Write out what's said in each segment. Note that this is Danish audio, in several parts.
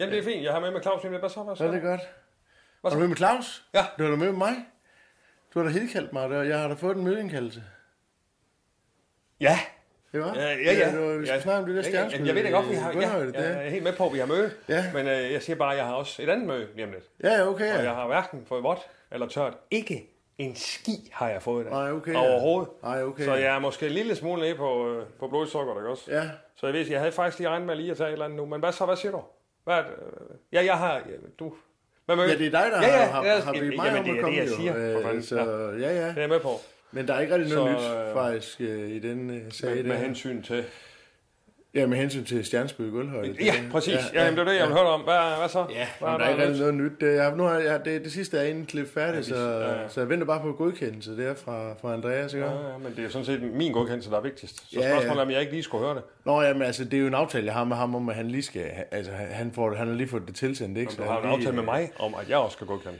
Jamen, det er fint. Jeg har med med Claus. med. Hvad så? Hvad så? Er det godt. Hvad Var så? du med med Claus? Ja. Du var da med med mig? Du har da helt kaldt mig, og jeg har da fået en mødeindkaldelse. Ja. Det var? Ja, ja, ja. det var, vi skal ja. snakke om det der Ja, ja. stjerneskud. Jamen, Jeg ved da godt, vi har... Ja, Gunhøjde, jeg det. er helt med på, at vi har møde. Ja. Men øh, jeg siger bare, at jeg har også et andet møde lige om lidt. Ja, ja, okay. Og jeg Ja. har hverken fået vådt eller tørt. Ikke en ski har jeg fået det. Nej, okay, ja. Overhovedet. Nej, okay, Så ja. jeg er måske en lille smule nede på, øh, på blodsukker, ikke også? Ja. Så jeg ved, jeg havde faktisk lige regnet med lige at tage et eller andet nu. Men hvad så? Hvad siger du? Hvad, ja, jeg har... ja, Du... Hvad med? Ja, det er dig, der ja, ja, har, har, har bedt mig jamen, om det at komme, det, jeg jo. siger. For fanden. Øh, Så, Ja. ja. Det er med på. Men der er ikke rigtig noget Så, nyt, øh, faktisk, øh, i den øh, sag Med, med hensyn til... Ja, med hensyn til stjerneskud i Guldhøjde. Ja, præcis. Ja, jamen, det var det, jeg ville høre om. Hvad, hvad så? Ja, hvad der er ikke noget nyt. Det, jeg, nu har jeg, det, det sidste er inden klip færdigt, så, ja, ja. så jeg venter bare på godkendelse der fra, fra Andreas, ikke? Ja, ja, men det er jo sådan set min godkendelse, der er vigtigst. Så Ja, ja. spørgsmålet er, om jeg ikke lige skulle høre det. Nå, jamen, altså, det er jo en aftale, jeg har med ham om, at han lige skal... Altså, han, får, han har lige fået det tilsendt, ikke? Om Så du har en lige, aftale med mig om, at jeg også skal godkende.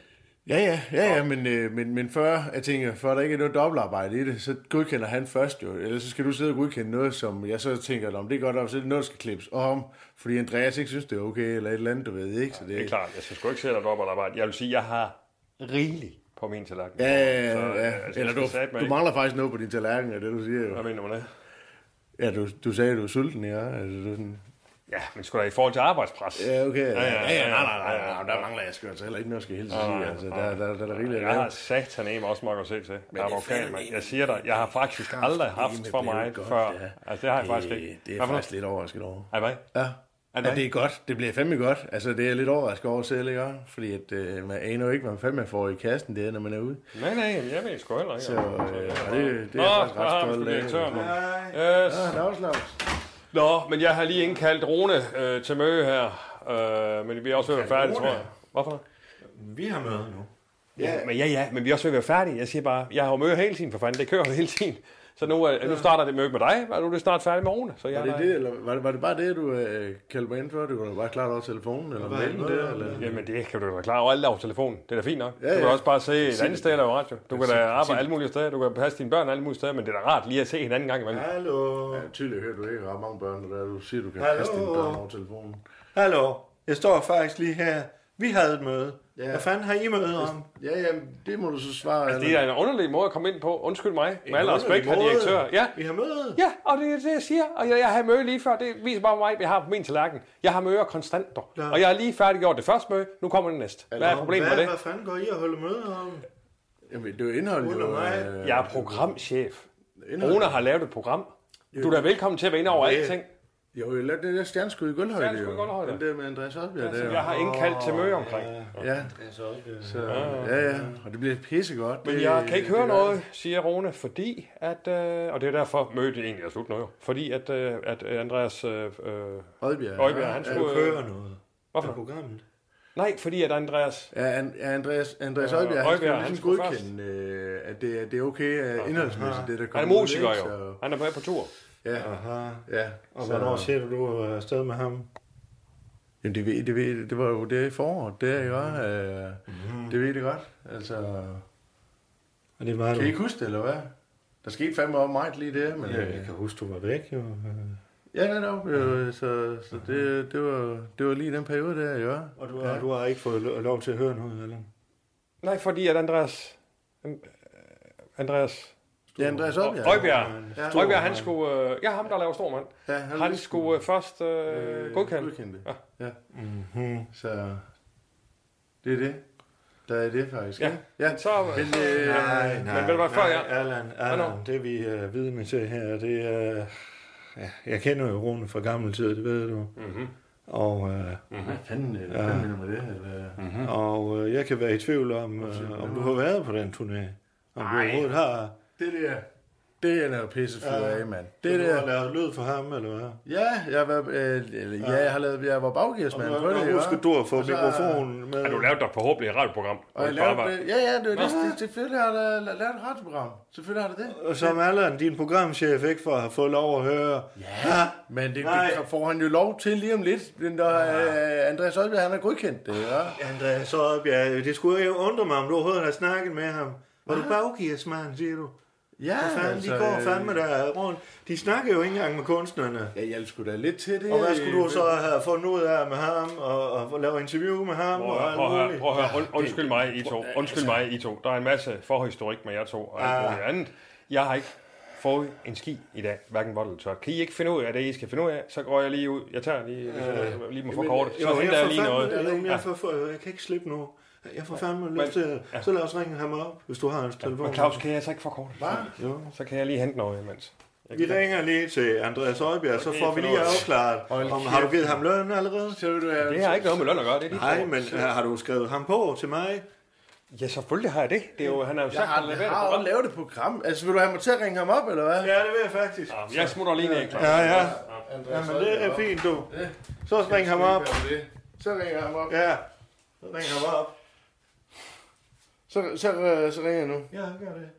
Ja, ja, ja, ja, men, øh, men, men før, jeg tænker, før der ikke er noget dobbeltarbejde i det, så godkender han først jo. Ellers så skal du sidde og godkende noget, som jeg så tænker, om det er godt, så er det noget, der skal klippes om, fordi Andreas ikke synes, det er okay, eller et eller andet, du ved, ikke? Så det, Det er klart, jeg skal sgu ikke sætte dig op arbejde. Jeg vil sige, jeg har rigeligt på min tallerken. Ja, ja, Så, ja, øh, ja. altså, Eller du, du mangler faktisk noget på din tallerken, er det, du siger jo. Hvad mener med det? Ja, du, du sagde, at du er sulten, ja. Altså, du sådan, Ja, men sgu da i forhold til arbejdspres. ja, okay. Ja, ja, ja, ja, nej, nej, nej, ja, nej, der mangler jeg altså heller ikke noget, skal jeg hilse sige. Altså, der, der, der, der er rigeligt Jeg har lave. satan af også nok at se til. Jeg er det en- Jeg siger dig, jeg har faktisk aldrig haft for meget godt, før. ja. Altså, det har jeg faktisk Det, ikke. det er faktisk lidt overrasket over. Er hvad? Ja. Er Ja, det er godt. Det bliver fandme godt. Altså, det er lidt overrasket over selv, ikke? Fordi at, øh, man aner jo ikke, hvad man fandme får i kassen der, når man er ude. Nej, nej, jeg ved sgu heller ikke. Så, øh, det, det Nå, er jeg faktisk ret stolt af. Yes. der er Lars. Nå, men jeg har lige indkaldt Rune øh, til møde her. Øh, men vi er også ved at være færdige, tror jeg. Hvorfor? Vi har møde nu. Ja. Men ja, ja, men vi er også ved at være færdige. Jeg siger bare, jeg har jo møde hele tiden, for fanden. Det kører hele tiden. Så nu, øh, nu starter det møde med dig, og nu er det snart færdigt med Rune. Så jeg Var det, det, eller var det, var det bare det, du øh, kaldte mig ind for? Det kunne bare klart over telefonen, eller Hvad- mailen der, eller? Jamen, det kan du da være klar over alt over telefonen. Det er da fint nok. Ja, Du kan ja. også bare se et andet sted, der er radio. Du kan da arbejde alle mulige steder. Du kan passe dine børn alle mulige steder, men det er da rart lige at se hinanden en gang imellem. Hallo. Ja, tydeligt hører du ikke ret mange børn, der du siger, du kan Hallo? kaste dine børn over telefonen. Hallo. Jeg står faktisk lige her. Vi havde et møde. Ja. Hvad fanden har I møde om? Ja, jamen, det må du så svare. Altså, det er en underlig måde at komme ind på. Undskyld mig. Med al underlig respekt, herr direktør. Ja, Vi har møde. Ja, og det er det, jeg siger. Og jeg, jeg har møde lige før. Det viser bare mig, at jeg har på min tallerken. Jeg har møder konstant. dog. Ja. Og jeg har lige færdiggjort det første møde. Nu kommer det næste. Hvad er problemet med det? Hvad fanden går I og holder møde om? Jamen, det er jo indholdet. Under jo, mig. øh, Jeg er programchef. indholdet. Rune har lavet et program. Du er da velkommen til at være inde over Det- alting. Jo, jeg lavede det der stjerneskud i Guldhøjde. Stjerneskud i. Guldhøjde. Den der med Andreas Oddbjerg der. Jeg har indkaldt til møde omkring. Ja, øh, så, ja, ja, og det bliver pissegodt. Men Det- jeg kan ikke høre noget, siger Rune, fordi at, øh, og det er derfor mødet egentlig er slut nu jo, fordi at, øh, at øh, Andreas øh, øh, Oddbjerg. Oddbjerg, han ja, skulle- du kører noget Hvorfor? programmet. nej, fordi at Andreas, Ja, An- ja, Andreas, Andreas Ja, Oddbjerg, han Oddbjerg, skal han ligesom skulle godkende, øh, at det, er- det er okay uh, indholdsmæssigt, det der han er kommer ud, musiker ikke? jo, Så, han er med på tur. Ja, Aha. ja. Og så- hvornår ser du, du er afsted med ham? Jamen, det, ved, det, ved, det var jo det i foråret, det er jo, øh, Mhm. det ved det godt. Altså, Og det var kan du. I ikke huske det, eller hvad? Der skete fandme op meget lige det, men... Ja, øh, jeg kan huske, du var væk jo. Ja, netop. Øh, så så det, det, var, det var lige den periode der, ja. Og du har, du har ikke fået lo- lov til at høre noget, eller? Nej, fordi at Andreas, øh, Andreas Ja, Andreas Oddbjerg. Øjbjerg, Ja. Øjbjerg, han skulle, øh, ja, ham der laver stor mand, Ja, han skulle øh, først øh, godkende. godkende det. Ja. Ja. Mm-hmm. Så det er det. Der er det faktisk. Ja, ja. Men så, Men, så, øh, Nej, nej, men du hvad, før Allan, Allan, Hvornår? det vi er vidne til her, det er... Ja, jeg kender jo Rune fra gammel tid, det ved du. mm-hmm. Og, øh, Hvad fanden, øh, hvad fanden mener du med det? Eller? mm-hmm. og øh, jeg kan være i tvivl om, øh, om du har været på den turné. Om du overhovedet har... Det der, det er noget pissefyr af, mand. Det Det du har der, lavet lyd for ham, eller hvad? ja, jeg har været, øh, eller, ja, jeg har lavet, jeg var baggearsmand Og ja. husk, du har fået Og så- mikrofonen med. Har du lavet dig forhåbentlig et radioprogram? Og jeg lavede, var- det- ja, ja, det, det, det, selvfølgelig har jeg la- lavet et radioprogram. Selvfølgelig har det det. Og som Allan, din programchef, ikke for at have fået lov at høre. Ja, men det, Nej. det får han jo lov til lige om lidt, når øh, Andreas Olbjerg, han har godkendt det, ja. Andreas så op, ja, det skulle jo undre mig, om du overhovedet har snakket med ham. Var du baggearsmand, siger du? Ja, fanden, de går fandme der rundt. De snakker jo ikke engang med kunstnerne. Jeg hjalp sgu da lidt til det. Og hvad skulle du så have fundet ud af med ham, og, og lave interview med ham, Prøv og alt prøv at, høre, muligt? prøv at høre. Und, undskyld mig, I to. Undskyld mig, I to. Der er en masse forhistorik med jer to og alt Ah. muligt andet. Jeg har ikke fået en ski i dag, hverken vådt eller tørt. Kan I ikke finde ud af det, I skal finde ud af? Så går jeg lige ud. Jeg tager lige, jeg lige må få kortet. Så henter jeg lige noget. Jo, jeg, får, får, jeg kan ikke slippe nu. Jeg får fandme lyst til, så lad os ringe ham op, hvis du har hans telefon. Men Claus, kan jeg så ikke få kortet? Hvad? Jo. Så kan jeg lige hente noget imens. Vi ringer lige til Andreas Øjbjerg, så får vi lige afklaret, om har du givet ham løn allerede? Så du have... Det har ikke noget med løn at gøre, det er Nej, men øh, har du skrevet ham på til mig? Ja, selvfølgelig har jeg det. det er jo, han har jo Jeg sagt, har, at han har det også program. lavet et program. Altså, vil du have mig til at ringe ham op, eller hvad? Ja, det vil jeg faktisk. Ja, Jeg smutter lige ned, Claus. Ja, ja. Andreas Jamen, det er fint, du. Ja. Så ring ham op. Så ringer jeg ham op. Ja, så ring ham op. Så, så, øh, så ringer jeg nu. Ja, gør det.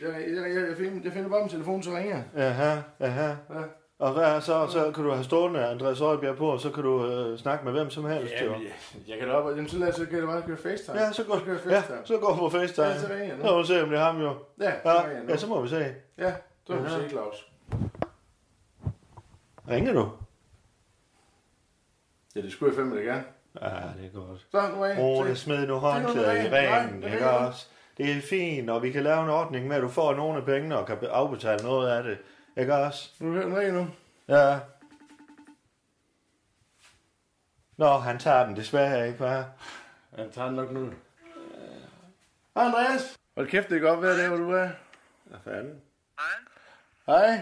Jeg, jeg, jeg, jeg, finder, jeg finder bare min telefon, så ringer jeg. Aha, aha. Ja. Og hvad er så? Så kan du have stående Andreas Øjbjerg på, og så kan du øh, snakke med hvem som helst. Jamen, jeg, jeg kan da op, jamen, så lad os så kan det bare køre FaceTime. Ja, så går, Så kan jeg ja, FaceTime. så går du på FaceTime. Ja, så ringer jeg nu. Så må vi se, om det er ham, jo. Ja, så Ja, ringer jeg nu. ja så må vi se. Ja, så må vi se, Claus. Ringer du? Ja, det skulle jeg fandme da gerne. Ja, det er godt. Så, nu er Se. det smed nu håndklæder i ringen, ikke også? Det er fint, og vi kan lave en ordning med, at du får nogle af pengene og kan afbetale noget af det. Ikke også? Nu, ringer jeg nu. Ja. Nå, han tager den desværre ikke, hva'? Han tager den nok nu. Hej, Andreas. Hold kæft, det er godt vejr der, hvor du er. Hvad fanden? Hej.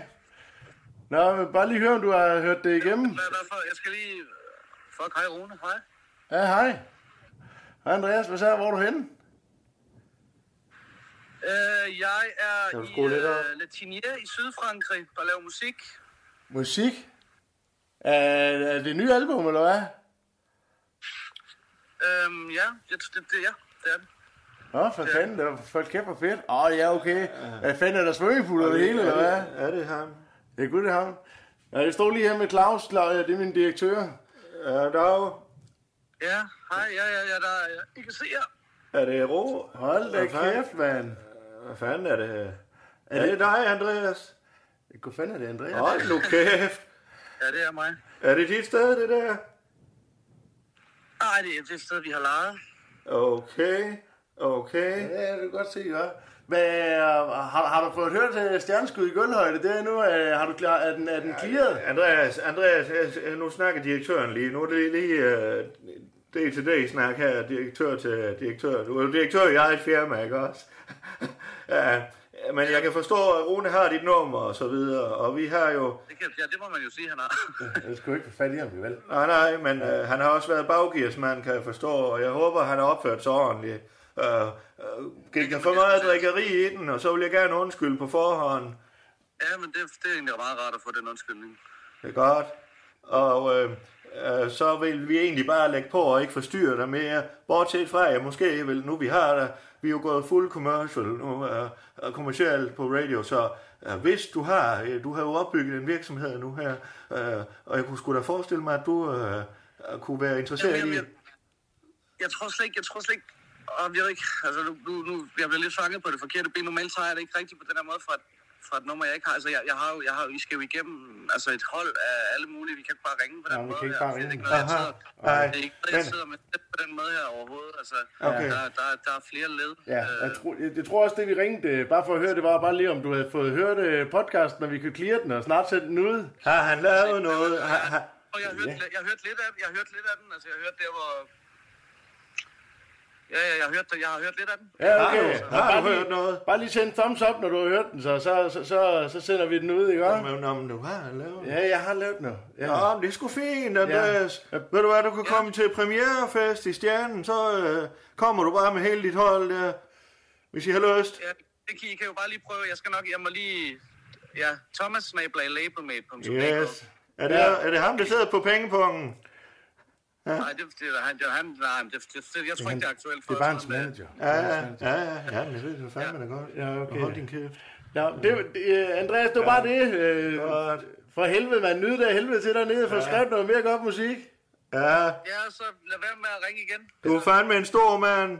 Nå, jeg vil bare lige høre, om du har hørt det igennem. Hvad, hvad for? Jeg skal lige... Fuck, hej Rune, hej. Ja, hej. Hej, Andreas. Hvad så? Hvor er du henne? Øh, jeg er Kan i lidt uh, Latinier i Sydfrankrig, der laver musik. Musik? Er, er det et nyt album, eller hvad? Øhm, ja, det, det, det, ja, det er det. Nå, for fanden, det var for kæft hvor fedt. Åh, oh, ja, okay. Hvad fanden er der svømmepool og det hele, eller hvad? Er det ham? Det er godt, det er ham. Ja, jeg står lige her med Claus. Claus, det er min direktør. Ja, dag. Ja, hej, ja, ja, ja, der er jeg. I kan se jer. Er det Ro? Hold da kæft, mand. Hvad fanden er det her? Er det dig, Andreas? Hvad fanden er det, Andreas? Hold nu kæft. Ja, det er mig. Er det dit sted, det der? Nej, det er det sted, vi har lejet. Okay, okay. Ja, det kan godt se, ja. Hvad, har, har du fået hørt uh, stjerneskud i gulvhøjde? Det er nu, uh, har du klar, er den, er den clearet? Andreas, Andreas, jeg- nu snakker direktøren lige. Nu er det lige uh, day to day snak her, direktør til direktør. Du er direktør i eget firma, ikke også? ja, men jeg kan forstå, at Rune har dit nummer og så videre, og vi har jo... Det kan, ja, det må man jo sige, han har. Jeg skulle ikke få fat i ham, vel? Nej, nej, men uh, han har også været baggearsmand, kan jeg forstå, og jeg håber, han har opført sig ordentligt. Uh, uh, gik der for meget drikkeri i den, og så vil jeg gerne undskylde på forhånd. ja, men det, det er egentlig meget rart at få den undskyldning. Det er godt. Og øh, øh, så vil vi egentlig bare lægge på og ikke forstyrre dig mere. Bortset fra, at måske vil, nu vi har der, vi er jo gået fuld commercial nu, øh, øh, kommercielt på radio, så øh, hvis du har, øh, du har jo opbygget en virksomhed nu her, øh, og jeg kunne sgu da forestille mig, at du øh, øh, kunne være interesseret Jamen, i... jeg, jeg, jeg tror slet ikke, jeg tror slet ikke, og jeg, ved ikke, altså nu, nu, nu, jeg bliver lidt fanget på det forkerte ben. Normalt tager jeg det ikke rigtigt på den her måde fra et, fra et nummer, jeg ikke har. Altså, jeg, jeg har jo, jeg har, jo- vi skal jo igennem altså et hold af alle mulige. Vi kan ikke bare ringe på den vi måde kan ikke her. bare Det er ringe. ikke noget, jeg sidder, Nej, det er ikke noget, jeg men- sidder med på den måde her overhovedet. Altså, Okay. der, der, der er flere led. Ja, Øh, jeg tror, jeg, jeg tror også, det vi ringte, øh, bare for at høre, det var bare lige, om du havde fået hørt øh, podcasten, når vi kunne clear den og snart sætte den ud. Har han lavet noget? Har, har, Og jeg har hørt, jeg har hørt lidt af, jeg har hørt lidt af den. Altså, jeg har hørt der, hvor... Ja, ja, jeg har hørt, jeg har hørt lidt af den. Ja, okay. Har du bare, hørt lige, noget? bare lige send thumbs up, når du har hørt den, så, så, så, så, så sender vi den ud, ikke også? Men om du har lavet Ja, jeg har lavet noget. Ja. Ja, men det er sgu fint, Andreas. Ja. Ved du hvad, du kan komme til premierefest i Stjernen, så øh, kommer du bare med hele dit hold der, hvis I har lyst. Ja, det kan I kan jo bare lige prøve. Jeg skal nok, jeg må lige... Ja, Thomas snablag labelmate.dk. Yes. Er det, er det ham, der sidder på pengepungen? Nej, det, det, er han, det, er han, nej, det, det, det, jeg tror ikke, det er aktuelt for Det er bare hans øh, manager. Ja, ja, ja, ja, ja, men det ved du fandme da godt. Ja, okay. Hold din kæft. Ja, det, det, øh, Andreas, det var bare det. Øh, Godt. for helvede, man nyder det af helvede til dernede, for at skrive noget mere godt musik. Ja, Ja, så lad være med at ringe igen. du er fandme en stor mand.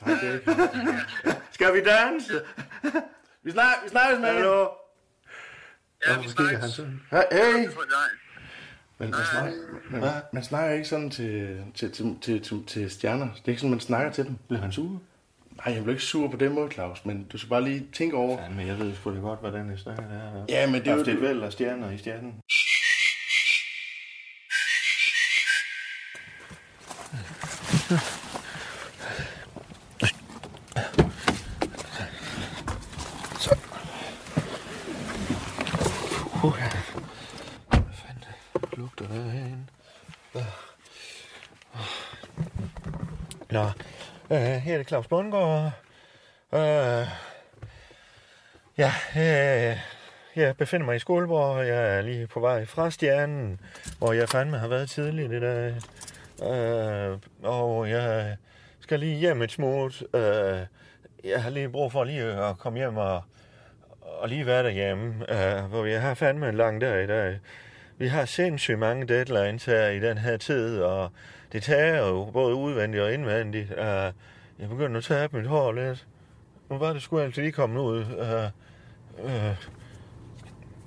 Skal vi danse? Vi snakker, vi snakkes med Hallo? Ja, vi snakkes. Hey, hey. Men man snakker, man, man snakker ikke sådan til, til, til, til, til, til stjerner. Det er ikke sådan, man snakker til dem. Bliver han sur? Nej, jeg bliver ikke sur på den måde, Claus, men du skal bare lige tænke over. Ja, men jeg ved sgu da godt, hvordan det snakker der. Ja, men det er jo... haft et væld af stjerner i stjernen. Hvad fanden lugter der herinde? Nå, øh, her er det Claus Bundgaard. Øh, ja, øh, jeg befinder mig i Skålborg, og jeg er lige på vej fra Stjernen, hvor jeg fandme har været tidligt i dag. Øh, og jeg skal lige hjem et smut. Øh, jeg har lige brug for lige at komme hjem og, og lige være derhjemme, øh, hvor jeg har fandme en lang dag i dag. Vi har sindssygt mange deadlines her i den her tid, og det tager jo både udvendigt og indvendigt. Øh, jeg begynder at tabe mit hår lidt. Nu var det sgu altid lige kommet ud. Uh, uh,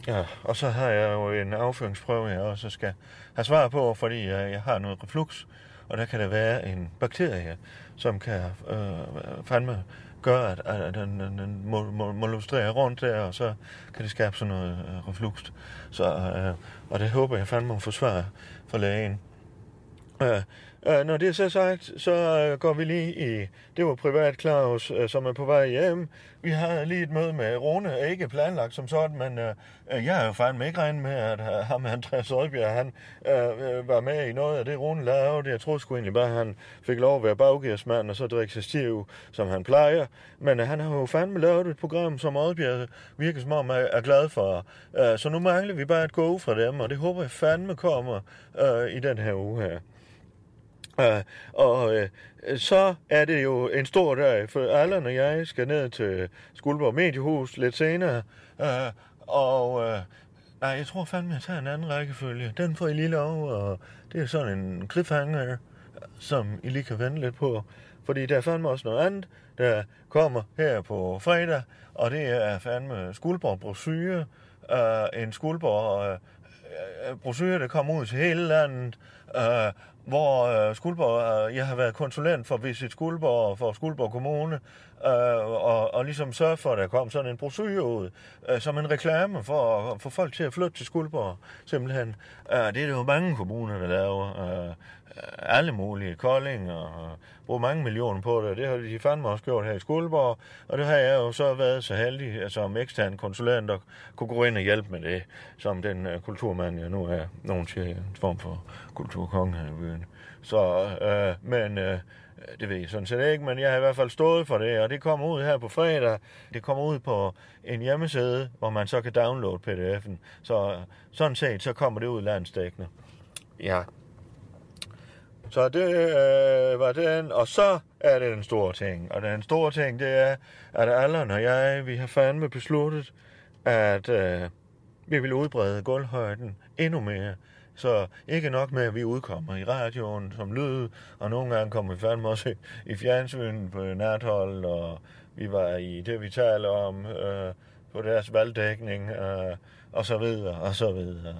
ja, og så har jeg jo en afføringsprøve, jeg også skal have svar på, fordi jeg, jeg har noget reflux, og der kan der være en bakterie, som kan uh, fandme gøre, at, at den, den, den må, må, må lustrere rundt der, og så kan det skabe sådan noget uh, reflux. Så, uh, og det håber jeg fandme at få svar fra lægen. Uh, uh, når det er så sagt, så uh, går vi lige i... Det var privat Claus, uh, som er på vej hjem. Vi havde lige et møde med Rune, ikke planlagt som sådan, men uh, uh, jeg har jo fandme ikke regnet med, at uh, ham Andreas Rødbjerg, han uh, uh, var med i noget af det, Rune lavede. Jeg troede sgu egentlig bare, at han fik lov at være baggearsmand og så drikke sig stiv, som han plejer. Men uh, han har jo fandme lavet et program, som Rødbjerg virker som om er, er glad for. Uh, så nu mangler vi bare et go fra dem, og det håber jeg fandme kommer uh, i den her uge her. Uh, og uh, så er det jo en stor dag, for Allan og jeg skal ned til Skuldborg Mediehus lidt senere. Uh, og uh, nej, jeg tror fandme, jeg tager en anden rækkefølge. Den får I lige lov, og det er sådan en cliffhanger, som I lige kan vente lidt på. Fordi der er fandme også noget andet, der kommer her på fredag, og det er fandme Skuldborg Brosyre, Uh, en Skuldborg uh, brosyre, der kommer ud til hele landet, øh, hvor øh, Skuldborg, øh, jeg har været konsulent for Visit Skuldborg og for Skuldborg Kommune, øh, og, og ligesom sørge for, at der kom sådan en brochure ud, øh, som en reklame for at få folk til at flytte til Skuldborg, simpelthen. Øh, det er det jo mange kommuner, der laver. Øh, alle mulige, Kolding, og bruger mange millioner på det, det har de fandme også gjort her i Skuldborg, og det har jeg jo så været så heldig, altså som ekstern konsulent, at kunne gå ind og hjælpe med det, som den øh, kulturmand, jeg nu er, nogen siger, en form for kulturkonge her i byen. Så, øh, men øh, det ved jeg sådan set ikke, men jeg har i hvert fald stået for det, og det kommer ud her på fredag. Det kommer ud på en hjemmeside, hvor man så kan downloade pdf'en. Så sådan set, så kommer det ud landsdækkende. Ja, så det øh, var den, og så er det den store ting. Og den store ting, det er, at Allan og jeg, vi har fandme besluttet, at øh, vi vil udbrede gulvhøjden endnu mere. Så ikke nok med, at vi udkommer i radioen som lyd, og nogle gange kommer vi fandme også i, fjernsyn fjernsynet på nærthold, og vi var i det, vi taler om, øh, på deres valgdækning, øh, og så videre, og så videre.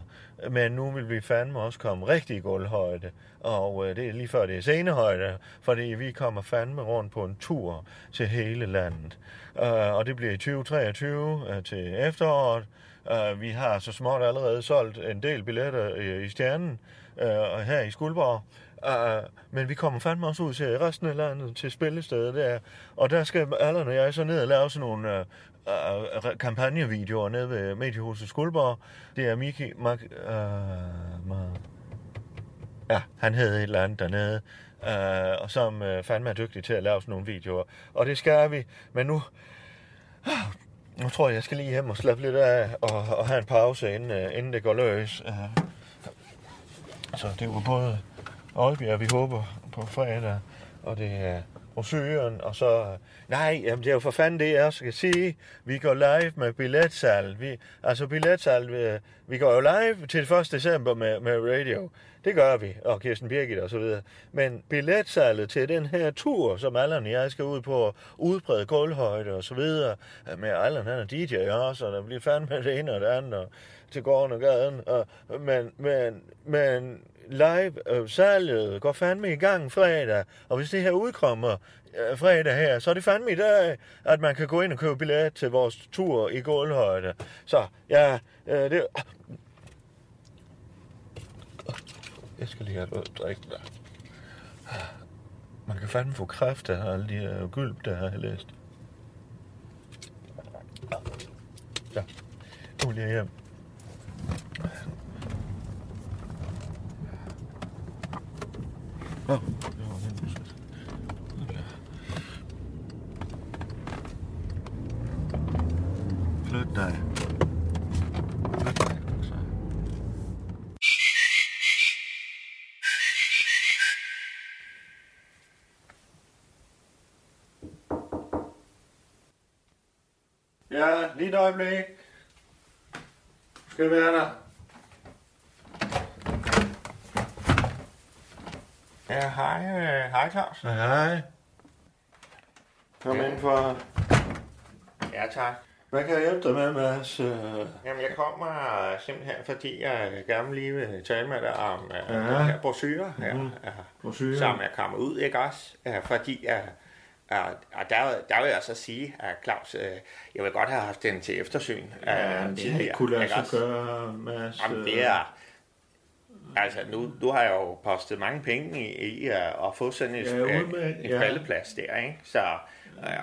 Men nu vil vi fandme også komme rigtig i gulvhøjde, og øh, det er lige før det er scenehøjde, fordi vi kommer fandme rundt på en tur til hele landet. Øh, og det bliver i 2023 øh, til efteråret, Uh, vi har så småt allerede solgt en del billetter uh, i Stjernen uh, her i Skuldborg. Uh, men vi kommer fandme også ud til resten af landet, til spillestedet der. Og der skal Allan og jeg så ned og lave sådan nogle uh, uh, kampagnevideoer nede ved Mediehuset Skuldborg. Det er Miki... Mark, uh, Mark, Ja, han hed et eller andet dernede, øh, og som øh, fandme er dygtig til at lave sådan nogle videoer. Og det skal vi, men nu... Nu tror jeg, jeg skal lige hjem og slappe lidt af og, og have en pause, inden, øh, inden det går løs. Øh. Så det var både Aalbjerg, vi håber på fredag, og det er Rosøen, og så... Nej, jamen det er jo for fanden det, jeg skal sige. Vi går live med billetsalg. Vi, altså billetsalg, vi, øh, vi går jo live til 1. december med, med radio. Det gør vi, og Kirsten Birgit og så videre. Men billetsalget til den her tur, som Allan og jeg skal ud på, udbrede gulvhøjde og så videre, øh, med Allan han er DJ også, og der bliver fandme det ene og det andet, og til gården og gaden. Og, men, men, men live øh, salget går fandme i gang fredag, og hvis det her udkommer øh, fredag her, så er det fandme i dag, at man kan gå ind og købe billet til vores tur i gulvhøjde. Så ja, øh, det... Jeg skal lige have noget at drikke der. Man kan fandme få kræft af alle de her gylp, der har jeg læst. Ja, nu vil jeg hjem. Åh, det var helt dig, så. Ja, lige et øjeblik. Skal være der. Ja, hej, øh, hej Claus. Hej. Kom ind for... Ja, tak. Hvad kan jeg hjælpe dig med, Mads? Øh, Jamen, jeg kommer simpelthen, fordi jeg gerne lige vil tale med dig om uh, Ja. den her brochure her, mm. Brochuren. som er kommet ud, ikke også? Fordi, uh, og der, der vil jeg så sige, at Claus, jeg vil godt have haft den til eftersyn Ja, det har ikke kunne lade sig også? gøre, Mads. Jamen, det er... Altså, nu, nu har jeg jo postet mange penge i, i at få sådan et, Ja, ja, ud med- en ja. faldeplads der, ikke? Så,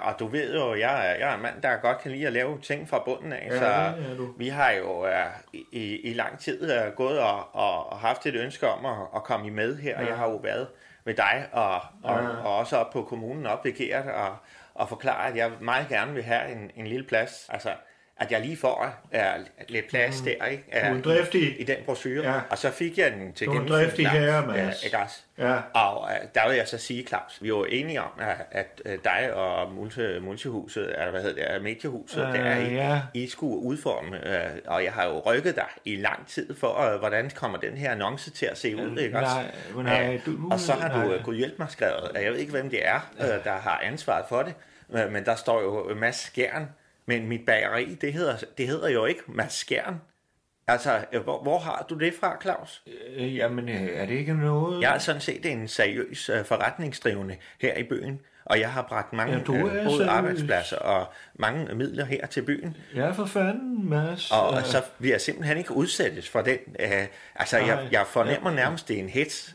og du ved jo, jeg, jeg er en mand, der godt kan lide at lave ting fra bunden af, Ja, så er du. vi har jo uh, i, i lang tid uh, gået og, og, og haft et ønske om at, at komme i med her. Ja. Jeg har jo været med dig og, og, Ja. og også op på kommunen op ved Gert og, og forklare, at jeg meget gerne vil have en, en lille plads. Altså, at jeg lige får uh, lidt plads der, ikke? Du er en Uh, driftig. i den brochure, Ja. og så fik jeg den til Du er en driftig herre, Mads. Ja, ikke også? Ja. Og øh, der vil jeg så sige, Claus, vi var enige om, at, at øh, dig og multi, multihuset, eller hvad hedder det, mediehuset, Øh, der I, ja. I skulle udforme, øh, og jeg har jo rykket dig i lang tid for, øh, hvordan kommer den her annonce til at se ud, ikke også? nej, nej, Øh, du- og så har du nej. øh, kunnet hjælpe mig skrevet, og jeg ved ikke, hvem det er, øh, der har ansvaret for det, øh, men der står jo Mads Skjern, men mit bageri, det hedder, det hedder jo ikke Mads Skjern. Altså, øh, hvor, hvor har du det fra, Claus? Øh, Jamen, øh, er det ikke noget? Jeg er sådan set en seriøs øh, forretningsdrivende her i byen, og jeg har bragt mange Ja, du øh, er både seriøs. arbejdspladser og mange midler her til byen. Ja, for fanden, Mads. Og, Øh, og så vil jeg simpelthen ikke udsættes for den. Øh, altså, jeg, Nej. jeg fornemmer nærmest, det er en hets.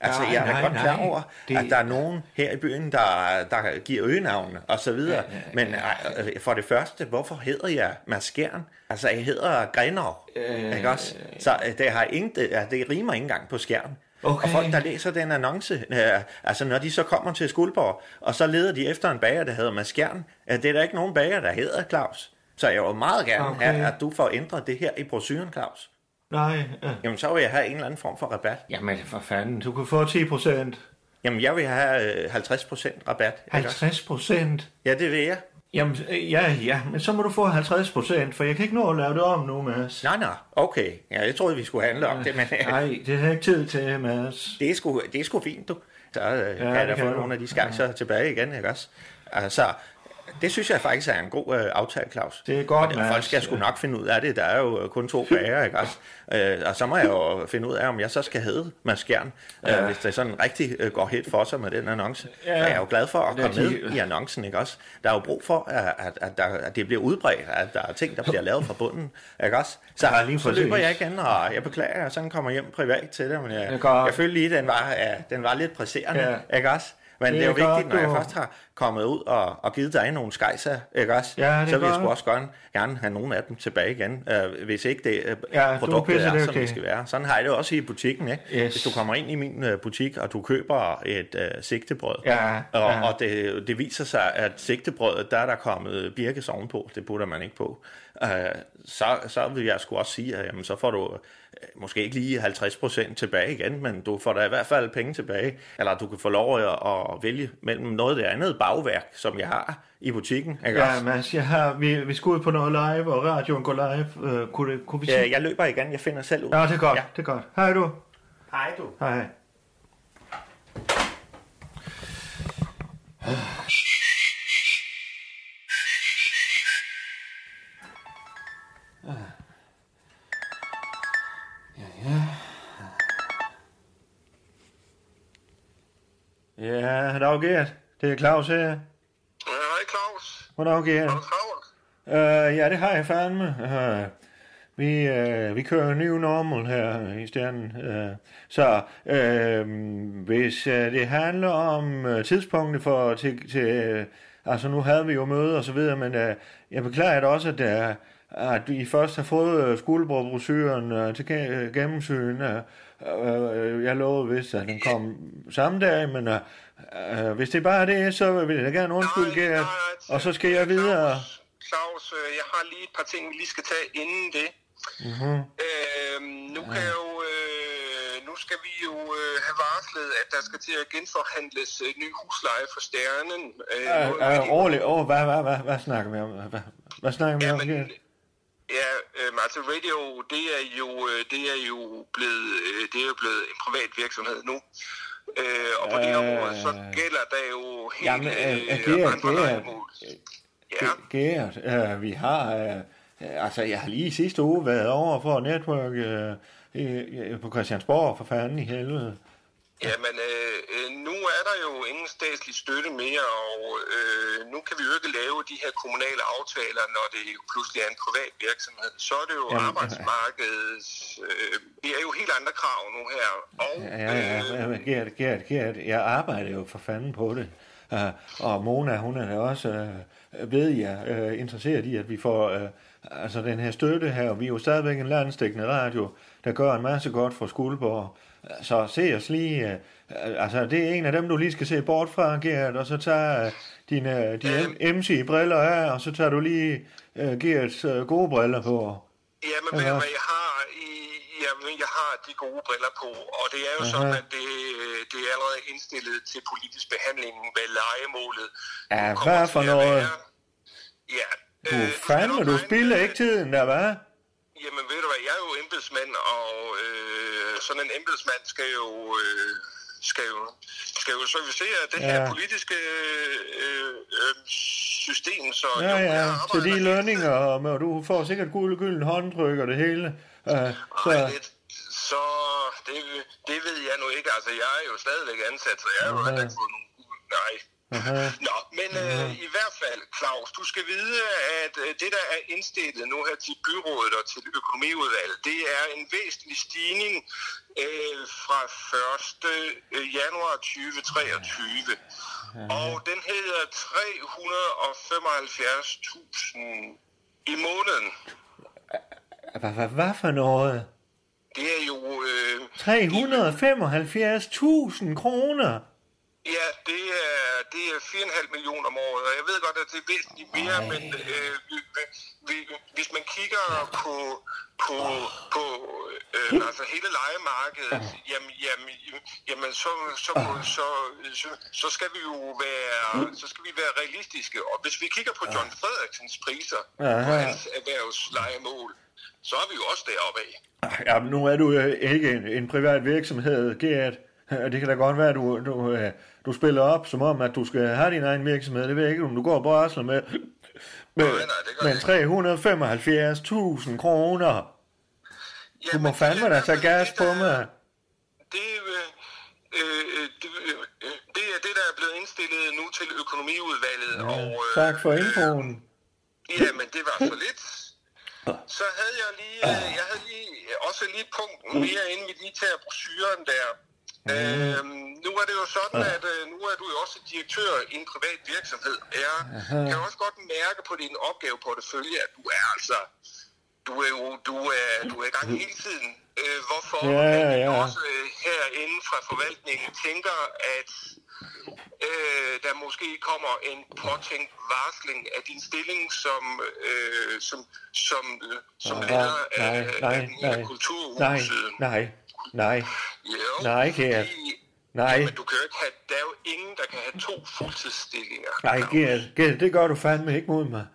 Altså, Nej, jeg er nej, godt klar over, Det- at der er nogen her i byen, der, der giver øgenavne og så videre. Men øh, for det første, hvorfor hedder jeg Mads Skjern? Altså, jeg hedder Grenov, øh, ikke også? Så øh, det, har intet, ja, det rimer ikke engang på skærm. Okay. Og folk, der læser den annonce, øh, altså når de så kommer til Skuldborg, og så leder de efter en bager, der hedder Mads Skjern, øh, det er der ikke nogen bager, der hedder Claus. Så jeg vil meget gerne Okay. have, at du får ændret det her i brochuren, Claus. Nej, øh. Jamen, så vil jeg have en eller anden form for rabat. Jamen, for fanden, du kan få 10 procent. Jamen, jeg vil have øh, 50% rabat. ikke også? 50 procent? Ja, det vil jeg. Jamen, øh, ja, ja, men så må du få 50 procent, for jeg kan ikke nå at lave det om nu, Mads. Nej, nej, okay. Ja, jeg troede, vi skulle handle om det, men øh, Nej, det har jeg ikke tid til, Mads. det, er sgu, det er sgu fint, du. Så øh, ja, kan jeg da det få nogle af de skejser ja. tilbage igen, ikke også? Altså, Det synes jeg faktisk er en god øh, aftale, Claus. Det er godt, og, folk skal sgu nok finde ud af det. Der er jo kun to bager, ikke også? Øh, og så må jeg jo finde ud af, om jeg så skal hedde Mads Skjern, ja. øh, hvis det sådan rigtig øh, går helt for sig med den annonce. Ja. Og jeg er jo glad for at komme med i annoncen, ikke også? Der er jo brug for, at, at, at, der, at det bliver udbredt, at der er ting, der bliver lavet fra bunden, ikke også? Så, Ja, lige så løber jeg igen, og jeg beklager, jeg sådan kommer hjem privat til det, men jeg, jeg følte lige, at den var, ja, den var lidt presserende, Ja. ikke også? Men det, Det er jo vigtigt, når jeg først har kommet ud og, og givet dig nogle skejser, ikke også? Ja, det så vil jeg sgu også gerne, gerne have nogle af dem tilbage igen, øh, hvis ikke det øh, Ja, du er produktet er, pissedygtig. som det skal være. Sådan har jeg det også i butikken, ikke? Yes. Hvis du kommer ind i min øh, butik, og du køber et øh, sigtebrød, Ja, og, ja. og det, det viser sig, at sigtebrødet, der er der kommet birkes ovenpå, det putter man ikke på, øh, så, så vil jeg sgu også sige, at jamen, så får du øh, måske ikke lige 50% tilbage igen, men du får da i hvert fald penge tilbage, eller du kan få lov at, at vælge mellem noget af det andet bagværk, som jeg har i butikken. Ikke Ja, også? Mads, jeg har, vi, vi skal ud på noget live, og radioen går live. Øh, kunne, det, kunne vi sige? Ja, jeg løber igen, jeg finder selv ud. Ja, det er godt, Ja. det er godt. Hej du. Hej du. Hej. Ja, ja. dag Gert. Det er Claus her. Ja, hej Claus. Goddag Gert. Har du travlt? Uh, ja, det har jeg fandme. Uh, vi, uh, vi kører en ny normal her i stjernen. Uh, så uh, hvis uh, det handler om uh, tidspunktet for til, til uh, altså nu havde vi jo møde og så videre, men uh, jeg beklager da også, at, uh, at I først har fået uh, skolebrødbrosyren uh, til ge- gennemsyn. Uh, uh, jeg lovede vist, at den kom samme dag, men uh, uh, hvis det bare er det, så vil jeg gerne undskylde, nej, Og så skal jeg videre. Claus, øh, jeg har lige et par ting, vi lige skal tage inden det. Mhm. Øh, nu kan jeg jo, øh, nu skal vi jo øh, have varslet, at der skal til at genforhandles øh, ny husleje for Stjernen. Øh, Øh, øh, vi- rolig. Åh, hvad, hvad, hvad, hvad snakker vi om? Hvad, hvad snakker vi om? Jamen, Gert? Ja, øh, altså radio, det er jo, øh, det er jo blevet, øh, det er jo blevet en privat virksomhed nu. Øh, og på det Øh, område, så gælder der jo helt Jamen, øh, øh, Gert, andre lejemål. Ja, Gert, øh, vi har... Øh, altså, jeg har lige sidste uge været over for Network øh, øh, på Christiansborg, for fanden i helvede. Jamen, øh, øh, nu er der jo ingen statslig støtte mere, og øh, nu kan vi jo ikke lave de her kommunale aftaler, når det jo pludselig er en privat virksomhed. Så er det jo Jamen, arbejdsmarkedets... Øh, det er jo helt andre krav nu her. Og, Ja, ja, ja, ja, Gert, Gert, Gert, jeg arbejder jo for fanden på det. Uh, og Mona, hun er da også, uh, ved jeg, uh, interesseret i, at vi får uh, altså den her støtte her. Og vi er jo stadigvæk en landstækkende radio, der gør en masse godt for Skuldborg. Så se os lige, uh, altså det er en af dem, du lige skal se bort fra, Gert, og så tager uh, dine, dine MC-briller af, og så tager du lige uh, Gerts uh, gode briller på. Jamen, hvad, jeg har, i, jamen, jeg har de gode briller på, og det er jo Aha. sådan, at det, det er allerede indstillet til politisk behandling, hvad legemålet Ja, hvad for noget? Ja. Du øh, fandme, du spiller med, ikke tiden der, hvad? Jamen ved du hvad, jeg er jo embedsmand, og øh, sådan en embedsmand skal jo, øh, skal jo, skal jo servicere det her Ja. politiske øh, øh, system, så Ja, jo, ja, til de lønninger, og du får sikkert guld gylden håndtryk og det hele. Uh, så, Ej, lidt. Så det, det ved jeg nu ikke. Altså, jeg er jo stadigvæk ansat, så jeg har jo heller ikke fået nogen... Nej. Aha. Nå, men øh, i hvert fald, Claus, du skal vide, at øh, det, der er indstillet nu her til byrådet og til økonomiudvalget, det er en væsentlig stigning øh, fra 1. januar 2023. Og den hedder 375.000 i måneden. hvad, hvad, hvad for noget? Det er jo... Øh, 375.000 kroner. Ja, det er, det er 4,5 millioner om året, og jeg ved godt, at det er væsentligt mere, men øh, vi, vi, hvis man kigger på, på, på øh, altså hele lejemarkedet, jamen, jamen, jamen så, så, så, så, så, skal vi jo være, så skal vi være realistiske. Og hvis vi kigger på John Frederiksens priser på hans erhvervslejemål, så er vi jo også deroppe af. Ja, nu er du øh, ikke en, en privat virksomhed, Gert. Det kan da godt være, at du, du, øh, du spiller op, som om, at du skal have din egen virksomhed. Det ved jeg ikke, om du går og brasler med, med, med 375.000 kroner. Du må fandme da tage gas det, på mig. Det, øh, øh, det, øh, det er det, der er blevet indstillet nu til økonomiudvalget. Ja, og, øh, Tak for infoen. Ja, men det var så lidt. Så havde jeg lige, øh, jeg havde lige, også lige et punkt mere, inden vi lige tager brochuren der. Øhm, nu er det jo sådan, at øh, nu er du jo også direktør i en privat virksomhed. Jeg kan også godt mærke på din opgaveportefølje, at du er altså, du er jo, du er, du er i gang hele tiden. Øh, hvorfor Ja, vi ja. også øh, herinde fra forvaltningen tænker, at øh, der måske kommer en påtænkt varsling af din stilling som, øh, som, som, øh, som leder af, nej, nej, af nej. kulturhuset. Nej, nej, nej, Jo, nej, Gert. fordi- nej. Men du kan jo ikke have, der er jo ingen, der kan have to fuldtidsstillinger. Nej, Gert, Gert, det gør du fandme ikke mod mig.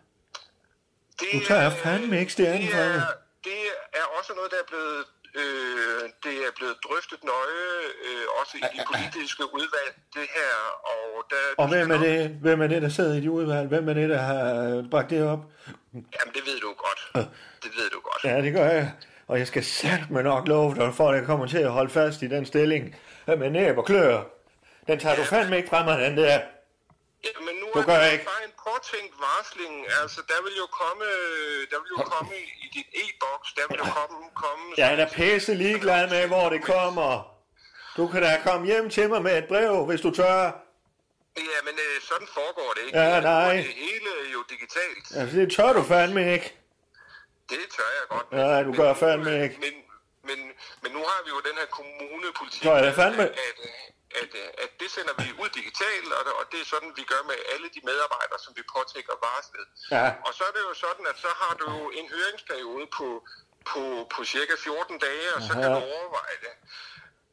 Det Du tager er- fandme ikke stjernen det fra er, mig. det er også noget, der er blevet, øh, det er blevet drøftet nøje, øh, også i de politiske udvalg, det her. Og, der, Og hvem er det, hvem er det der sidder i de udvalg? Hvem er det, der har øh, bragt det op? Jamen, det ved du godt. Det ved du godt. Ja, det gør jeg. Og jeg skal satme nok love dig, for at jeg kommer til at holde fast i den stilling med næb og klør. Den tager du fandme ikke fra mig, den der. Ja, men nu Du er gør det ikke. bare en påtænkt varsling. Altså, der vil jo komme, der vil jo komme i dit e-boks, der vil jo komme, komme Jeg er da pisse ligeglad med, hvor det kommer. Du kan da komme hjem til mig med et brev, hvis du tør. Ja, men øh, sådan foregår det ikke. Ja, er nej. Det hele er jo digitalt. Altså, det tør du fandme ikke. Det tør jeg godt. Nej, du gør fandme ikke. Men, men, men nu har vi jo den her kommunepolitik, Gør jeg fandme? at, at, at, at det sender vi ud digitalt, og, det- og det er sådan, vi gør med alle de medarbejdere, som vi påtænker varslet. Ja. Og så er det jo sådan, at så har du jo en høringsperiode på, på, på cirka 14 dage, og så kan Aha. du overveje det.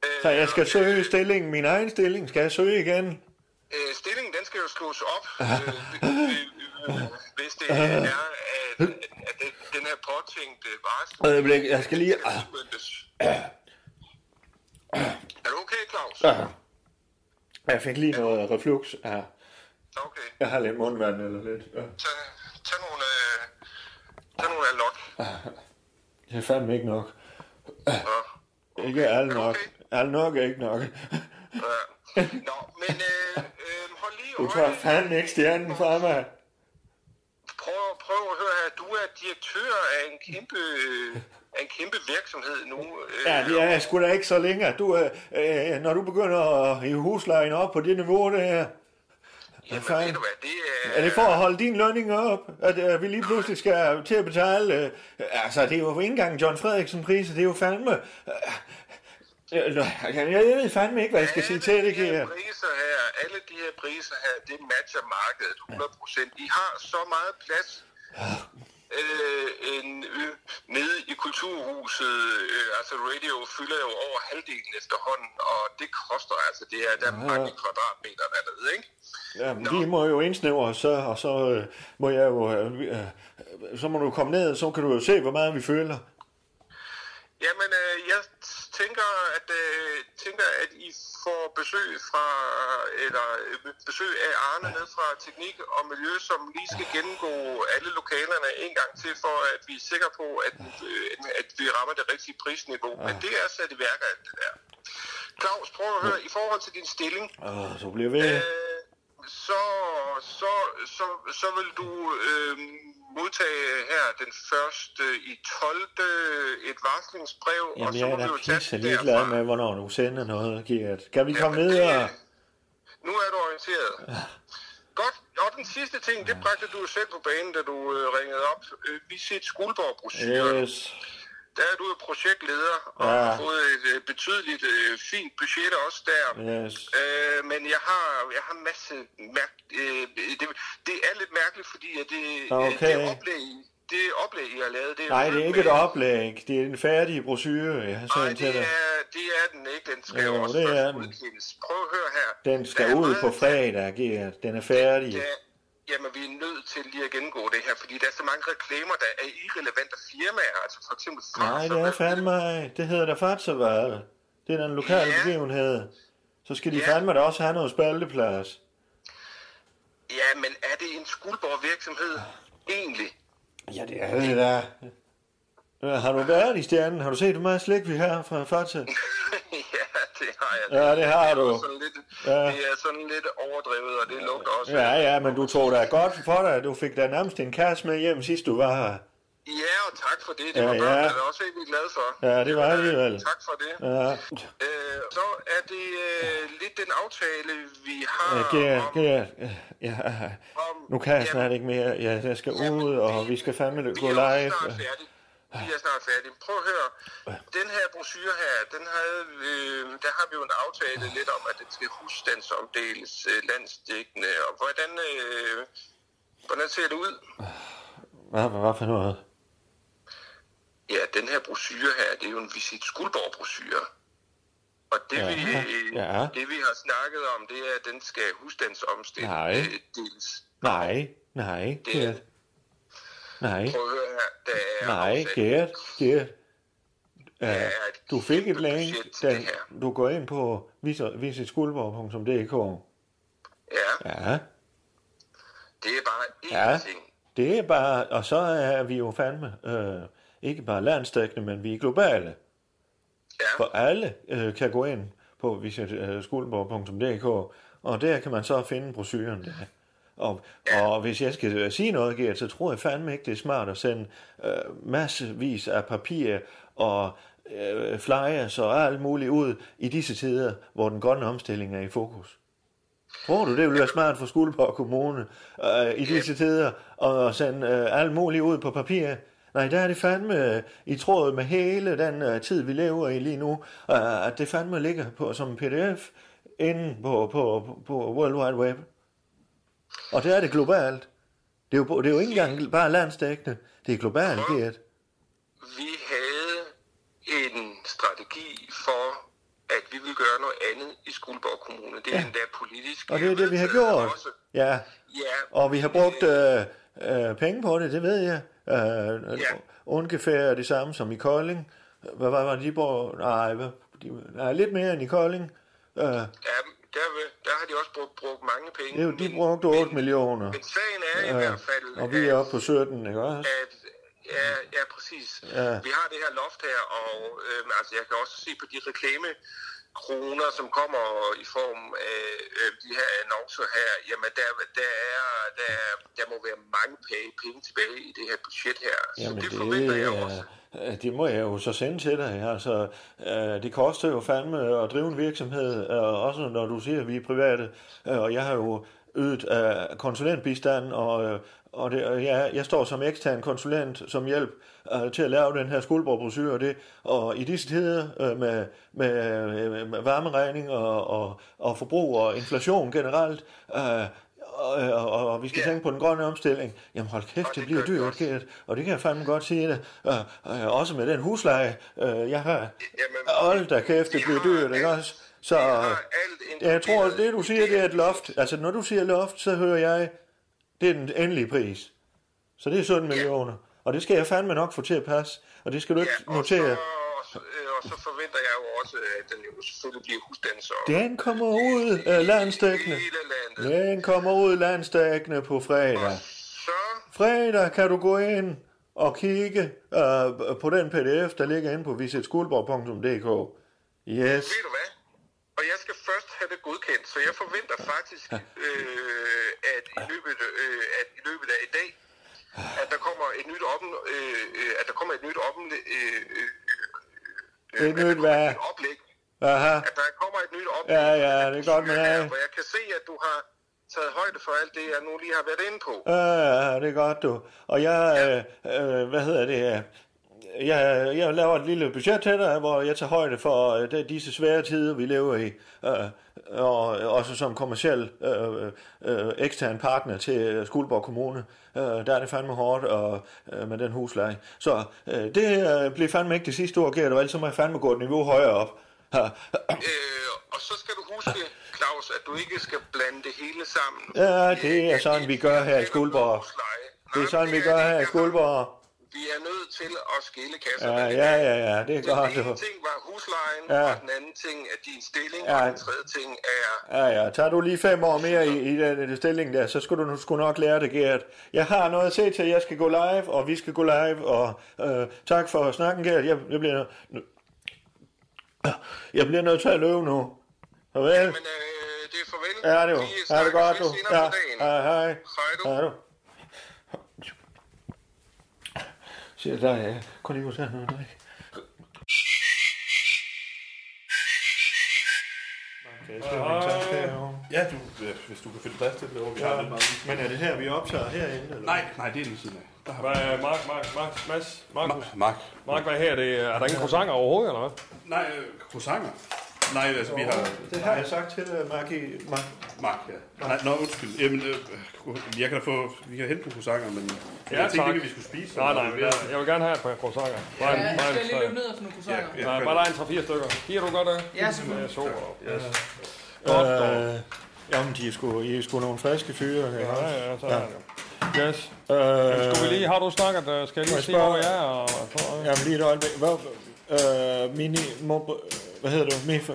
Øh, Så jeg skal søge stillingen, min egen stilling, skal jeg søge igen? Øh, stillingen, den skal jo slås op, øh, øh, øh, hvis det er, at, at det, den her påtænkte varsel Øjeblik, jeg skal lige... Er du okay, Claus? Ah. Jeg fik lige noget reflux. Ja. Okay. Jeg har lidt mundvand eller lidt. Ja. Tag, tag nogle, øh, tag nogle alok. Det er fandme ikke nok. Ja. Ikke alle nok. okay? Alle nok er ikke nok. Ja. Nå, men øh, øh, hold lige Du øje. tager fandme ikke stjernen fra mig. Prøv, at høre her. Du er direktør af en kæmpe, af en kæmpe virksomhed nu. Øh, Ja, det er sgu da ikke så længe. Du, øh, øh, når du begynder at hive huslejen op på det niveau, det her, Jamen, fanden? ved du hvad, det er... er det for at holde din lønning op, at øh, vi lige pludselig skal til at betale? Øh, altså, det er jo ikke engang John Frederiksen priser, det er jo fandme... Øh, øh, jeg, jeg ved fandme ikke, hvad jeg skal sige til det, Alle de her her. priser her, alle de her priser her, det matcher markedet 100%. I har så meget plads øh, en, øh, nede i kulturhuset. Øh, altså radio fylder jo over halvdelen efterhånden, og det koster altså, det er der er mange kvadratmeter dernede, ikke? Ja, men de må jo indsnævre så, og så øh, må jeg jo... Øh, øh, så må du komme ned, så kan du jo se, hvor meget vi føler. Jamen, øh, jeg tænker, at øh, tænker, at I får besøg fra eller øh, besøg af Arne ned fra Teknik og Miljø, som lige skal gennemgå alle lokalerne en gang til, for at vi er sikre på, at, øh, at vi rammer det rigtige prisniveau. Men det er sat i værk alt det der. Claus, prøv at høre, i forhold til din stilling, Åh, så bliver ved. øh, så, så, så, så vil du øh, modtage her den første i 12. et varslingsbrev, og Jamen, så jeg må er vi jo tage pisse den ligeglad derfra. med, hvornår du sender noget, Gert. Kan vi komme videre? det- Nu er du orienteret. Godt. Og den sidste ting, det bragte du selv på banen, da du øh, ringede op. Øh, vi set Skuldborg-brochuren. Yes. Der er du jo projektleder og Ja. har fået et øh, betydeligt øh, fint budget også der. Yes. Øh, men jeg har, jeg har en masse mærk, øh, det, det er lidt mærkeligt, fordi at det, Okay. det oplæg, det oplæg, I har lavet, det er Nej, det er ikke et med- oplæg. Det er en færdig brochure, jeg har Nej, sendt til det er, det er den ikke. Den skal Jo, også det er den. udkendes. Prøv at høre her. Den Der skal ud på fredag, Gert. Den er færdig. Ja, jamen, vi er nødt til lige at gennemgå det her, fordi der er så mange reklamer, der er irrelevante firmaer. Altså for eksempel Nej, det er fandme. Det hedder da Fatservare. Det er den lokale Ja. begivenhed. så skal de Ja. fandme da også have noget spalteplads. Ja, men er det en skuldborg virksomhed egentlig? Ja, det er det da. Ja, Har du været i stjernen? Har du set, hvor meget slik vi har fra Fakta? ja, det har jeg. Ja, det har er du. jo Sådan lidt, Ja. Det er sådan lidt overdrevet, og det lugter også. Ja, ja, men du tog da godt for dig. Du fik da nærmest en kasse med hjem sidst du var her. Ja, og tak for det. Det Ja, var ja. børnene da også helt glade for. Ja, det var alligevel. Tak for det. Ja, Øh, så er det øh, lidt den aftale, vi har ja, Gert, om... Gert, ja, om nu kan jeg Jamen, snart ikke mere. Ja, jeg skal Jamen, ud, og vi skal fandme vi gå er jo live. snart færdige. Vi er snart færdige. Prøv at høre. Den her brochure her, den havde, øh, der har vi jo en aftale lidt om, at den skal husstandsomdeles øh, landsdækkende. Og hvordan, øh, hvordan ser det ud? Hvad, hvad for noget? Ja, den her brochure her, det er jo en Visit Skuldborg-brochure. Og det, Ja, vi, ja. det vi har snakket om, det er, at den skal husstandsomstilles. Nej. øh, deles. Nej, nej, Det- Gert. Nej, Prøv at høre her, der er nej, Gert, Gert. Er et du fik et link, da du går ind på visitskuldborg.dk. Ja, Ja, det er bare én Ja. ting. det er bare, og så er vi jo fandme, øh, ikke bare landstækkende, men vi er globale. Ja, For alle øh, kan gå ind på visitskuldborg.dk, og der kan man så finde brochuren der. Og, og hvis jeg skal sige noget, Gert, så tror jeg fandme ikke, det er smart at sende øh, massevis af papir og øh, flyers og alt muligt ud i disse tider, hvor den grønne omstilling er i fokus. Tror du, det vil være smart for Skuldborg Kommune øh, i disse tider at sende øh, alt muligt ud på papir? Nej, der er det fandme øh, i tråd med hele den øh, tid, vi lever i lige nu, øh, at det fandme ligger på som en pdf inde på, på, på World Wide Web. Og der er det globalt. Det er jo, det er jo ikke engang bare landsdækkende. Det er globalt, Gert. vi havde en strategi for, at vi ville gøre noget andet i Skuldborg Kommune. Det er Ja. endda politisk. Og det er det, vi har gjort. Også. Ja, Ja, og vi har brugt øh, øh, penge på det, det ved jeg. Øh, Ja. Ungefær det samme som i Kolding. Hvad var det, de brugte? Nej, de, nej, lidt mere end i Kolding. Øh, ja der, vil- de også brugt, brugt mange penge. det er jo, de brugte 8 men- millioner. Men sagen er i Ja, hvert fald, og vi er oppe på 17, ikke også? at ja, ja, præcis. Ja. Vi har det her loft her, og øhm, altså, jeg kan også se på de reklame kroner, som kommer i form af øh, de her annoncer her, jamen der, der, er, der, der må være mange penge, penge tilbage i det her budget her. Så Jamen det det, forventer jeg også. øh, det må jeg jo så sende til dig. Altså, øh, det koster jo fandme at drive en virksomhed, øh, også når du siger, at vi er private. Øh, og jeg har jo ydet konsulentbistand, og, og det, og jeg, jeg står som ekstern konsulent som hjælp øh, til at lave den her skuldborgbrosyre og det. Og i disse tider øh, med, med, med varmeregning og, og, og forbrug og inflation generelt, øh, og, og, og, og vi skal Ja. tænke på den grønne omstilling. Jamen hold kæft, det bliver dyrt. Gert. Og det kan jeg fandme godt sige det. Øh, øh, også med den husleje, øh, jeg har. Hold da kæft, det bliver dyrt, ikke også? Så jeg tror, det du siger, det er et loft. Altså, når du siger loft, så hører jeg, det er den endelige pris. Så det er 17 millioner. Og det skal jeg fandme nok få til at passe. Og det skal du ikke Ja, og notere. så, øh, og så forventer jeg jo også, at den jo selvfølgelig bliver husdanser. Den kommer ud af landstækkende. Hele landet. Den kommer ud landstækkende på fredag. Så Fredag kan du gå ind og kigge øh, på den pdf, der ligger inde på visitskuldborg.dk. Yes. Ved du hvad? Og jeg skal først have det godkendt, så jeg forventer faktisk, øh, at, i løbet, øh, at i løbet af i dag, at der kommer et nyt oppen, øh, at der kommer et nyt oppen, øh, øh, øh, Et nyt hvad? et oplæg. Aha. At der kommer et nyt oplæg. Ja, ja, det er godt med her. Hvor jeg kan se, at du har taget højde for alt det, jeg nu lige har været inde på. Ja, ja, det er godt, du. Og jeg, øh, øh, hvad hedder det, øh, jeg, jeg laver et lille budget til dig, hvor jeg tager højde for øh, det, disse svære tider, vi lever i. Øh, og også som kommersiel øh, øh, ekstern partner til Skuldborg Kommune. Øh, der er det fandme hårdt og, øh, med den husleje. Så øh, det øh, bliver fandme ikke det sidste ord, Gert, og ellers må jeg fandme gå et niveau højere op. Øh, og så skal du huske, Claus, at du ikke skal blande det hele sammen. Ja, det er sådan, vi gør her i Skuldborg. Det er sådan, vi gør her i Skuldborg. Vi er nødt til at skille kasser. Ja, ja, ja, ja, det er Den godt. ene du. ting var huslejen, Ja. og den anden ting er din stilling, Ja. og den tredje ting er... Ja, ja. Tager du lige fem år mere i, i den, den stilling der, så skulle du nu skulle nok lære det, Gert. Jeg har noget at se til. Jeg skal gå live, og vi skal gå live, og øh, tak for snakken, Gert. Jeg, jeg, bliver, jeg bliver nødt til at løbe nu. Farvel. Men øh, det er farvel. Ja, det er jo. Ja, det er godt, du. Ja, hej. Hej, du. Hej, du. Siger der, lige ud her noget, drik. Ja, du, øh, hvis du kan finde plads til det derovre. Vi har lidt meget. Men er det her, vi optager herinde? Eller? Nej, nej, det er lige siden af. Der har Hvad er Mark, Mark, Mark, Mads, Markus? Mark. Mark, hvad her? Det, er der ingen croissanter overhovedet, eller hvad? Nej, øh, croissanter. Nej, altså vi har... Det har jeg sagt til dig, Mark. i- Mark. Mark, ja. Nej, nå, undskyld. Jamen, øh, jeg kan da få... Vi kan hente nogle croissanter, men... Ja, jeg tænkte ikke, at vi skulle spise. Nej, nej, jeg, jeg vil gerne have et par croissanter. Bare, en, Ja, bare, skal jeg en, lige løbe ned og få nogle croissanter? Ja, Nej, bare der er en 3-4 stykker. Giver du godt det? Ja, selvfølgelig. Med sukker. Yes. Øh, jamen, de er sgu, I er sgu nogle friske fyre. Ja, Ja, ja, så er det. Yes. Øh, Skulle vi lige, har du snakket, øh, skal jeg lige spørge- hvor jeg er? Og, så, Jamen, lige et øjeblik. Hvad, øh, mini, mo, hvad hedder du? Mifa?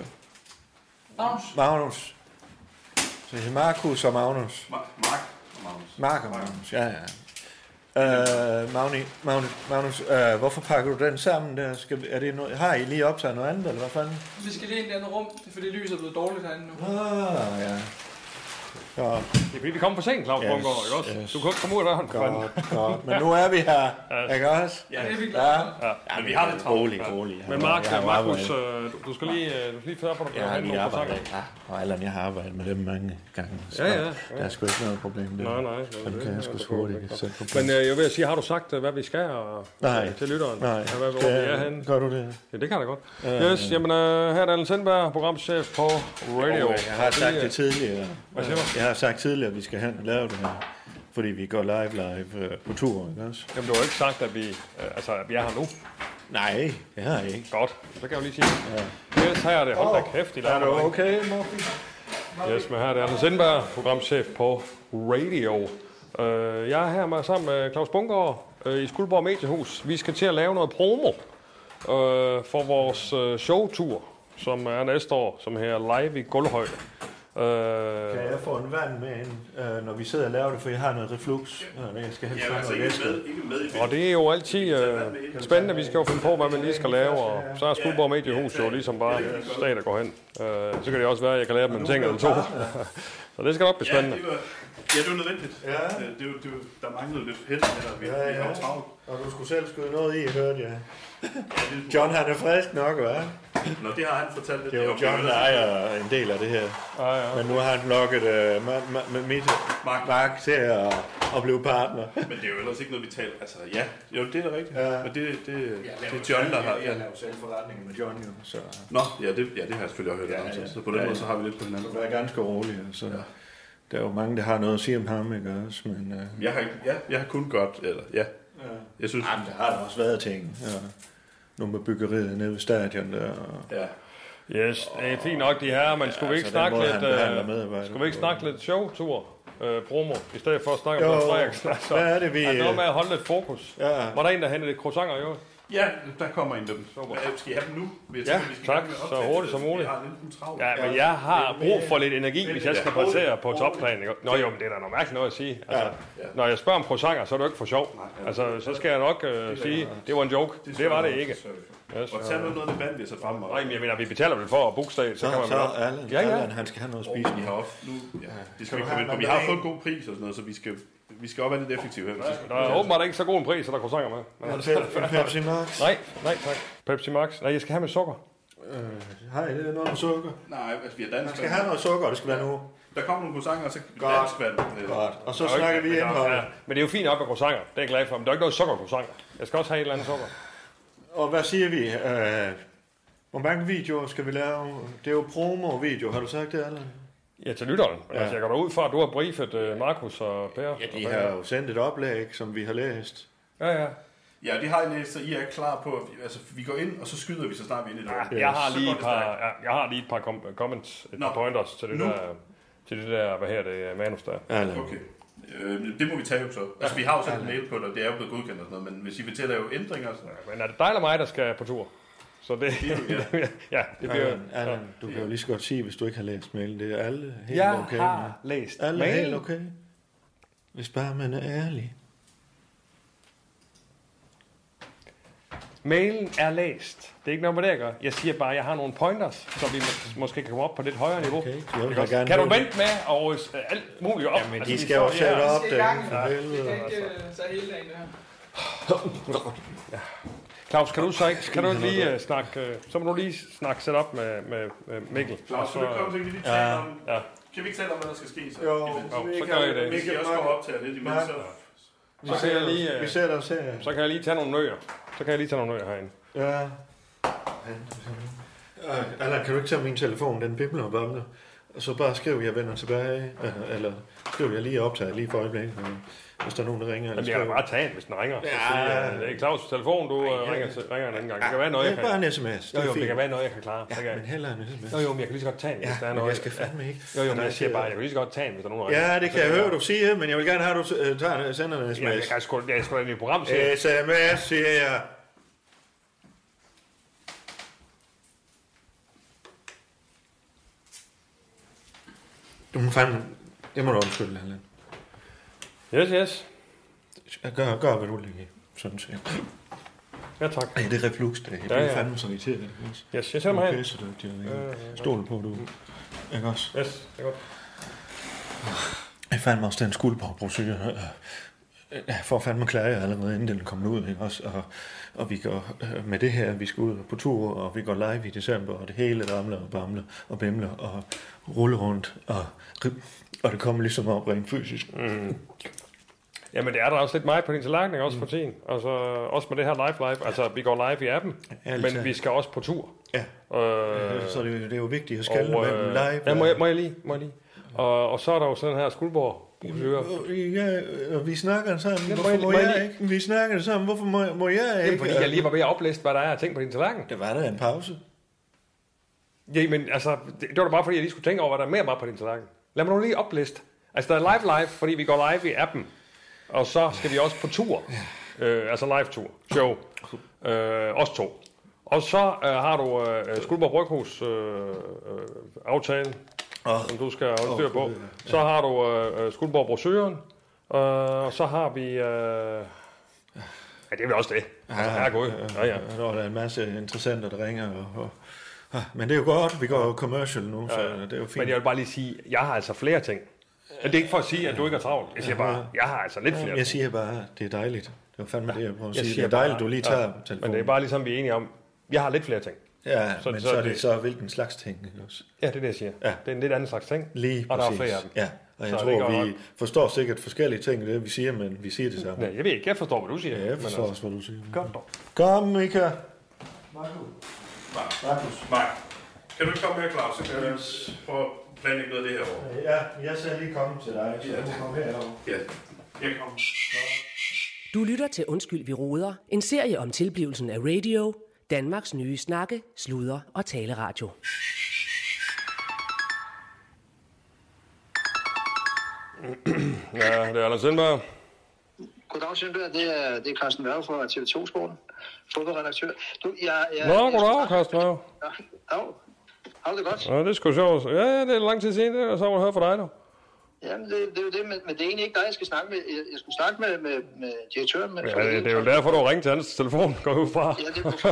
Magnus? Magnus. Så det er Markus og Magnus. Ma- Mark og Magnus. Mark og Magnus, ja, ja. Øh, Magni, Magnus, Magnus øh, hvorfor pakker du den sammen der? Skal, er det noget, har I lige optaget noget andet, eller hvad fanden? Vi skal lige ind i det andet rum, det er fordi lyset er blevet dårligt herinde nu. Ah, ja. Ja, det er fordi, vi kommer for sent, Claus Yes, Bungård, ikke også? yes. Du kan ikke komme ud af døren, for godt, godt. Men nu er vi her, ikke også? Ja, det er vi glade Ja. Ja. Men vi har lidt travlt. Rolig, rolig. Men Mark, Markus, øh, du- du skal lige, øh, du skal lige føre på, lige nogle arbejdet, croissanter. ja. Og Allan, jeg har arbejdet med dem mange gange. Så Ja, ja, Der er sgu ikke noget problem der. Nej, nej. Dem kan jeg sgu hurtigt sætte på Men øh, jeg vil sige, har du sagt, øh, hvad vi skal og, Nej. til lytteren? Nej, Ja, hvad, hvor vi er skal, henne? gør du det? Ja, det kan da godt. Yes, jamen øh, her er Allan Sindberg, programchef på Radio. Jeg har sagt det tidligere. Hvad siger du? Jeg har sagt tidligere, at vi skal hen og lave det her. Fordi vi går live live øh, på tur, ikke også? Jamen, du har ikke sagt, at vi, øh, altså, at vi er her nu. Nej, det har jeg ikke. Godt, så kan jeg jo lige sige. Ja. Yes, her er det. Hold da kæft, de Er du okay, Morfin? Yes, men her er det Allan Sindberg, programchef på Radio. Uh, jeg er her med, sammen med Claus Bungård uh, i Skuldborg Mediehus. Vi skal til at lave noget promo uh, for vores uh, showtur, som er næste år, som her live i Guldhøjde. Uh, Kan jeg få en vand med ind, øh, når vi sidder og laver det, for jeg har noget reflux. Øh, jeg skal helst Ja, have altså noget ikke væske. med, ikke med i og det er jo altid uh, spændende. Vi skal jo finde på, hvad man lige skal lave. Og så er Skuldborg Mediehus jo ligesom bare sted, der går hen. Uh, så kan det også være, at jeg kan lære dem en ting eller to. så det skal nok blive Ja, spændende. det ja, det var nødvendigt. Ja. Øh, Det, det var, der manglede lidt det. Vi, Ja, vi ja. var travlt. Og du skulle selv skyde noget i, hørte jeg. Ja, det, John, han er frisk nok, hva'? Nå, det har han fortalt lidt. Det er jo Okay, John, der ejer en del af det her. Ja, ja. Men nu har han lukket øh, ma- ma- ma- mit Mark. Mark til at, at blive partner. Men det er jo ellers ikke noget, vi taler... Altså, ja, jo, det er da rigtigt. Ja. Men det, det, det er John, der har... Ja. laver selv forretninger med John, jo. Så Nå, ja det, ja, det har jeg selvfølgelig også hørt Ja, ja, om. ja. Så, så på den Ja, måde, ja. så har vi lidt på hinanden. du er ganske rolig. Så der er jo mange, der har noget at sige om ham, ikke også? Men, øh, Jeg har, ja, jeg har kun godt... Eller, ja. Jeg synes... Jamen, der har der også været ting. Ja. Nu med byggeriet nede ved stadion der. Og, Ja. Yes, det er fint nok de her, men skulle vi ikke altså, snakke lidt, øh, skulle vi ikke snakke lidt showtur, øh, promo, i stedet for at snakke om Jo, Frederiksen? Altså, hvad er det, vi- Altså noget med at holde lidt fokus. Ja. Var der en, der hentede lidt croissanter, jo? Ja, der kommer en af dem. Super. Hvad, Skal I have dem nu? Vi Ja, tak. Så hurtigt som muligt. Jeg har lidt travlt. Ja, men jeg har brug for lidt energi, hvis jeg skal præstere på topplan. ikke? Nå jo, men det er da noget mærkeligt noget at sige. Altså, når jeg spørger om croissanter, så er det jo ikke for sjov. Altså, så skal jeg nok øh, sige, det var en joke. Det var det ikke. Yes. Og tag noget, noget af det vand, vi har sat frem. Nej, men jeg mener, vi betaler vel for at booke så, Så, kan man så op. Allan, Ja, ja. Allan, han skal have noget at spise Vi nu. har nu, ja, det skal vi komme have ind på. Vi har fået en god pris og sådan noget, så vi skal, vi skal også være lidt effektive her. Der er åbenbart ikke så god en pris, så der er croissanter med. Men, En Pe- en Pepsi Max. nej, nej tak. Pepsi Max. Nej, jeg skal have med sukker. Øh, Hej, det er noget med sukker. Nej, altså, vi er dansk. Man skal have noget sukker, og det skal være nu. Der kommer nogle croissanter, og så Godt. dansk vand. Godt. Og så er snakker vi men der- indhold. ja, Men det er jo fint op med croissanter. Det er jeg glad for. Men der er ikke noget sukker croissanter. Jeg skal også have et eller andet sukker. Og hvad siger vi? Øh, hvor mange videoer skal vi lave? Det er jo promo-video, har du sagt det, Allan? Ja, til lytteren. Ja. Ja. Altså, jeg går da ud fra, at du har briefet uh, Markus og Per. Ja, de har jo sendt et oplæg, som vi har læst. Ja, ja. Ja, det har I læst, så I er klar på, at vi, altså, vi går ind, og så skyder vi, så snart vi er inde i det. ja. Jeg har lige et par, ja, jeg har lige et par kom- comments, et Nå. par pointers til det Nu. der, til det der, hvad her det, manus der. Allan. Okay. Øh, det må vi tage jo så. Altså, vi har jo sendt en mail på det, og det er jo blevet godkendt og sådan noget, men hvis I vil til at lave ændringer, så... Men er det dig eller mig, der skal på tur? Så det, ja, det bliver... Allan, Allan, du kan jo lige så godt sige, hvis du ikke har læst mailen. Det er alle helt Jeg okay. har med. læst Alle er mailen. helt okay. Hvis bare man er ærlig. Mailen er læst. Det er ikke noget med det, jeg gør. Jeg siger bare, at jeg har nogle pointers, så vi må- måske kan komme op på lidt højere niveau. Okay, jeg da også? gerne kan du vente med og øh, alt muligt op? Jamen, Altså, de skal jo sætte op Vi skal i gang. kan ikke øh, tage hele dagen, det her. Claus, kan du så ikke, kan du ikke lige uh, snakke, uh, så må du lige snakke sæt op med, med, med Mikkel. Claus, så du komme til, at vi lige Ja. taler om... Ja. Kan vi ikke tale om, hvad der skal ske? Så, Jo? Jo, vi så kan- gør I det. Vi kan også gå op til lidt imens. Så... Så kan jeg lige, Vi uh, sætter os her. så kan jeg lige tage nogle nøjer. Så kan jeg lige tage nogle nøjer herinde. Ja. Øh, Allan, kan du ikke tage min telefon? Den bimler og bamler. Og så bare skriv, jeg vender tilbage. Eller, eller skriv, jeg lige optager lige for øjeblikket. Hvis der er nogen, der ringer. Jamen, jeg kan bare tage den, hvis den ringer. Så Ja. siger, uh, det er Claus' telefon, du uh, ringer, til, ringer en anden gang. Det kan være noget, jeg er kan... bare en sms. Det Jo, er jo, det kan være noget, jeg kan klare. Så kan Ja, jeg- men heller en sms. Jo, jo, men jeg kan lige så godt tage den, hvis der Ja, er men noget. jeg skal fandme ikke. Jo, jo, men jeg siger siger- bare, jeg kan lige så godt tage den, hvis der er nogen, der Ja, ringer. det kan jeg høre, du siger, men jeg vil gerne have, at du øh, tager, sender en sms. Ja, jeg kan sgu, da i program, siger jeg. SMS, siger jeg. Du må fandme... Det må du undskylde, Allan. Yes, yes. Gør, gør hvad du ligger sådan set. Ja, tak. Ej, det er reflux, det. Jeg Ja, bliver ja. fandme så irriteret. Yes, jeg sætter mig Du er hen. pissedygtig, og Ja, ja, jeg ja. På, du. Ikke også? Yes, det er godt. Jeg fandt også den skuldborgbrochure. Jeg får fandme klage allerede, inden den kommer ud. Ikke også? Og, og vi går øh, med det her, vi skal ud på tur, og vi går live i december, og det hele ramler og bamler og bimler og ruller rundt. Og, og det kommer ligesom op rent fysisk. Mm. Jamen, det er der også lidt meget på din tallerken, også for tiden. Altså, også med det her live live. Altså, vi går live i appen, Ærligt men vi skal også på tur. Ja. Øh, Så det, er jo- det er jo vigtigt at skelne mellem live. Ja, må jeg, må jeg lige? Må jeg lige? Og, og så er der jo sådan her skuldborg Ja, og vi snakker sammen. Ja, Hvorfor må må jeg jeg ikke? Vi snakker sammen. Hvorfor må, må jeg ikke? fordi jeg lige var ved at oplæse, hvad der er af ting på din tallerken. Det var der en pause. Jamen, altså, det, det var da bare fordi, jeg lige skulle tænke over, hvad der mere var på din tallerken. Lad mig nu lige opliste. Altså, der er live live, fordi vi går live i appen. Og så skal vi også på tur. Øh, altså live tur. Show. Øh, os to. Og så øh, har du øh, Skuldborg Bryghus øh, øh, aftalen, oh. som du skal holde styr på. Ja. Så har du øh, øh, Skuldborg Brosyren. Øh, og så har vi... Øh, ja, det er vel også det. Altså, herregud. Ja, ja. Der er en masse interessenter, der ringer. Og, og, men det er jo godt, vi går jo commercial nu, så det er jo fint. Men jeg vil bare lige sige, jeg har altså flere ting. Men det er ikke for at sige, at du ikke er travlt. Jeg siger bare, jeg har altså lidt flere Jeg siger bare, det er dejligt. Det var fandme det, jeg prøver at Jeg sige. siger Det er dejligt, bare- du lige tager ja, telefonen. Men det er bare ligesom, vi er enige om, jeg har lidt flere ting. Ja, så, men så, så er det så hvilken slags ting, også? Ja, det er det, jeg siger. Ja. Det er en lidt anden slags ting. Lige og der er præcis. flere af dem. Ja, og jeg Så tror, vi nok. forstår sikkert forskellige ting i det, vi siger, men vi siger det samme. Nej, jeg ved ikke, jeg forstår, hvad du siger. Ja, jeg men forstår altså- også, hvad du siger. Godt dog. Kom, Mika. Markus. Nej. Kan du komme her, Claus? Så kan vi prøve planlægge noget af det her år. Ja, jeg skal lige komme til dig, så du kommer herover. Ja, jeg kommer. Du lytter til Undskyld, vi råder. En serie om tilblivelsen af radio. Danmarks nye snakke, sludre og taleradio. Ja, det er Anders Sindberg. Goddag, Sindberg. Det er, det er Carsten Mørke fra TV2-sporten. Fodboldredaktør. Du, jeg, jeg, Nå, jeg, goddag, Carsten. Mørk. Ja. Har du det godt? Ja, det er sgu sjovt. Ja, ja, det er lang tid siden, det er så må jeg høre fra dig nu. Jamen, det, det er jo det, men, men det er egentlig ikke dig, jeg skal snakke med. Jeg, jeg skulle snakke med, med, med direktøren. Med, Ja, det, det er jo derfor, du har ringet til hans telefon, går ud fra. Ja, det er du? Hvorfor,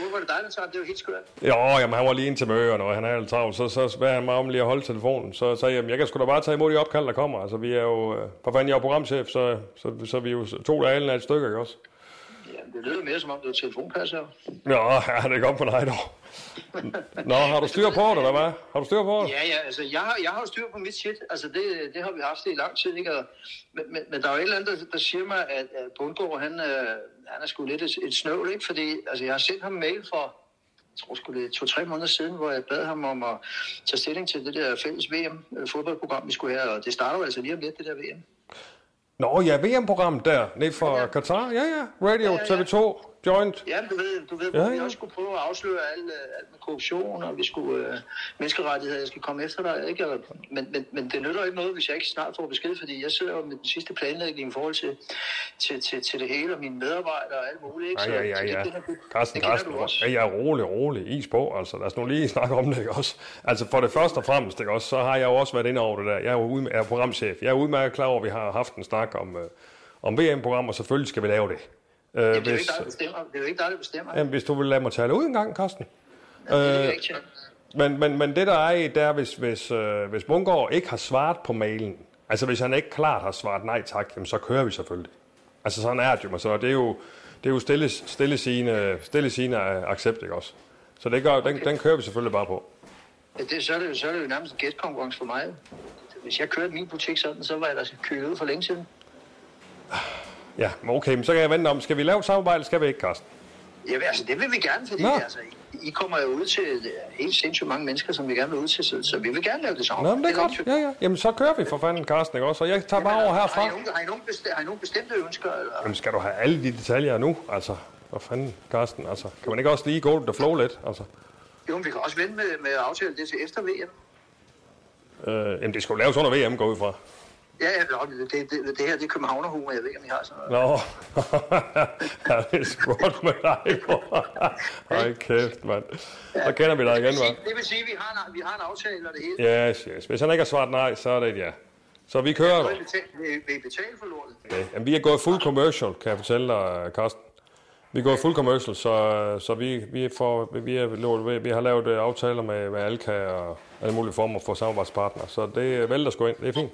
hvorfor er det dig, der tager? Det er jo helt skørt. Jo, jamen han var lige ind til møgerne, og han er lidt travlt, så, så bad han mig om lige at holde telefonen. Så sagde jeg, jeg kan sgu da bare tage imod de opkald, der kommer. Altså, vi er jo, øh, for fanden, jeg er programchef, så, så, så, vi er jo to dage af et stykke, ikke også? Jamen, det lyder mere som om, du er telefonpasser. Nå, ja, det er godt på dig dog. Nå, har du styr på det, hvad var? Har du styr på det? Ja, ja, altså jeg har, jeg har styr på mit shit. Altså det, det har vi haft i lang tid, ikke? Og, men, men, men der er jo et eller andet, der, der siger mig, at, at Bundgaard, han, øh, han er sgu lidt et, et snøvl, ikke? Fordi altså, jeg har sendt ham mail for, jeg tror sgu det to-tre måneder siden, hvor jeg bad ham om at tage stilling til det der fælles VM-fodboldprogram, vi skulle have. Og det starter jo altså lige om lidt, det der VM. Nå, ja, VM-programmet der, ned fra Katar. Ja, ja, Radio Ja, ja, ja. TV2. Joint. Ja, du ved, du ved Ja, ja, vi ja. også skulle prøve at afsløre alt, øh, alt med korruption, og vi skulle øh, menneskerettigheder, jeg skal komme efter dig, ikke? Og, men, men, men det nytter ikke noget, hvis jeg ikke snart får besked, fordi jeg sidder jo med den sidste planlægning i forhold til, til, til, til det hele, og mine medarbejdere og alt muligt, ikke? Ja, ja, ja, så det, ja. du- Carsten, det Carsten, ja, jeg er rolig, rolig. Is på, altså. Lad os nu lige snakke om det, ikke også? Altså, for det første og fremmest, ikke også, så har jeg jo også været inde over det der. Jeg er jo udm- er programchef. Jeg er udmærket klar over, at vi har haft en snak om, øh, om VM-program, og selvfølgelig skal vi lave det. Øh, Jamen, det er jo hvis, ikke dig, der bestemmer. Det er jo ikke dig, der bestemmer. jamen, hvis du vil lade mig tale ud en gang, Carsten. det er Øh, ikke men, men, men det der er i, det er, hvis, hvis, øh, hvis Bungård ikke har svaret på mailen, altså hvis han ikke klart har svaret nej tak, jamen, så kører vi selvfølgelig. Altså sådan er det jo, så det er jo, det er jo stille, stille sigende, stille sigende accept, ikke også? Så det gør, den, den kører vi selvfølgelig bare på. Ja, det, så, er det, så er det jo nærmest en gæstkonkurrence for mig. Hvis jeg kørte min butik sådan, så var jeg da kølet ud for længe siden. Ja, okay, men så kan jeg vente om, skal vi lave et samarbejde, eller skal vi ikke, Carsten? Ja, altså, det vil vi gerne, fordi Nå. altså, I- kommer jo ud til øh, helt sindssygt mange mennesker, som vi gerne vil ud til, så, så vi vil gerne lave det sammen. Nå, men det er godt. Ja, ja. Jamen, så kører vi for fanden, Carsten, ikke også? Og jeg tager bare over Har herfra. I nogen, har I nogen, bestemte, har I nogen bestemte ønsker? Eller? Jamen, skal du have alle de detaljer nu? Altså, hvad fanden, Carsten? Altså, kan man ikke også lige gå the flow lidt? Altså, Jo, men vi kan også vente med, med at aftale det til efter VM. øh, jamen, det skulle laves under VM, går ud fra. Ja, ja, det, det, det, det her det er københavnerhumor, jeg ved ikke, om I har sådan noget. Nå, ja, det er godt med dig, bror. Hold kæft, mand. Så kender vi dig igen, hva'? Det vil sige, at vi har en, vi har en aftale og det hele. Yes, yes. Hvis han ikke har svaret nej, så er det et ja. Så vi kører. Betale, vil, I betale for lortet? Okay. Jamen, vi er gået fuld commercial, kan jeg fortælle dig, Carsten. Vi er gået fuld commercial, så, så vi, vi, får, vi, er, vi har lavet øh, aftaler med, med Alka og alle mulige former for samarbejdspartnere. Så det vælter sgu ind. Det er fint.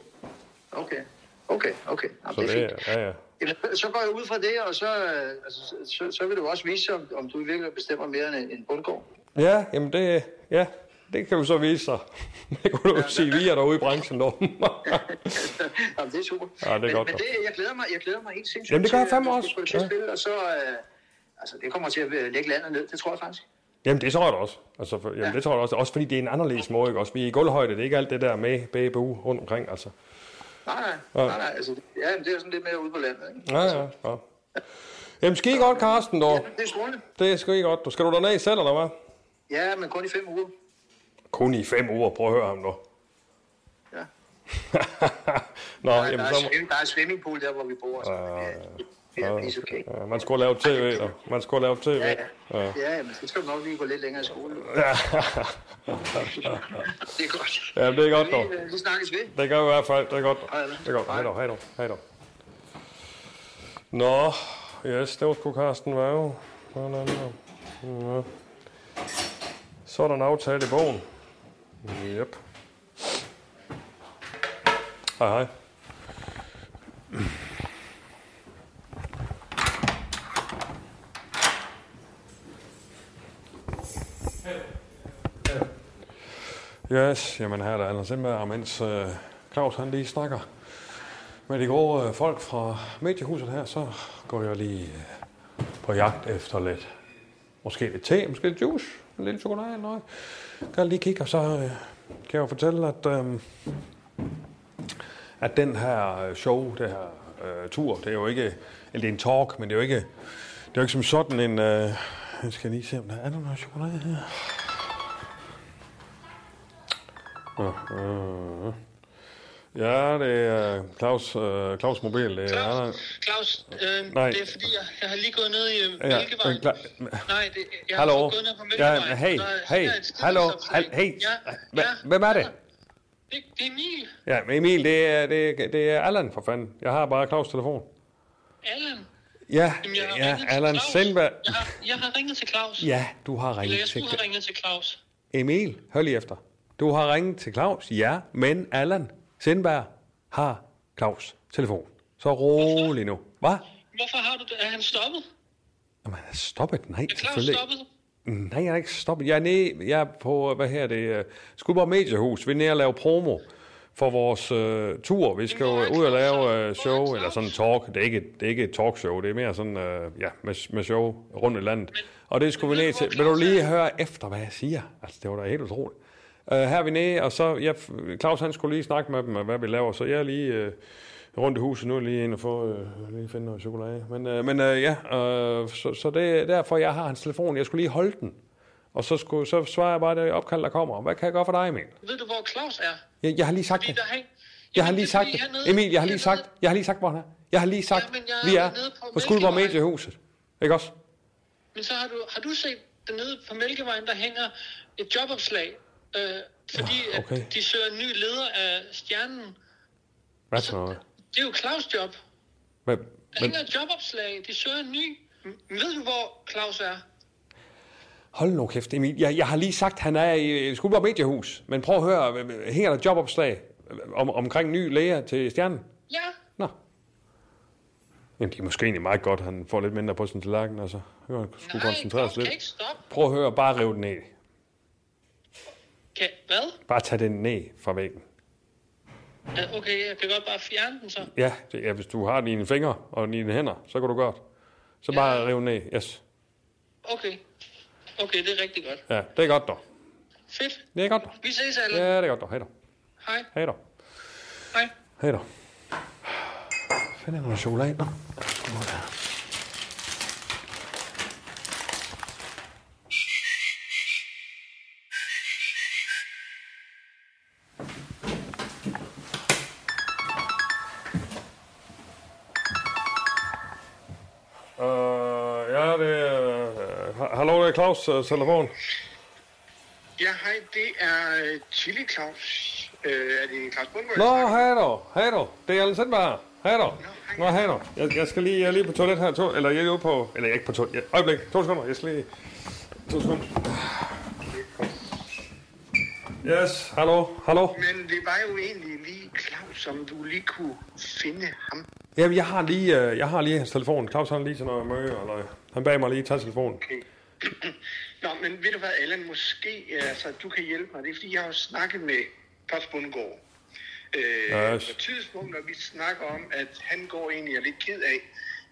Okay, okay, okay. Jamen, Så det er det, fint. ja, ja. Jamen, så går jeg ud fra det, og så, øh, altså, så, så, vil du også vise, om, om du virkelig bestemmer mere end en bundgård. Ja, jamen det, ja, det kan jo så vise sig. Det kunne du jo sige, vi er derude i branchen nu. Jamen, det er super. Ja, det er men, godt men det, jeg, glæder mig, jeg glæder mig helt sindssygt Jamen, det gør jeg fandme også. til Ja. spille, og så, øh, altså, det kommer til at øh, lægge landet ned, det tror jeg faktisk. Jamen, det tror jeg da også. Altså, for, jamen, ja. det tror jeg også. Også fordi det er en anderledes måde, ikke? Også vi er i gulvhøjde, det er ikke alt det der med BBU rundt omkring, altså. Nej, nej, Ja. nej, nej altså, ja, men det er sådan lidt mere ude på landet, ikke? Ja, ja, ja. Jamen, skide godt, Carsten, dog. Det er strålende. Det er skide godt. Du skal du derned selv, eller hvad? Ja, men kun i fem uger. Kun i fem uger. Prøv at høre ham nu. Ja. Nå, Der, jamen, der, er, så... svim- der er swimmingpool der, hvor vi bor, så det det okay. Ja, man skulle lavet tv, dog. Man skulle lavet tv. Ja, Ja. Ja, ja, men skal nok lige gå lidt længere i skole. Ja. Det er godt. ja, det er godt, dog. Vi, øh, vi snakkes ved. Det gør vi i hvert fald. Det er godt. Hej, Det er godt. Hej dog, hej dog, hej dog. Nå, yes, det var sgu Carsten Værge. Sådan der. Ja. Så er der en aftale i bogen. Yep. Hej, hej. Yes, jamen her er der Anders Indberg, og mens øh, Claus han lige snakker med de gode øh, folk fra mediehuset her, så går jeg lige øh, på jagt efter lidt, måske lidt te, måske lidt juice, lidt chokolade eller noget. Kan jeg lige kigge, og så øh, kan jeg jo fortælle, at, øh, at den her øh, show, det her øh, tur, det er jo ikke, eller det er en talk, men det er jo ikke, det er jo ikke som sådan en, øh, jeg skal lige se, om der er noget chokolade her. Ja, øh, ja, det er Claus, øh, Claus Mobil. Det er, Claus, Claus øh, Nej. det er fordi, jeg, jeg har lige gået ned i øh, Ja, Mælkevejen. men klar- Nej, det, jeg Hallo? har gået ned på Ja, Mælkevejen. men hey, hey, hallo, hey. Ja, Hva- Hvem er det? det, det er Emil. Ja, men Emil, det er, det, det er Allan for fanden. Jeg har bare Claus' telefon. Allan. Ja, Jamen, jeg har ja, Allan Claus. Sindberg. Jeg har, jeg har ringet til Claus. Ja, du har Eller ringet jeg til skulle have ringet til Claus. Emil, hør lige efter. Du har ringet til Claus, ja, men Allan Sindberg har Claus' telefon. Så rolig nu. Hvad? Hvorfor har du det? Er han stoppet? Jamen, han er stoppet? Nej, Er Claus stoppet? Nej, jeg er ikke stoppet. Jeg er, nede, jeg er på, hvad her det er, Skuldborg Mediehus. Vi er nede og lave promo for vores øh, tur. Vi skal jo ud og lave øh, show, eller sådan en talk. Det er ikke, det er ikke et talkshow, det er mere sådan, øh, ja, med, med show rundt i landet. Og det skulle vi ned til. Vil du lige høre efter, hvad jeg siger? Altså, det var da helt utroligt. Uh, her er vi nede, og så, ja, Claus han skulle lige snakke med dem, hvad vi laver, så jeg er lige uh, rundt i huset nu jeg lige ind og få øh, lige finde noget chokolade. Men, øh, men øh, ja, øh, så, så det er derfor, jeg har hans telefon. Jeg skulle lige holde den. Og så, skulle, så svarer jeg bare det opkald, der kommer. Hvad kan jeg gøre for dig, Emil? Ved du, hvor Claus er? Jeg, jeg har lige sagt Fordi det. der han... Jeg har lige sagt det. hernede- Emil, jeg har lige sagt, jeg har lige sagt, hvor han er. Jeg har lige sagt, jeg vi er nede på på Skuldborg. Mediehuset. Ikke også? Men så har du, har du set dernede på Mælkevejen, der hænger et jobopslag, øh, fordi Ah, okay. at de søger en ny leder af stjernen. Hvad noget? Det er jo Claus' job. Hvad, Der men, hænger et jobopslag, de søger en ny. Ved du, hvor Claus er? hold nu kæft, Emil. Jeg, jeg har lige sagt, at han er i Skuldborg Mediehus. Men prøv at høre, hænger der jobopslag om, omkring ny læger til stjernen? Ja. Nå. Jamen, det er måske egentlig meget godt, han får lidt mindre på sin tallerken, altså. Han skulle koncentrere sig lidt. ikke. Prøv at høre, bare riv den ned. Kan, hvad? Bare tag den ned fra væggen. Ja, okay, jeg kan godt bare fjerne den så. Ja, det, ja, hvis du har dine fingre og dine hænder, så kan du godt. Så bare rive ned, yes. Okay. Okay, det er rigtig godt. Ja, det er godt dog. Fedt. Det er godt dog. Vi ses alle. Ja, det er godt dog. Hej dog. Hej. Hej dog. Hej. Hej dog. Find noget chokolade, nå. Uh, Claus' uh, telefon. Ja, hej, det er øh, Chili Claus. Øh, er det Claus Bundgaard? Nå, hej dog. Det er Allen Sindberg. Hej dog. Nå, hej dog. Jeg, jeg skal lige, jeg er lige på toilet her. To, eller jeg er ude på... Eller jeg er ikke på toilet. Ja, øjeblik. To sekunder. Jeg skal lige... To sekunder. Yes, hallo, hallo. Men det var jo egentlig lige Claus, om du lige kunne finde ham. Jamen, jeg har lige, øh, jeg har lige hans telefon. Claus har lige sådan noget møde, eller han bag mig lige tage telefonen. Okay. Nå, men ved du hvad, Allan, måske altså, du kan hjælpe mig. Det er fordi, jeg har jo snakket med Claus Bundgaard. Øh, Yes. På et tidspunkt, når vi snakker om, at han går egentlig er lidt ked af,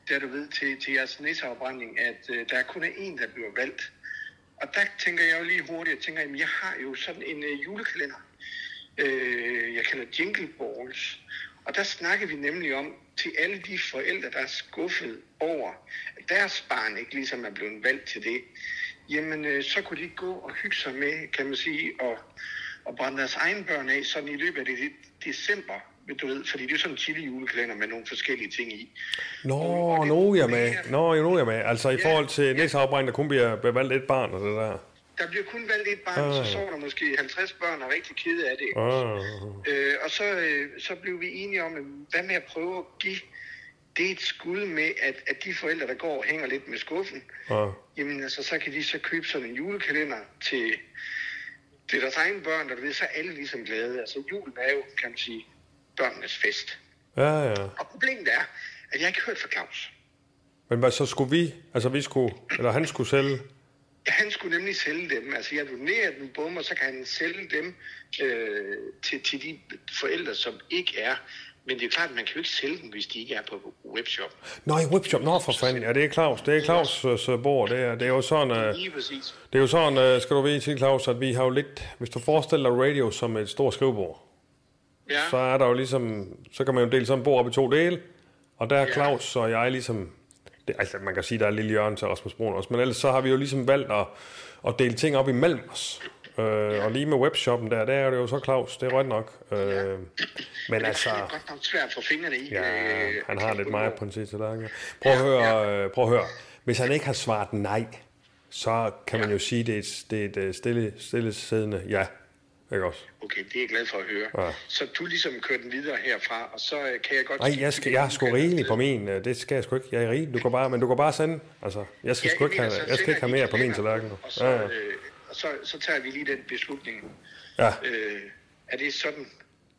da du ved, til, til jeres næseafbrænding, at øh, der kun er en, der bliver valgt. Og der tænker jeg jo lige hurtigt, jeg tænker, jamen, jeg har jo sådan en øh, julekalender, øh, jeg kalder Jingle Balls. Og der snakker vi nemlig om, til alle de forældre, der er skuffet over, at deres barn ikke ligesom er blevet valgt til det, jamen øh, så kunne de gå og hygge sig med, kan man sige, og, og brænde deres egen børn af, sådan i løbet af det, december, ved du ved, fordi det er sådan en chili julekalender med nogle forskellige ting i. Nå, nu er jeg med. Nå, nu er jeg med. Altså i forhold til næseafbrænding, der kun bliver bevalgt et barn og det der. Der bliver kun valgt et barn, Ah. så så der måske 50 børn er rigtig kede af det. Ah. Øh, og så, øh, så blev vi enige om, at hvad med at prøve at give det et skud med, at, at de forældre, der går og hænger lidt med skuffen, Ah. jamen altså, så kan de så købe sådan en julekalender til, til deres egne børn, og du ved, så er alle ligesom glade. Altså julen er jo, kan man sige, børnenes fest. Ja, ja. Og problemet er, at jeg ikke har hørt fra Claus. Men hvad, så skulle vi, altså vi skulle, eller han skulle sælge, Han skulle nemlig sælge dem. Altså, jeg donerer dem bum, og så kan han sælge dem øh, til, til de forældre, som ikke er. Men det er klart, at man kan jo ikke sælge dem, hvis de ikke er på webshop. Nå, i webshop, nå for fanden, ja, det er Claus, det er Claus' uh, bord, det er, det er jo sådan, uh, det er jo sådan, uh, skal du vide til Claus, at vi har jo lidt, hvis du forestiller dig radio som et stort skrivebord, Ja. så er der jo ligesom, så kan man jo dele sådan et bord op i to dele, og der er Claus og jeg ligesom, det, altså man kan sige, der er lille hjørne til Rasmus Brun også, men ellers så har vi jo ligesom valgt at, at dele ting op imellem os. Øh, og lige med webshoppen der, der er det jo så Claus, det er rødt nok. Øh, men altså, Det er godt nok svært at få fingrene i. ja, øh, han har lidt meget på en sidste dag. Prøv at høre, øh, prøv at høre. Hvis han ikke har svaret nej, så kan man jo sige, det er et, det er et øh, stille, stille siddende ja. Ikke også? Okay, det er jeg glad for at høre. Ja. Så du ligesom kører den videre herfra, og så øh, kan jeg godt... Nej, jeg, skal, jeg er sgu rigelig på min. øh, Det skal jeg sgu ikke. Jeg er rigelig. Du kan bare, men du kan bare sende. Altså, jeg skal Ja, sgu ikke have, jeg skal ikke have mere på min tallerken. Og så, Ja, ja. øh, og så, så tager vi lige den beslutning. Ja. Øh, er det sådan?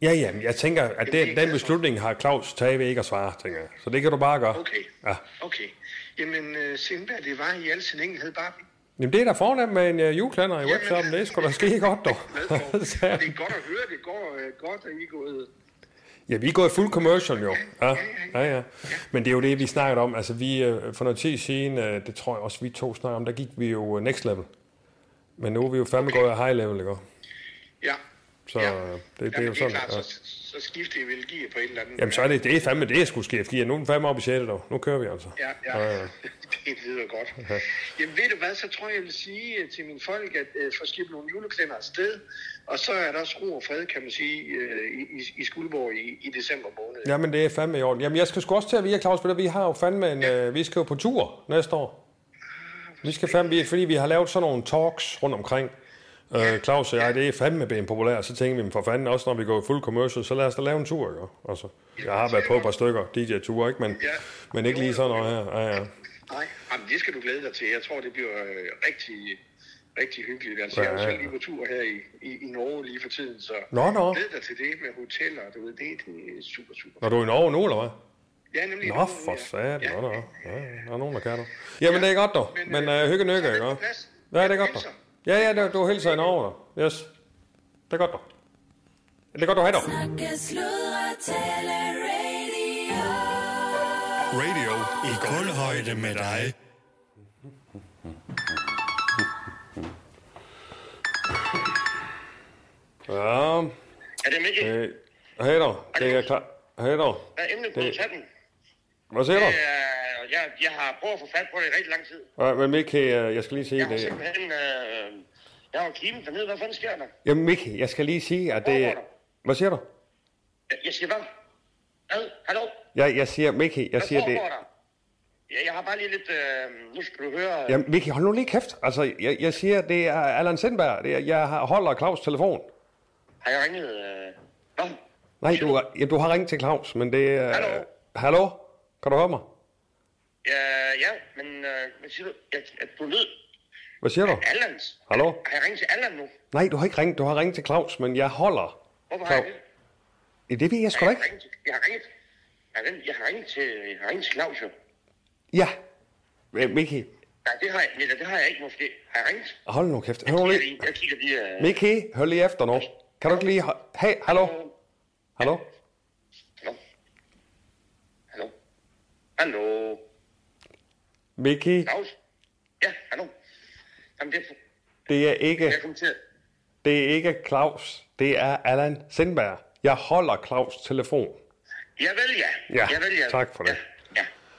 Ja, ja, jeg tænker, at den, den beslutning har Claus taget ved ikke at svare, tænker jeg. Så det kan du bare gøre. Okay. Ja. Okay. Jamen, øh, Sindberg, det var i al sin enkelhed bare Jamen, det er da fornemt med en uh, juleklænder i webshoppen. Det er sgu da skide godt, dog. det er godt at høre, det går øh, godt, at I er gået... Ja, vi er gået fuld commercial jo. Ja, ja, ja. Men det er jo det, vi snakkede om. Altså, vi, øh, for noget tid siden, øh, det tror jeg også, vi to snakker om, der gik vi jo øh, next level. Men nu er vi jo fandme gået af high level, ikke? Ja. Så øh, det, det er jo sådan. klart, ja. så, så skifter jeg vel gear på et eller andet. Jamen, så er det, det er fandme det, jeg skulle ske. Nu er den fandme op i 6. dog. Nu kører vi altså. Ja, ja. Ja, ja. det lyder godt. Ja. Jamen ved du hvad, så tror jeg, jeg vil sige øh, til mine folk, at øh, få skibet nogle juleklænder afsted, og så er der også ro og fred, kan man sige, øh, i, i, i Skuldborg i, i december måned. Jamen, det er fandme i orden. Jamen, jeg skal sgu også til at vide, Claus, du, vi har jo fandme en... Øh, vi skal jo på tur næste år. Vi skal fandme, fordi vi har lavet sådan nogle talks rundt omkring. Øh, Claus og jeg, det er fandme blevet populært, så tænker vi, for fanden, også når vi går fuld commercial, så lad os da lave en tur, ikke? Altså, jeg har været på et par stykker DJ-ture, ikke? Men, men ikke lige sådan noget her. Ja, ja. Nej, jamen, det skal du glæde dig til. Jeg tror, det bliver øh, rigtig, rigtig hyggeligt. Altså, jeg er jo Ja, ja. selv lige på tur her i, i, i Norge lige for tiden, så Nå, nå. glæd dig til det med hoteller, du ved, det, det er super, super. Når du er i Norge nu, eller hvad? Ja, nemlig. Nå, for satan. Nå, nå. Ja, der er nogen, der kan du. Jamen, det er godt, dog. Men uh, hygge nykke, ikke? Ja, det er godt, dog. Ja, ja, det- du hilser i Norge, dog. Yes. Det er godt, dog. Det er godt, du har, dog. Snakke, sludre, tale, radio. Radio i kulhøjde med dig. Ja. Er det Mikkel? Øh, Hej dog. Det er klar. Hej dog. Hvad er emnet på chatten? Hvad siger du? Det er, jeg, jeg har prøvet at få fat på det i rigtig lang tid. Ja, men Mickey, øh, jeg skal lige sige Jeg har det. simpelthen... Øh, jeg har kimet dernede. Hvad fanden sker der? Jamen Mickey, jeg skal lige sige, at det... Hvad siger du? Jeg, jeg siger hvad? Hvad? Hallo? Jeg, jeg siger, Mickey, jeg Hvad siger det... der? Ja, jeg har bare lige lidt... Øh, nu skal du høre... Jamen Mickey, hold nu lige kæft. Altså, jeg, jeg siger, det er Allan Sindberg. Det er, jeg har- holder Claus' telefon. Har jeg ringet... Øh... Hvad? Nej, du, har- ja, du har ringet til Claus, men det er... Hallo? Hallo? Kan du høre mig? Ja, ja, men øh, hvad siger du? Jeg, at du lød... Hvad siger du? Allans. Hallo? Har jeg ringet til Allan nu? Nej, du har ikke ringet. Du har ringet til Claus, men jeg holder. Hvorfor har jeg Claus. det? Ja, det ved jeg sgu da ikke. Jeg har ringet... Jeg har ringet, jeg har ringet til, jeg har ringet til Claus, jo. Ja. Mickey, Nej, det har jeg, nej, det har jeg ikke måske. Har jeg ringet? hold nu kæft. Hør lige. Jeg kigger lige... Øh... Mickey, hør lige efter nu. Kan du ikke lige... Hey, hallo? Hallo? Hallo? Hallo? Mickey, Claus? Ja, hallo? Jamen, det, det er ikke... jeg kom til... Det er ikke Claus. Det er Allan Sindberg. Jeg holder Claus' telefon. Jeg vil, ja. Ja, jeg vil, ja. tak for det.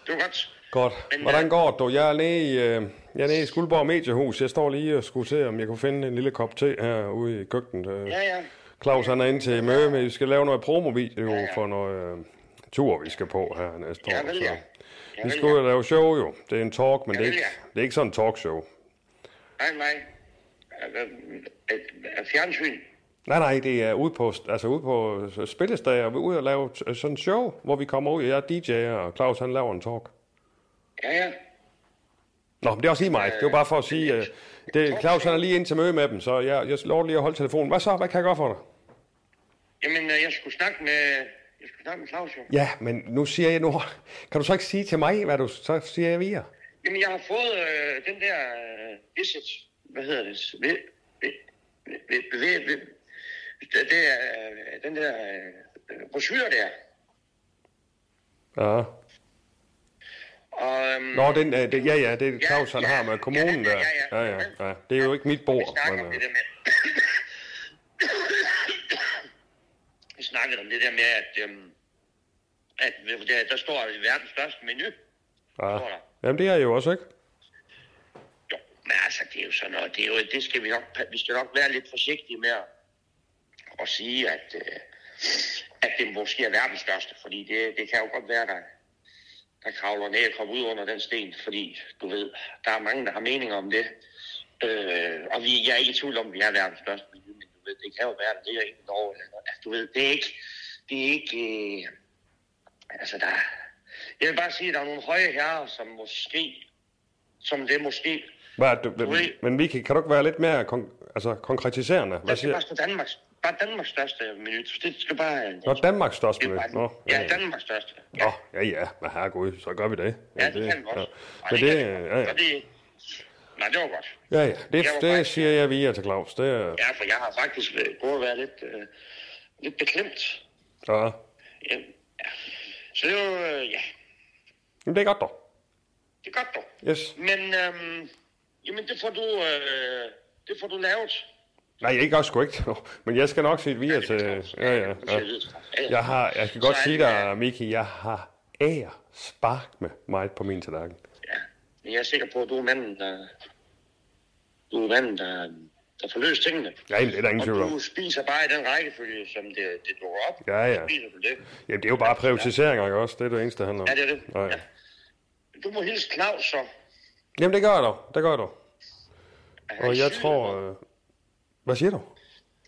Det var godt. Godt. Men, Hvordan går det, du? Jeg er nede i, øh, jeg er nede i Skuldborg Mediehus. Jeg står lige og skulle se, om jeg kunne finde en lille kop te herude i køkkenet. Øh, Ja, ja. Claus han er inde til møde med, vi skal lave noget promovideo ja, ja. for noget øh, tur, vi skal på her næste år. Jeg vil, ja. Vi ud og lave show jo. Det er en talk, men Jeg det er, ikke, ja. det er ikke sådan en talkshow. Nej, nej. Øh, et fjernsyn. Nej, nej, det er ude på, altså ude på spillestager. Vi er ude og lave t- sådan en show, hvor vi kommer ud. Jeg er DJ'er, og Claus han laver en talk. Ja, ja. Nå, men det er også lige mig. Det var bare for at sige, øh, det, Claus han er lige ind til møde med dem, så jeg, jeg lover lige at holde telefonen. Hvad så? Hvad kan jeg gøre for dig? Jamen, øh, jeg skulle snakke med... Skulle snakke med Claus, jo. Ja, men nu siger jeg nu... Kan du så ikke sige til mig, hvad du så siger jeg via? Jamen, jeg har fået øh, den der øh, visit... Hvad hedder det? Ved, ved, ved, ved, ved, det, det er øh, den der øh, brochure der. Ja. Og, øhm, Nå, den, øh, det, ja, ja, det er Claus, han ja, har med kommunen der. Ja, ja, ja. Det er jo ikke mit bord. Men, øh, Vi snakkede om det der med, at, øhm, at der, der står er verdens største menu. ja. Jamen, det er jo også, ikke? Men altså, det er jo sådan noget, det, er jo, det skal vi nok, vi skal nok være lidt forsigtige med at, at sige, at, øh, at det måske er verdens største, fordi det, det kan jo godt være, der, der kravler ned og kommer ud under den sten, fordi du ved, der er mange, der har meninger om det. Øh, og vi, jeg er ikke i tvivl om, at vi er verdens største miljø, men du ved, det kan jo være, at det ligger ikke Norge. Altså, du ved, det er ikke, det er ikke, øh, altså der, jeg vil bare sige, at der er nogle høje herrer, som måske, som det måske, Hvad, er det, men, men Vicky, kan du ikke være lidt mere kon- altså, konkretiserende? Hvad det siger bare stå Danmarks, bare Danmarks største minut. Det skal bare, Nå, Danmarks største møde. Nå, ja, Danmarks største. Nå, ja, ja. Men herregud, så gør vi det. Ja, det kan vi også. Ja. Men det, ja, ja. Nej, det var godt. Ja, ja. Det, Jeg det faktisk- siger jeg via til Claus. Det. Ja, for jeg har faktisk øh, gået og været lidt, øh, lidt beklemt. Ja. Ja. Så det var, øh, ja, Men det er godt dog. det er godt dog. Yes. Men, øhm, jamen det får du, øh, det får du lavet. Nej, jeg gør sgu ikke. Men jeg skal nok se det via til... Ja, ja, ja. Jeg, har, jeg kan godt sige dig, Miki, jeg har ære spark med mig på min tallerken. Men jeg er sikker på, at du er manden, der, du er manden, der, der får løst tingene. Ja, det er der ingen tvivl om. du spiser bare i den rækkefølge, som det, det dukker op. Ja, ja. Spiser du det. Jamen, det er jo bare prioriteringer, ikke også? Det er det eneste, det handler om. Ja, det er det. Ja, ja. Du må hilse Claus, så. Jamen, det gør jeg dog. Det gør jeg dog. han Og jeg tror... Øh... Hvad siger du?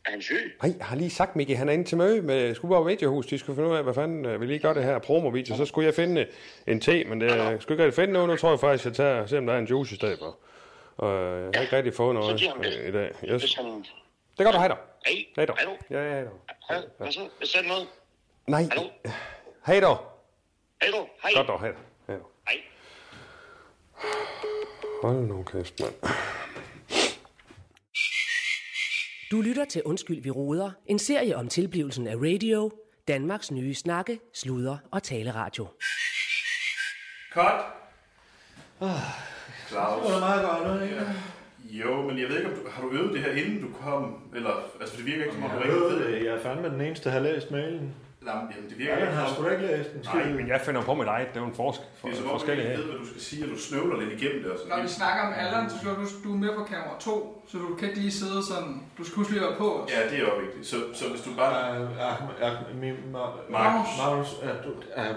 Er han syg? Nej, jeg har lige sagt, Miki, han er inde til møde med Skuborg Mediehus. De skulle finde ud af, hvad fanden øh, vi lige gør det her promovideo. Så skulle jeg finde en te, men det, jeg skulle ikke rigtig finde noget. Nu tror jeg faktisk, jeg tager se, om der er en juice i stedet for. Og øh, jeg har ikke rigtig fået noget øh, i dag. Yes. Hvis han... Det gør du, hej da. Hej. Hej. Hallo? Ja, ja, hej. Hej. Hvad så? Hvad sagde du noget? Nej. Hej da. Hej du. Hej. Godt dog, hej da. Hej da. Hej. Hold nu kæft, mand. Du lytter til Undskyld, vi råder. En serie om tilblivelsen af radio. Danmarks nye snakke, sludre og taleradio. Cut. Ah, Claus. Det var meget godt, ikke? Jo, men jeg ved ikke, om du, har du øvet det her, inden du kom? Eller, altså, det virker ikke, som om du Jeg rigtig ved det. Jeg er fandme den eneste, der har læst mailen. Jamen, det virker Ja, han har sgu da ikke læst den. Nej, men jeg finder på mit eget. Det er jo en forsk for, Det er som om, du ikke ved, hvad du skal sige, og du snøvler lidt igennem det. Og sådan. Når vi snakker om alderen, så skal du, du er med på kamera 2, så du kan ikke lige sidde sådan, du skal huske lige være på os. Ja, det er jo vigtigt. Så, så hvis du bare... min, Markus. Magnus, er du, er,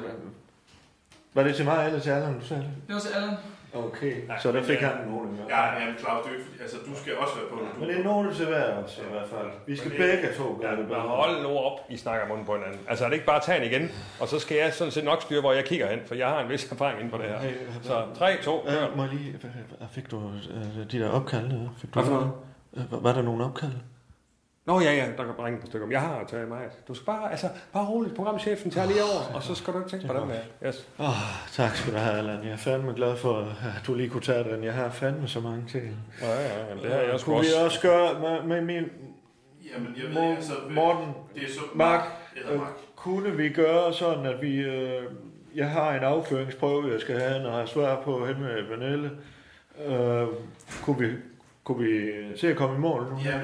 var det til mig eller til Allan, du sagde det? Det var til Allan. Okay, Nej, så der fik ja. han en med. Ja, ja, Claus, det er altså, du skal også være på det. Du, Men det er en note til hver også, i hvert fald. Vi skal Men det- begge to gøre det Men bedre. hold nu op, I snakker munden på hinanden. Altså er det ikke bare at tage den igen, og så skal jeg sådan set nok styre, hvor jeg kigger hen, for jeg har en vis erfaring inden for det her. Så 3, 2, kør. Øh, må jeg lige, fik du øh, de der opkald? Fik du Hvad for noget? Øh, var- der nogle opkald? Nå ja, ja, der kan bringe et stykke om. Jeg har taget mig. Du skal bare, altså, bare roligt. Programchefen tager lige over, og så skal du ikke tænke på den der. Yes. Oh, tak skal du have, Allan. Jeg er fandme glad for, at du lige kunne tage den. Jeg har fandme så mange ting. Ja, ja, jamen, det har jeg sgu Kunne vi også. også gøre med, med min... Jamen, jeg ved altså... Morten, det er så... Mark, hedder øh, Mark. kunne vi gøre sådan, at vi... Øh, jeg har en afføringsprøve, jeg skal have, når jeg svarer på hen med Vanille. Øh, kunne vi, kunne vi se at komme i mål nu? Ja,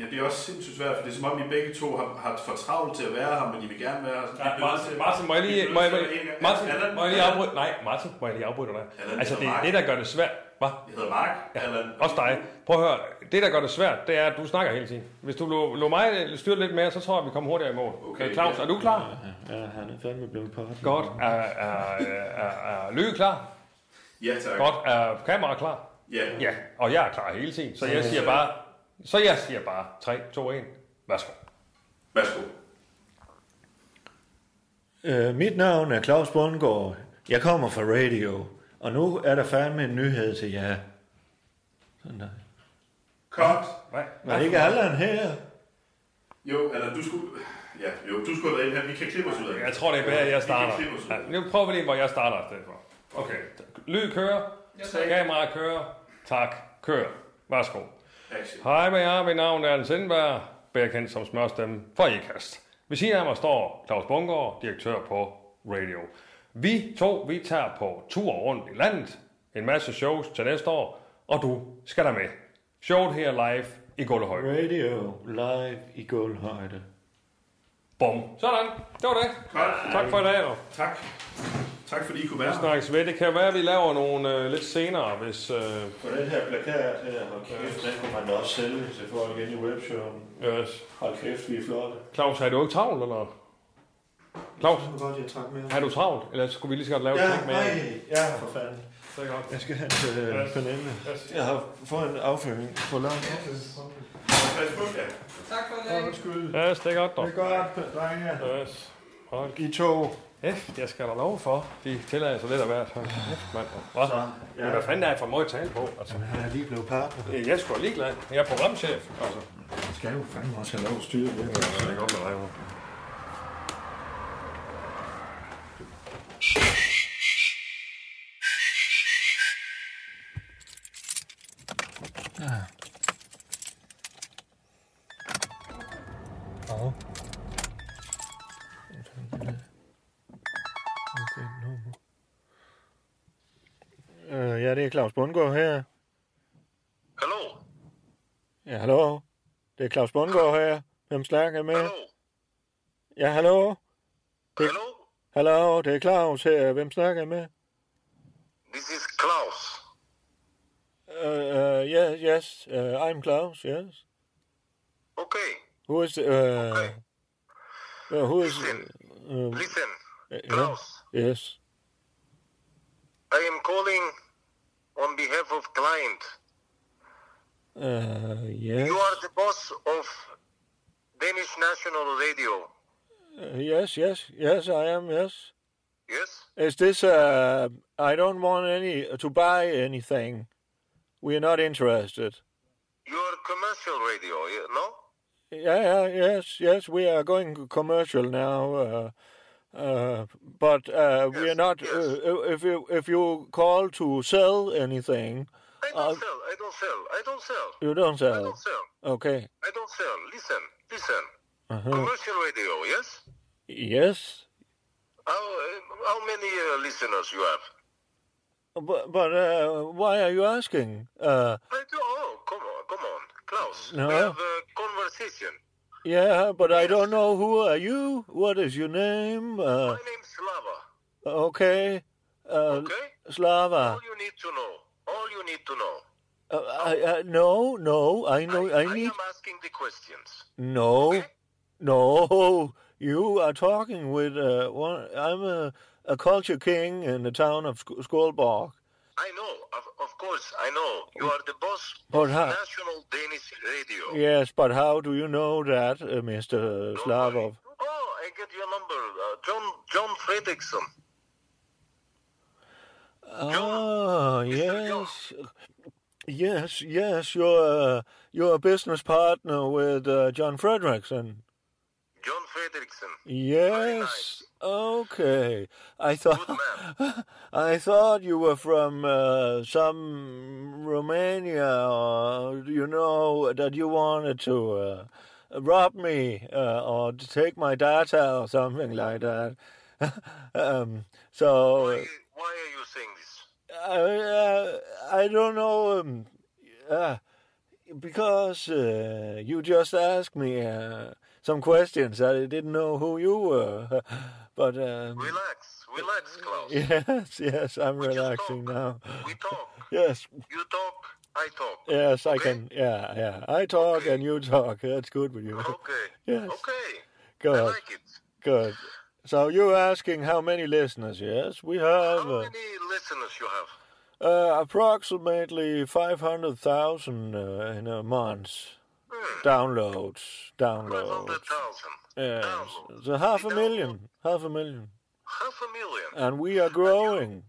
ja, det er også sindssygt svært, for det er som om, I begge to har, har for travlt til at være her, men I vil gerne være her. Ja, Martin, Martin, må jeg lige, må jeg, må jeg, Martin, må jeg lige afbryde? Nej, Martin, må jeg lige afbryde dig? Allan, Altså, det er det, der gør det svært. Hvad? Jeg hedder Mark. Ja, Allan. også dig. Prøv at høre. Det, der gør det svært, det er, at du snakker hele tiden. Hvis du lå, lå mig styre lidt mere, så tror jeg, vi kommer hurtigere i mål. Okay, Claus, ja. er du klar? Ja, han er fandme blevet på. Godt. Er, er, er, er Løge klar? Ja, tak. Godt. Er kamera klar? Ja. Ja, og jeg er klar hele tiden. Så jeg siger bare, så jeg siger bare 3, 2, 1. Værsgo. Værsgo. Øh, mit navn er Claus Bundgaard. Jeg kommer fra radio. Og nu er der fandme en nyhed til jer. Sådan der. Cut. Hvad? Var det ikke Allan her? Jo, eller du skulle... Ja, jo, du skulle have været her. Vi kan klippe os ud af det. Jeg tror, det er bedre, at jeg starter. Vi kan klippe os ud af Ja, nu prøver vi lige, hvor jeg starter i stedet for. Okay. Lyd kører. Kamera kører. Tak. Kør. Værsgo. Action. Hej med jer. Mit navn er Allen Sindberg. Bedre kendt som smørstemme for IKAST. Ved siden af mig står Claus Bungård, direktør på Radio. Vi to, vi tager på tur rundt i landet. En masse shows til næste år. Og du skal der med. Showet her live i Gullehøj. Radio live i Guldhøjde. Bum. Sådan. Det var det. Cut. Tak for i dag. dog. Tak. Tak fordi I kunne være Vi her. snakkes ved. Det kan være, at vi laver nogle øh, lidt senere, hvis... Øh, På den her plakat her, hold kæft, den kunne man da også sælge til folk ind i webshoppen. yes. Hold kæft, vi er flotte. Claus, er du ikke travlt, eller? Claus, Det var godt, jeg trak med. er du travlt? Eller skulle vi lige så godt lave Ja, ting med? nej, ja, for fanden. Det er godt. Jeg skal yes. Pernille. Yes. Jeg har fået en afføring på ja. Tak for dag. Undskyld. Yes, det er godt, dog. Det er godt, drenge. Yes. Hold I to. Kæft, jeg skal da lov for. De tillader sig lidt af hvert. Kæft, mand. Hvad? Så, Men hvad fanden er jeg for måde at tale på? Altså, Han er lige blevet partner. jeg er sgu ligeglad. Jeg er programchef. Altså, Jeg skal jo fandme også have lov at styre det. det er godt med dig. Ja. Ja. Ja, det er Claus Bundgaard her. Hallo? Ja, hallo. Det er Claus Bundgaard her. Hvem snakker jeg med? Ja, hallo? Det... Hallo? Hallo, det er Claus her. Hvem snakker jeg med? This is Klaus. Uh, uh, yes, yes, uh, I'm Klaus, yes. Okay. Who is, uh, okay. uh, who is, uh, Listen, uh, Klaus. Yes. I am calling on behalf of client. Uh, yes. You are the boss of Danish National Radio. Uh, yes, yes, yes, I am, yes. Yes? Is this, uh, I don't want any, to buy anything. We are not interested. You are commercial radio, no? Yeah, yeah, yes, yes, we are going commercial now. Uh, uh, but uh, we are not. Uh, if you if you call to sell anything, I don't sell, I don't sell, I don't sell. you don't sell. I don't sell. Okay. I don't sell. Listen, listen. Uh-huh. Commercial radio, yes? Yes, How, uh, how many uh, listeners you have? but but uh, why are you asking? Uh, I do, oh, come on, come on. Klaus, No. we have a conversation. Yeah, but I don't know who are you. What is your name? Uh, My name's Slava. okay. Uh, Slava. All you need to know. All you need to know. Uh, I, I, no, no. I know. I, I need. I am asking the questions. No, no. You are talking with uh, one. I'm a, a culture king in the town of Sk- Skolborg. I know, of, of course, I know. You are the boss But of how- National Danish Radio. Yes, but how do you know that, uh, Mr. Slavov? Oh, I get your number. Uh, John John Fredrickson. Oh, yes. Yes, yes, you're, uh, you're a business partner with uh, John Fredrickson. John Fredrickson. Yes. Okay. I thought I thought you were from uh, some Romania, or you know that you wanted to uh, rob me uh, or to take my data or something like that. um, so Why are you saying this? I, uh, I don't know. Um, uh, because uh, you just asked me uh, some questions. I didn't know who you were. But um, Relax, relax, Klaus. yes, yes, I'm relaxing now. We talk. Yes, You talk, I talk. yes, I can. Yeah, yeah. I talk and you talk. That's good with you. Okay. Yes. Okay. Good. I like it. Good. So you're asking how many listeners? Yes, we have How uh, many listeners you have? uh, approximately five hundred thousand uh, in a month. Downloads, downloads. 500,000. Yes, so half a million, half a million, Half a million. and we are growing.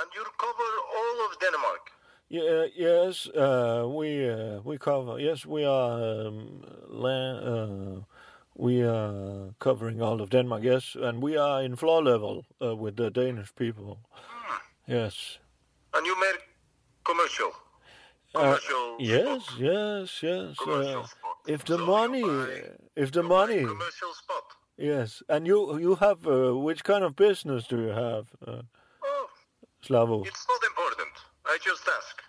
And you cover all of Denmark. Yeah, yes, uh, we uh, we cover. Yes, we are. Um, la- uh, we are covering all of Denmark. Yes, and we are in floor level uh, with the Danish people. Yes. And you made commercial. Yes, yes, yes. Uh, if the money, if the money, Commercial spot. yes. And you, you have uh, which kind of business do you have, uh, Slavo? It's not important. I just ask.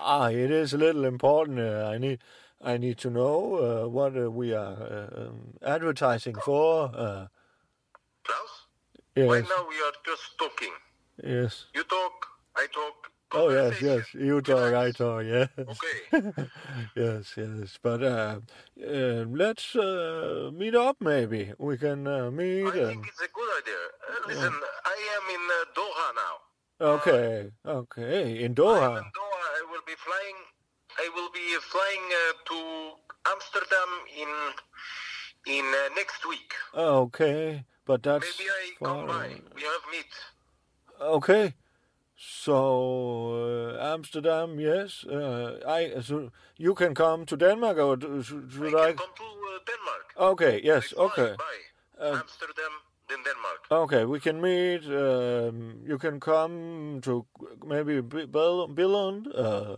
Ah, it is a little important. Uh, I need, I need to know uh, what uh, we are uh, um, advertising for. Uh, Klaus? yes, Right now we are just talking. yes. You talk, I talk. Oh yes, yes. You talk, I talk. Yes. Okay. yes, yes. But uh, uh, let's uh, meet up. Maybe we can uh, meet. and... Think it's a good idea. Uh, listen, I am in uh, Doha now. Okay, okay. In Doha. In Doha, I will be flying. I will be flying to Amsterdam in in next week. Okay, but that's Maybe I come far. by. We have meet. Okay. So uh, Amsterdam, yes. Uh, I so you can come to Denmark, or do- should, should I? Come to uh, Denmark. Okay. Yes. Okay. Uh, Amsterdam, then Denmark. Okay, we can meet. Um, you can come to maybe Billund. Uh,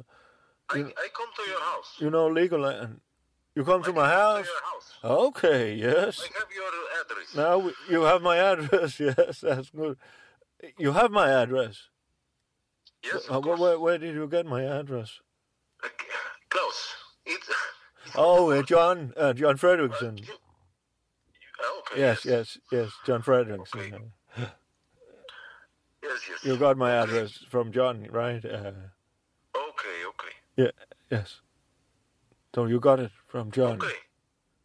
you, I come to your house. you know Legoland. You come to my house. Okay. Yes. I have your address. Now we- you have my address. Yes, that's good. You have my address. Yes, Uh, where, where, did you get my address? Klaus, it's Oh, uh, John, uh, John Fredrickson. Yes, yes, yes, John Fredrickson. Yes, yes. You got my address from John, right? Uh, Okay, okay. yeah, yes. So you got it from John. Okay.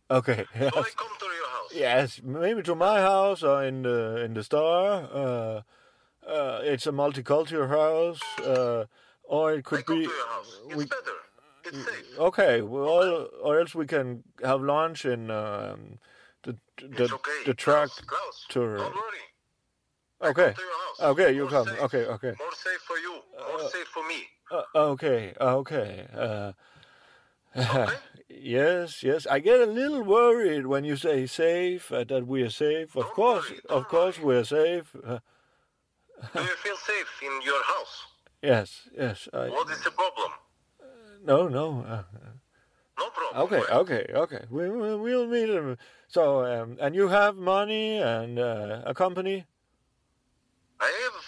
Okay. Yes. So I come to your house. Yes, maybe to my house or in the in the store. Uh, uh, it's a multicultural house, uh, or it could be. we, Okay, well, or else we can have lunch in um, the the the track to. Okay. Okay, you come. Okay, okay. More safe for you. More safe for me. Uh, okay, okay. Uh, yes, yes. I get a little worried when you say safe, uh, that we are safe. Of course, of course, we are safe. Uh, Do you feel safe in your house? yes, yes. I, What is the problem? no, no. Uh, no problem. Okay, okay, okay. We, we we'll meet him. So, um, and you have money and uh, a company. I have,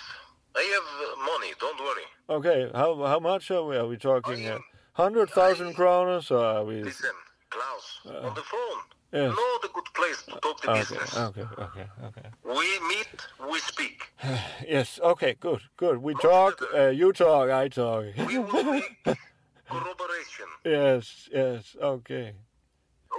I have uh, money. Don't worry. Okay, how how much are we? Are we talking? Uh, Hundred thousand kroners, or are we? Listen, Klaus, Uh, on the phone. Yes. Know the good place to talk the Okay, business. okay, okay, okay. We meet, we speak. Yes. Okay. Good. Good. We talk. Uh, you talk. I talk. We will make corroboration. yes. Yes. Okay.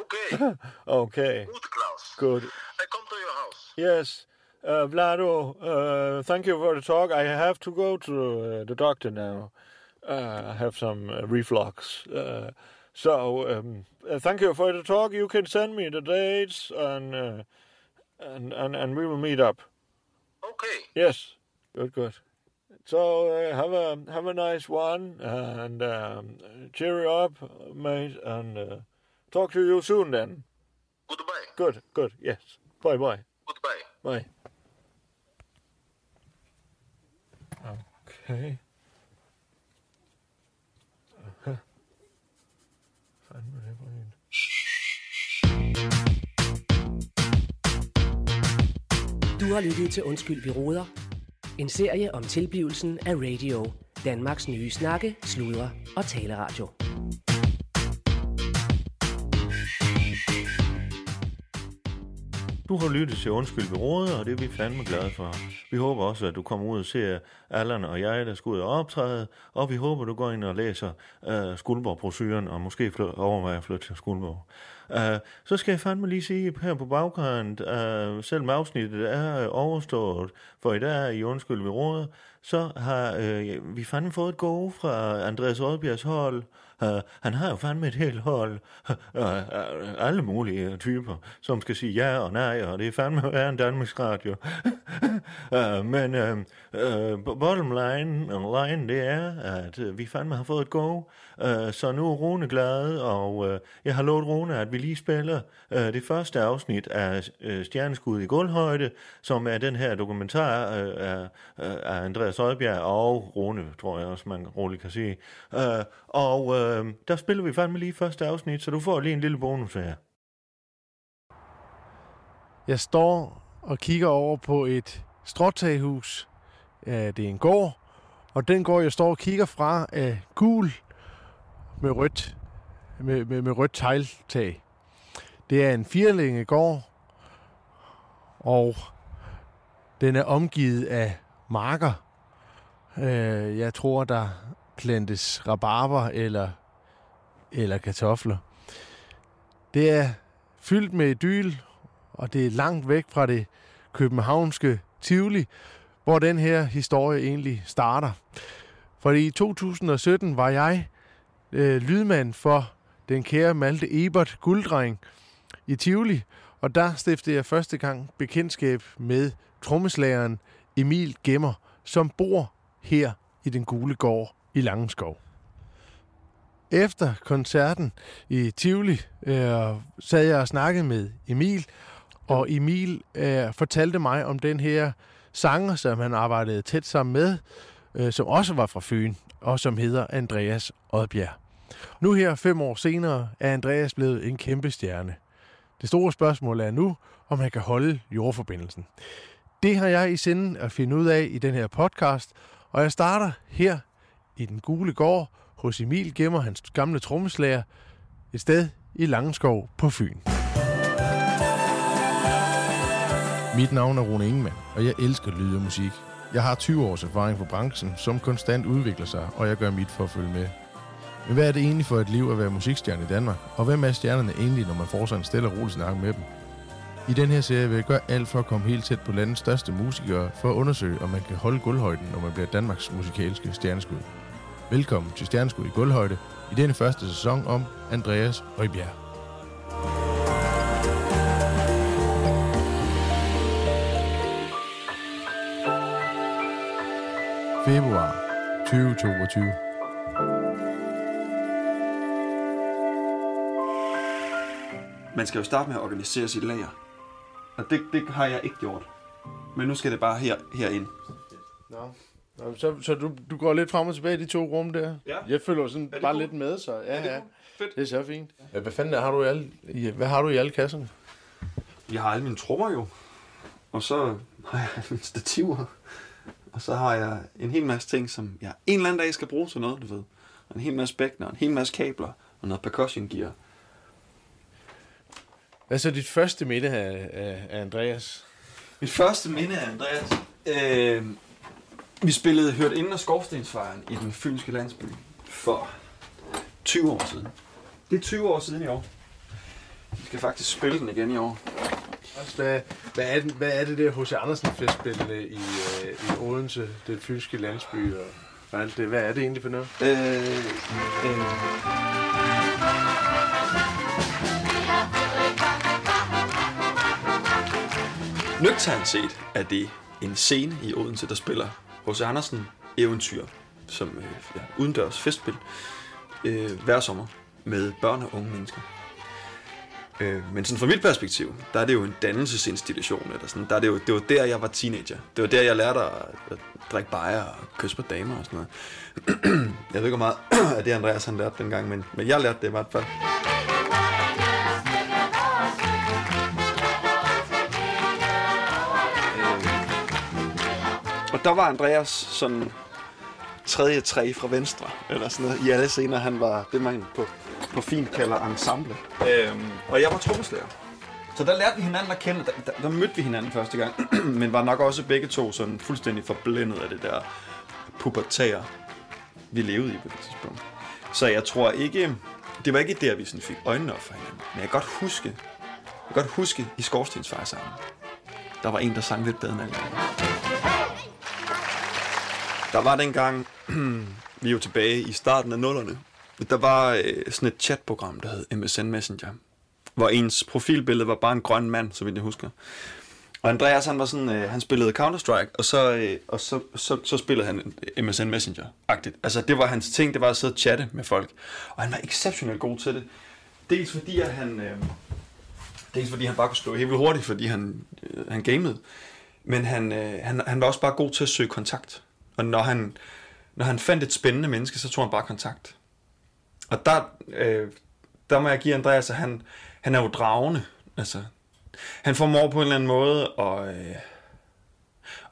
Okay. okay. Good, Klaus. Good. I come to your house. Yes. Uh, Vlado, uh, thank you for the talk. I have to go to uh, the doctor now. Uh, I have some uh, reflux. So, um, uh, thank you for the talk. You can send me the dates and uh, and, and and we will meet up. Okay. Yes. Good. Good. So uh, have a have a nice one and um, cheer up, mate, and uh, talk to you soon then. Goodbye. Good. Good. Yes. Bye. Bye. Goodbye. Bye. Okay. Du har lyttet til Undskyld, vi råder. En serie om tilblivelsen af radio. Danmarks nye snakke, sludre og taleradio. Du har lyttet til Undskyld vi roder, og det er vi fandme glade for. Vi håber også, at du kommer ud og ser Allan og jeg, der skal ud og optræde, og vi håber, du går ind og læser øh, uh, Skuldborg-brosyren, og måske fly- overvejer at flytte til Skuldborg. Uh, så skal jeg fandme lige sige her på bagkant, øh, uh, selvom afsnittet er overstået for i dag i Undskyld vi råd, så har uh, vi fandme fået et go fra Andreas Oddbjergs hold. Uh, han har jo fandme et helt hold uh, uh, alle mulige typer, som skal sige ja og nej, og det er fandme værre en Danmarks Radio uh, men uh, uh, bottom line, line, det er, at uh, vi fandme har fået et go, uh, så nu er Rune glad, og uh, jeg har lovet Rune, at vi lige spiller uh, det første afsnit af uh, Stjerneskud i gulvhøjde, som er den her dokumentar uh, af, uh, af Andreas Oddbjerg og Rune, tror jeg også, man roligt kan sige. Uh, og uh, der spiller vi fandme lige første afsnit, så du får lige en lille bonus her. Jeg står og kigger over på et stråtaghus. Det er en gård, og den gård, jeg står og kigger fra, er gul med rødt, med, med, med rødt tegltag. Det er en firlænge gård, og den er omgivet af marker. Øh, jeg tror, der plantes rabarber eller, eller kartofler. Det er fyldt med idyl, og det er langt væk fra det københavnske Tivoli, hvor den her historie egentlig starter. For i 2017 var jeg øh, lydmand for den kære Malte Ebert Gulddreng i Tivoli, og der stiftede jeg første gang bekendtskab med trommeslageren Emil Gemmer, som bor her i den gule gård i Langeskov. Efter koncerten i Tivoli øh, sad jeg og snakkede med Emil, og Emil øh, fortalte mig om den her sanger, som han arbejdede tæt sammen med, øh, som også var fra Fyn, og som hedder Andreas Odbjerg. Nu her, fem år senere, er Andreas blevet en kæmpe stjerne. Det store spørgsmål er nu, om han kan holde jordforbindelsen. Det har jeg i sinde at finde ud af i den her podcast, og jeg starter her i den gule gård hos Emil Gemmer, hans gamle trommeslager, et sted i Langeskov på Fyn. Mit navn er Rune Ingemann, og jeg elsker lyd og musik. Jeg har 20 års erfaring fra branchen, som konstant udvikler sig, og jeg gør mit for at følge med. Men hvad er det egentlig for et liv at være musikstjerne i Danmark? Og hvem er stjernerne egentlig, når man får sig en stille og rolig snak med dem? I den her serie vil jeg gøre alt for at komme helt tæt på landets største musikere, for at undersøge, om man kan holde guldhøjden, når man bliver Danmarks musikalske stjerneskud. Velkommen til Stjerneskud i Guldhøjde i denne første sæson om Andreas Røybjerg. Februar 2022. Man skal jo starte med at organisere sit lager. Og det, det har jeg ikke gjort. Men nu skal det bare her, herind. Nå. Nå, så, så du, du går lidt frem og tilbage i de to rum der? Ja. Jeg følger sådan bare cool? lidt med, så ja, Er det ja. Fedt. Det er så fint. Ja, hvad fanden har du i alle, i, hvad har du i alle kasserne? Jeg har alle mine trommer jo. Og så har jeg alle mine stativer. Og så har jeg en hel masse ting, som jeg en eller anden dag skal bruge til noget, du ved. Og en hel masse bækkener, en hel masse kabler og noget percussion gear. Hvad så dit første minde af, af, af Andreas? Mit første minde af Andreas. Øh, vi spillede Hørt inden af Skorstensfejren i den fynske landsby for 20 år siden. Det er 20 år siden i år. Vi skal faktisk spille den igen i år. Hvad, hvad, er, den, hvad er det der H.C. Andersen festspillene i, øh, i Odense, den fynske landsby og, og alt det? Hvad er det egentlig for noget? Øh, øh, Nøgternt set er det en scene i Odense, der spiller H.C. Andersen eventyr, som øh, ja, udendørs festspil, øh, hver sommer med børn og unge mennesker. Øh, men sådan fra mit perspektiv, der er det jo en dannelsesinstitution. Eller sådan. Der er det, jo, det var der, jeg var teenager. Det var der, jeg lærte at, at drikke bajer og kysse på damer og sådan noget. jeg ved ikke, hvor meget af det, Andreas han lærte dengang, men, men jeg lærte det i hvert fald. Øh. Og der var Andreas sådan tredje træ fra venstre, eller sådan noget, i alle scener. Han var det, man på, på fint kalder ensemble. Øhm, og jeg var trommeslager. Så der lærte vi hinanden at kende. Der, der, der mødte vi hinanden første gang, men var nok også begge to sådan fuldstændig forblændet af det der pubertære, vi levede i på det tidspunkt. Så jeg tror ikke, det var ikke der, vi sådan fik øjnene op for hinanden. Men jeg kan godt huske, jeg kan godt huske i Skorstensfejr sammen. Der var en, der sang lidt bedre end alle andre. Der var dengang, vi er jo tilbage i starten af nullerne, der var øh, sådan et chatprogram, der hed MSN Messenger, hvor ens profilbillede var bare en grøn mand, så vidt jeg husker. Og Andreas, han var sådan, øh, han spillede Counter-Strike, og så, øh, og så, så, så spillede han MSN Messenger-agtigt. Altså, det var hans ting, det var at sidde og chatte med folk. Og han var exceptionelt god til det. Dels fordi, at han, øh, dels fordi han bare kunne skrive helt vildt hurtigt, fordi han, øh, han gamede. Men han, øh, han, han var også bare god til at søge kontakt. Og når han, når han fandt et spændende menneske, så tog han bare kontakt. Og der, øh, der må jeg give Andreas, at han, han er jo dragende. Altså, han formår på en eller anden måde at, øh,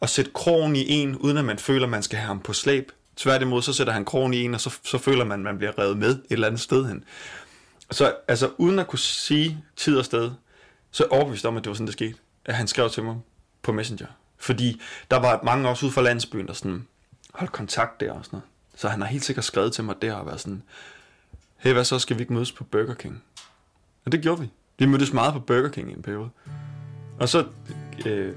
at sætte krogen i en, uden at man føler, at man skal have ham på slæb. Tværtimod, så sætter han krogen i en, og så, så føler man, at man bliver revet med et eller andet sted hen. Så altså, uden at kunne sige tid og sted, så er overbevist om, at det var sådan, det skete. At han skrev til mig på Messenger. Fordi der var mange også ude fra landsbyen, der sådan, holdt kontakt der og sådan noget. Så han har helt sikkert skrevet til mig der og været sådan, hey, hvad så, skal vi ikke mødes på Burger King? Og det gjorde vi. Vi mødtes meget på Burger King i en periode. Og så øh,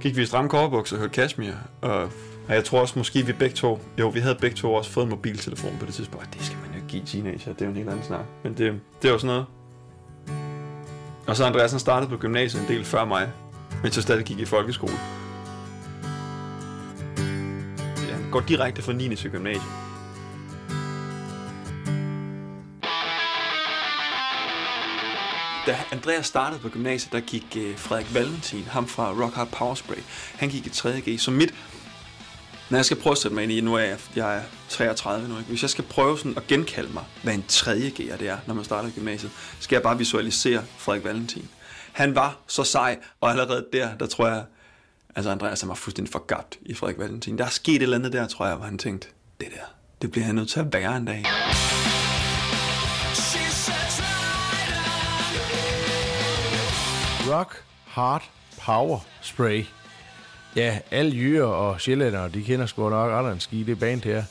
gik vi i stramme og hørte Kashmir. Og, og jeg tror også måske, vi begge to, jo, vi havde begge to også fået en mobiltelefon på det tidspunkt. Det skal man jo ikke give teenager, det er jo en helt anden snak. Men det, det er jo sådan noget. Og så Andreas han startede på gymnasiet en del før mig, mens jeg stadig gik i folkeskole går direkte fra 9. til gymnasiet. Da Andreas startede på gymnasiet, der gik øh, Frederik Valentin, ham fra Rock Hard Power Spray, han gik i 3.G. Så mit, når jeg skal prøve at sætte mig ind i, nu er jeg, jeg er 33 nu, ikke? hvis jeg skal prøve sådan at genkalde mig, hvad en 3.G'er det er, når man starter i gymnasiet, skal jeg bare visualisere Frederik Valentin. Han var så sej, og allerede der, der tror jeg, altså Andreas han var fuldstændig forgabt i Frederik Valentin. Der er sket et eller andet der, tror jeg, hvor han tænkte, det der, det bliver han nødt til at være en dag. Rock Hard Power Spray. Ja, alle jyder og sjællændere, de kender sgu nok aldrig en ski, det band her.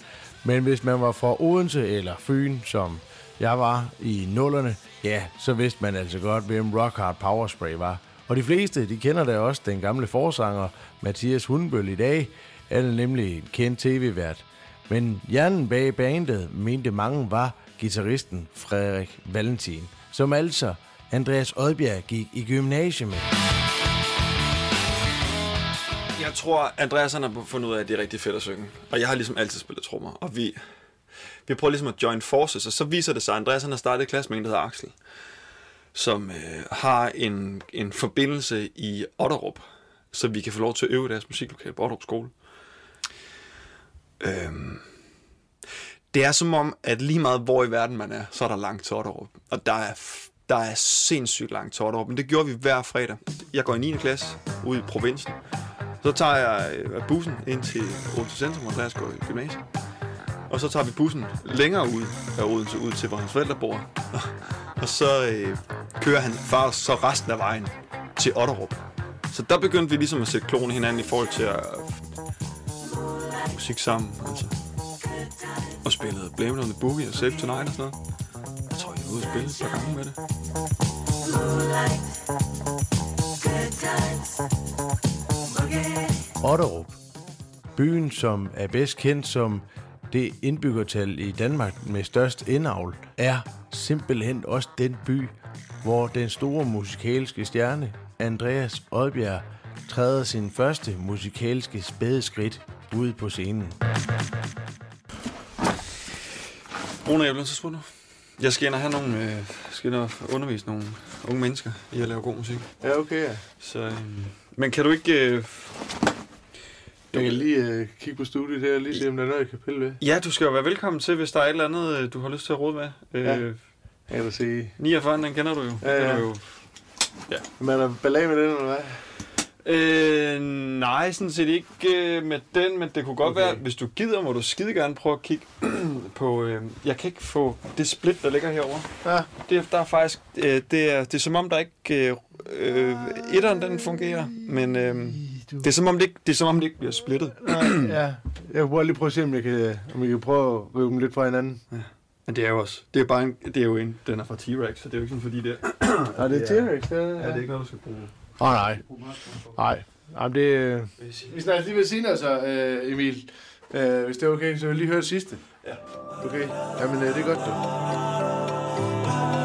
Men hvis man var fra Odense eller Fyn, som jeg var i nullerne, ja, så vidste man altså godt, hvem Rock Hard Power Spray var. Og de fleste, de kender da også den gamle forsanger Mathias Hundbøl i dag. Han er nemlig en kendt tv-vært. Men hjernen bag bandet mente mange var gitarristen Frederik Valentin, som altså Andreas Odbjerg gik i gymnasiet med. Jeg tror, Andreas han har fundet ud af, at det er rigtig fedt at synge. Og jeg har ligesom altid spillet trommer. Og vi, vi prøver ligesom at join forces, og så viser det sig, at Andreas han har startet et klasse med en, der hedder Axel, som øh, har en, en forbindelse i Otterup, så vi kan få lov til at øve i deres musiklokale på Otterup skole. Øhm, det er som om, at lige meget hvor i verden man er, så er der langt til Otterup. Og der er, der er sindssygt langt til Otterup, men det gjorde vi hver fredag. Jeg går i 9. klasse ude i provinsen. Så tager jeg øh, bussen ind til Odense Centrum, og der går i gymnasiet. Og så tager vi bussen længere ud af Odense, ud til hvor hans forældre bor. og så øh, kører han far så resten af vejen til Otterup. Så der begyndte vi ligesom at sætte klone hinanden i forhold til at musik sammen. Altså. Og spillede Blame on the Boogie og Save Tonight og sådan noget. Jeg tror, jeg er ude at spille et par gange med det. Otterup. Byen, som er bedst kendt som det indbyggertal i Danmark med størst indavl, er simpelthen også den by, hvor den store musikalske stjerne, Andreas Odbjerg, træder sin første musikalske spædeskridt ude på scenen. Rune, jeg bliver så nu. Jeg skal ind og have nogle, øh, skal ind og undervise nogle unge mennesker i at lave god musik. Ja, okay, ja. Så, øh, men kan du ikke... Øh, Jeg kan lige øh, kigge på studiet her, og lige se, om der er noget, jeg kan pille ved. ja, du skal jo være velkommen til, hvis der er et eller andet, øh, du har lyst til at råde med. Øh, Ja. Jeg kan da se. 49, den kender du jo. Ja, Den ja. er jo ja. Men er der ballade med den, eller hvad? Øh, nej, sådan set ikke øh, med den, men det kunne godt Okay. være, hvis du gider, må du skide gerne prøve at kigge på, øh, jeg kan ikke få det split, der ligger herovre. Ja. Det, er- der er faktisk, øh, det, er, det er som om, der ikke, øh, øh, etteren den fungerer, men øh, det er som om, det, ikke, det er som om, det ikke bliver splittet. Nej, ja. Jeg kan prøve lige prøve at se, om jeg kan, om jeg kan prøve at rive dem lidt fra hinanden. Ja. Men det er jo også, det er bare en, det er jo en, den er fra T-Rex, så det er jo ikke sådan, fordi det er... Ja, det er T-Rex, det er det, Ja, ja. det er ikke noget, du skal bruge. Åh, oh, nej. Nej. Jamen, det... Vi snakker lige ved siden af så, øh, Emil. Øh, hvis det er okay, så vil jeg lige høre det sidste. Ja. Okay. Jamen, øh, det er godt, du.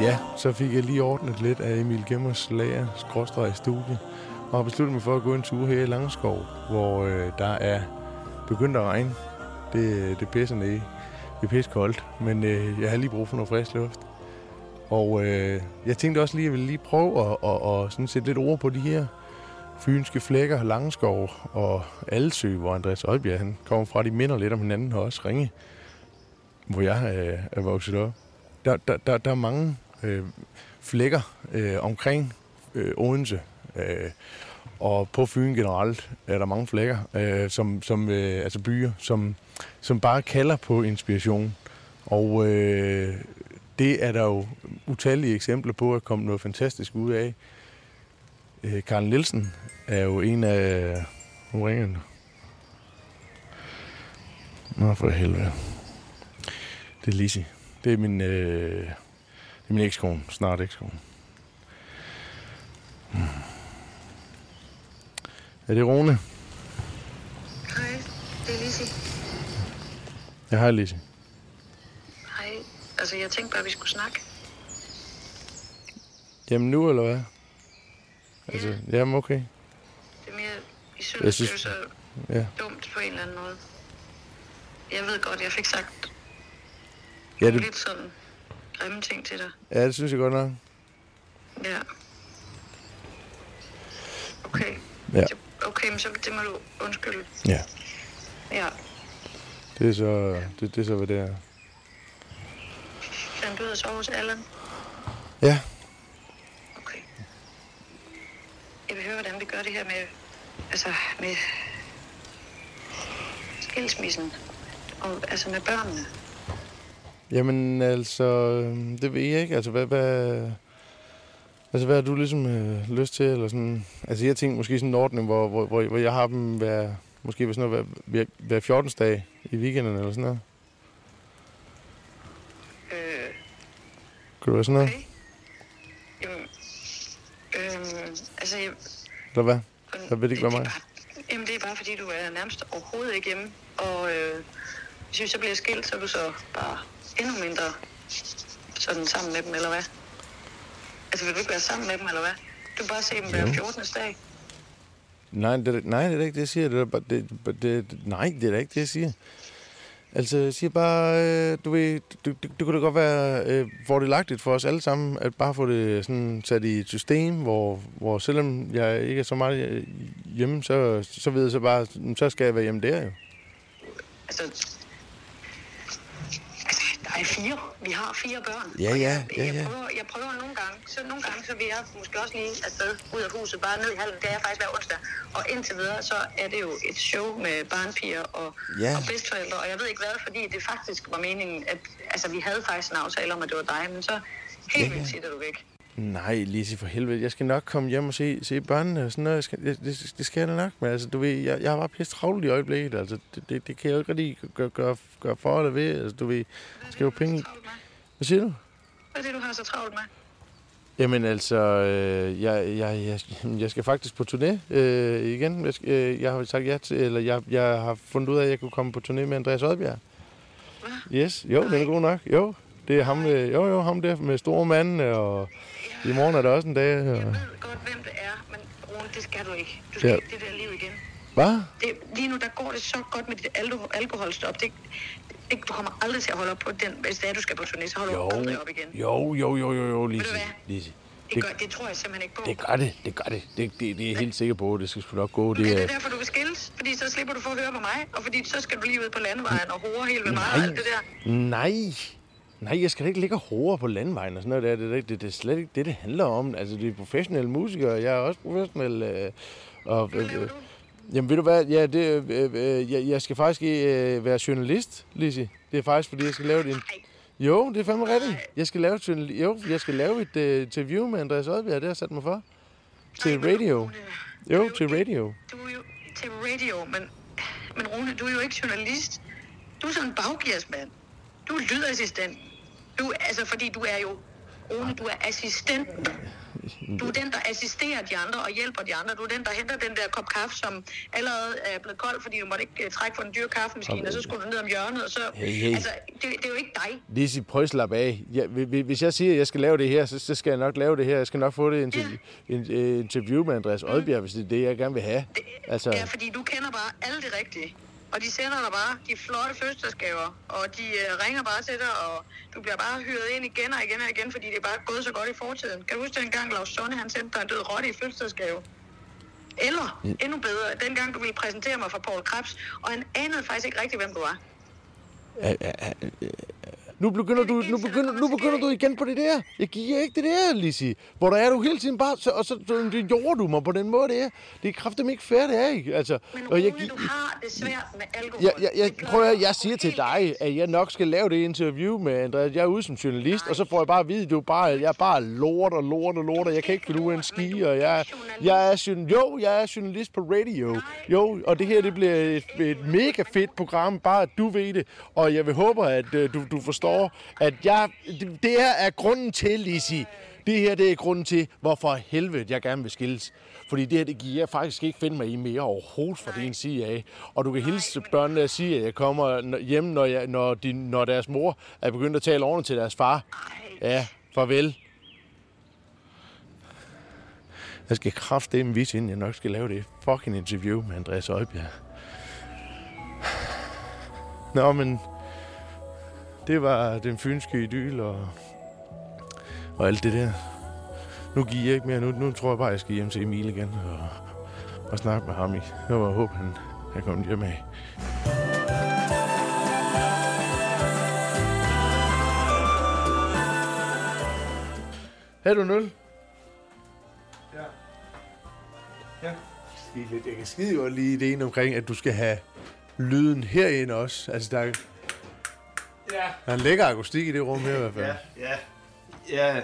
Ja, så fik jeg lige ordnet lidt af Emil Gemmers lager, skråstrej studie, og har besluttet mig for at gå en tur her i Langskov, hvor øh, der er begyndt at regne. Det, øh, det pisser ned. Det er pisse koldt, men øh, jeg har lige brug for noget frisk luft. Og øh, jeg tænkte også lige, at jeg ville lige prøve at, at, at sådan sætte lidt ord på de her fynske flækker, Langskov og Alsø, hvor Andreas Oldbjerg han kommer fra. De minder lidt om hinanden, og også Ringe, hvor jeg øh, er vokset op. Der, der, der, der er mange øh, flækker øh, omkring øh, Odense, øh, og på Fyn generelt er der mange flækker, øh, som, som, øh, altså byer, som, som bare kalder på inspiration. Og øh, det er der jo utallige eksempler på at komme noget fantastisk ud af. Øh, Karl Nielsen er jo en af... Nu ringer den. Nå, for helvede. Det er Lisi. Det er min, øh, det er min ekskone. Snart ekskone. Hmm. Er det Rune? Hej, det er Lizzie. Ja, hej Lizzie. Hej. Altså, jeg tænkte bare, at vi skulle snakke. Jamen nu, eller hvad? Altså, jamen okay. Det er mere, I synes, Jeg synes- det er så Ja. dumt på en eller anden måde. Jeg ved godt, jeg fik sagt Ja, det, lidt sådan grimme ting til dig. ja, det synes jeg godt nok. Ja. Okay. Ja. Okay, men så det må du undskylde. Ja. Ja. Det er så, det, det er så, hvad det er. Fandt du ud af sove hos Allan? Ja. Okay. Jeg vil høre, hvordan vi gør det her med, altså med skilsmissen. Og altså med børnene. Jamen, altså, øh, det ved jeg ikke. Altså, hvad, hvad, altså, hvad har du ligesom øh, lyst til? Eller sådan? Altså, jeg tænkte måske sådan en ordning, hvor, hvor, hvor, hvor jeg har dem hver, måske ved sådan noget, hver, hver, hver 14. dag i weekenden eller sådan noget. Øh, Kunne det være sådan noget? jamen, øhm, altså, jeg, Eller hvad? Jeg ved det ikke, hvad mig. jamen, det er bare fordi, du er nærmest overhovedet ikke hjemme. Og øh, hvis vi så bliver skilt, så er du så bare endnu mindre sådan sammen med dem, eller hvad? Altså, vil du ikke være sammen med dem, eller hvad? Du kan bare se dem hver Jo. 14. dag. Nej, det, nej, det er ikke det, jeg siger. Det er, det, det, nej, det er ikke det, jeg siger. Altså, jeg siger bare, øh, du ved, det, det, det kunne da godt være øh, fordelagtigt for os alle sammen, at bare få det sådan sat i et system, hvor, hvor selvom jeg ikke er så meget øh, hjemme, så, så ved jeg så bare, så skal jeg være hjemme der jo. Altså, er fire. Vi har fire børn. Ja, ja, ja, Jeg ja. prøver, jeg prøver nogle gange, så nogle gange, så vil jeg måske også lige afsted ud af huset, bare ned i hallen. Det er jeg faktisk hver onsdag. Og indtil videre, så er det jo et show med barnpiger og, Ja. og bedstforældre. Og jeg ved ikke hvad, fordi det faktisk var meningen, at altså, vi havde faktisk en aftale om, at det var dig, men så helt Ja, vildt ja. tit er du væk. Nej, Lise, for helvede. Jeg skal nok komme hjem og se, se børnene og sådan noget. Jeg skal, det, det, det skal jeg da nok. Men altså, du ved, jeg, jeg har bare pisse travlt i øjeblikket. Altså, det, det, det kan jeg jo ikke rigtig gøre, gøre, gøre for eller ved. Altså, du ved, jeg skal jo penge... Hvad siger du? Hvad er det, du har så travlt med? Jamen altså, øh, jeg, jeg, jeg, jeg skal faktisk på turné øh, igen. Jeg, øh, jeg har sagt ja til, eller jeg, jeg har fundet ud af, at jeg kunne komme på turné med Andreas Oddbjerg. Yes, jo, den er god nok. Jo, det er ham, øh, jo, jo, ham der med store mand, og i morgen er der også en dag. Og, godt, hvem det er, men Rune, det skal du ikke. Du skal Ja. ikke det der liv igen. hvad? Det, lige nu, der går det så godt med dit alko- alkoholstop. Det, det, du kommer aldrig til at holde op på den. Hvis det er, du skal på turné, så holder du aldrig op igen. Jo, jo, jo, jo, jo, Lise. Ved du hvad? Lise. Det, gør, det tror jeg simpelthen ikke på. Det gør det, det gør det. Det, det, det er jeg helt sikker på. Det skal sgu nok gå. Okay, Det det er, er derfor, du vil skilles. Fordi så slipper du for at høre på mig. Og fordi så skal du lige ud på landevejen og hore helt vildt meget og alt det der. Nej. Nej, jeg skal da ikke ligge og hore på landvejen og sådan noget der. Det, er det, det, det er slet ikke det, det handler om. Altså, det er professionelle musikere. Jeg er også professionel. Øh, og, øh, jamen, ved du hvad? Ja, det, øh, øh, jeg, jeg skal faktisk øh, være journalist, Lise. Det er faktisk, fordi jeg skal lave et... In- jo, det er fandme rigtigt. Jeg skal lave et, jo, jeg skal lave et øh, interview med Andreas Oddbjerg. Det har jeg sat mig for. Til radio. Jo, til radio. Du er jo til radio, men, men Rune, du er jo ikke journalist. Du er sådan en baggearsmand. Du er lydassistent. Du, altså, fordi du er jo, Rune, du er assistent. Du er den, der assisterer de andre og hjælper de andre. Du er den, der henter den der kop kaffe, som allerede er blevet kold, fordi du måtte ikke øh, trække for en dyr kaffemaskine, og så skulle du ned om hjørnet, og så... Hey, hey. Altså, det, det er jo ikke dig. Lise, prøv at slappe af. Ja, hvi- hvis jeg siger, at jeg skal lave det her, så, så skal jeg nok lave det her. Jeg skal nok få det interview, en, øh, interview med Andreas Oddbjerg, hvis det er det, jeg gerne vil have. Altså, Ja, fordi du kender bare alle det rigtige. Og de sender dig bare de flotte fødselsdagsgaver, og de øh, ringer bare til dig, og du bliver bare hyret ind igen og igen og igen, fordi det er bare gået så godt i fortiden. Kan du huske dengang Lars Sonne, han sendte dig en død rotte i fødselsdagsgave? Eller, endnu bedre, dengang du ville præsentere mig for Paul Krebs, og han anede faktisk ikke rigtigt, hvem du var. Nu begynder, du, nu, begynder, nu begynder du igen på det der. Jeg giver ikke det der, Lisi. Hvor der er du hele tiden bare, så, og så, det jorder du mig på den måde, det er. Det er kraftigt ikke fair, det er ikke. Altså, Men Rune, jeg, jeg, du har det svært med alkohol. jeg, jeg, jeg, prøv at, jeg siger til dig, at jeg nok skal lave det interview med Andreas. Jeg er ude som journalist, og så får jeg bare at vide, at du bare, jeg er bare lort og lort og lort, og jeg kan ikke finde ud af en ski, og jeg, jeg er, jo, jeg er journalist på radio. Jo, og det her, det bliver et, et mega fedt program, bare at du ved det, og jeg vil håbe, at øh, du, du forstår, at jeg, det, det her er grunden til, Lisi. Det her, det er grunden til, hvorfor helvede jeg gerne vil skilles. Fordi det her, det giver jeg faktisk ikke finde mig i mere overhovedet fra din side af. Og du kan hilse børnene og sige, at jeg kommer hjem, når, jeg, når, de, når deres mor er begyndt at tale ordentligt til deres far. Ja, farvel. Jeg skal kraftedeme vise, inden jeg nok skal lave det fucking interview med Andreas Øjbjerg. Nå, men det var den fynske idyl og, og alt det der. Nu giver jeg ikke mere. Nu, nu tror jeg bare, jeg skal hjem til Emil igen og, og snakke med ham. i. Jeg var håbe, han er kommet hjem af. Har du 0? Ja. Ja. Jeg kan skide godt lige ideen omkring, at du skal have lyden herinde også. Altså, der er... Der er en lækker akustik i det rum her i hvert fald. Ja, ja. Ja,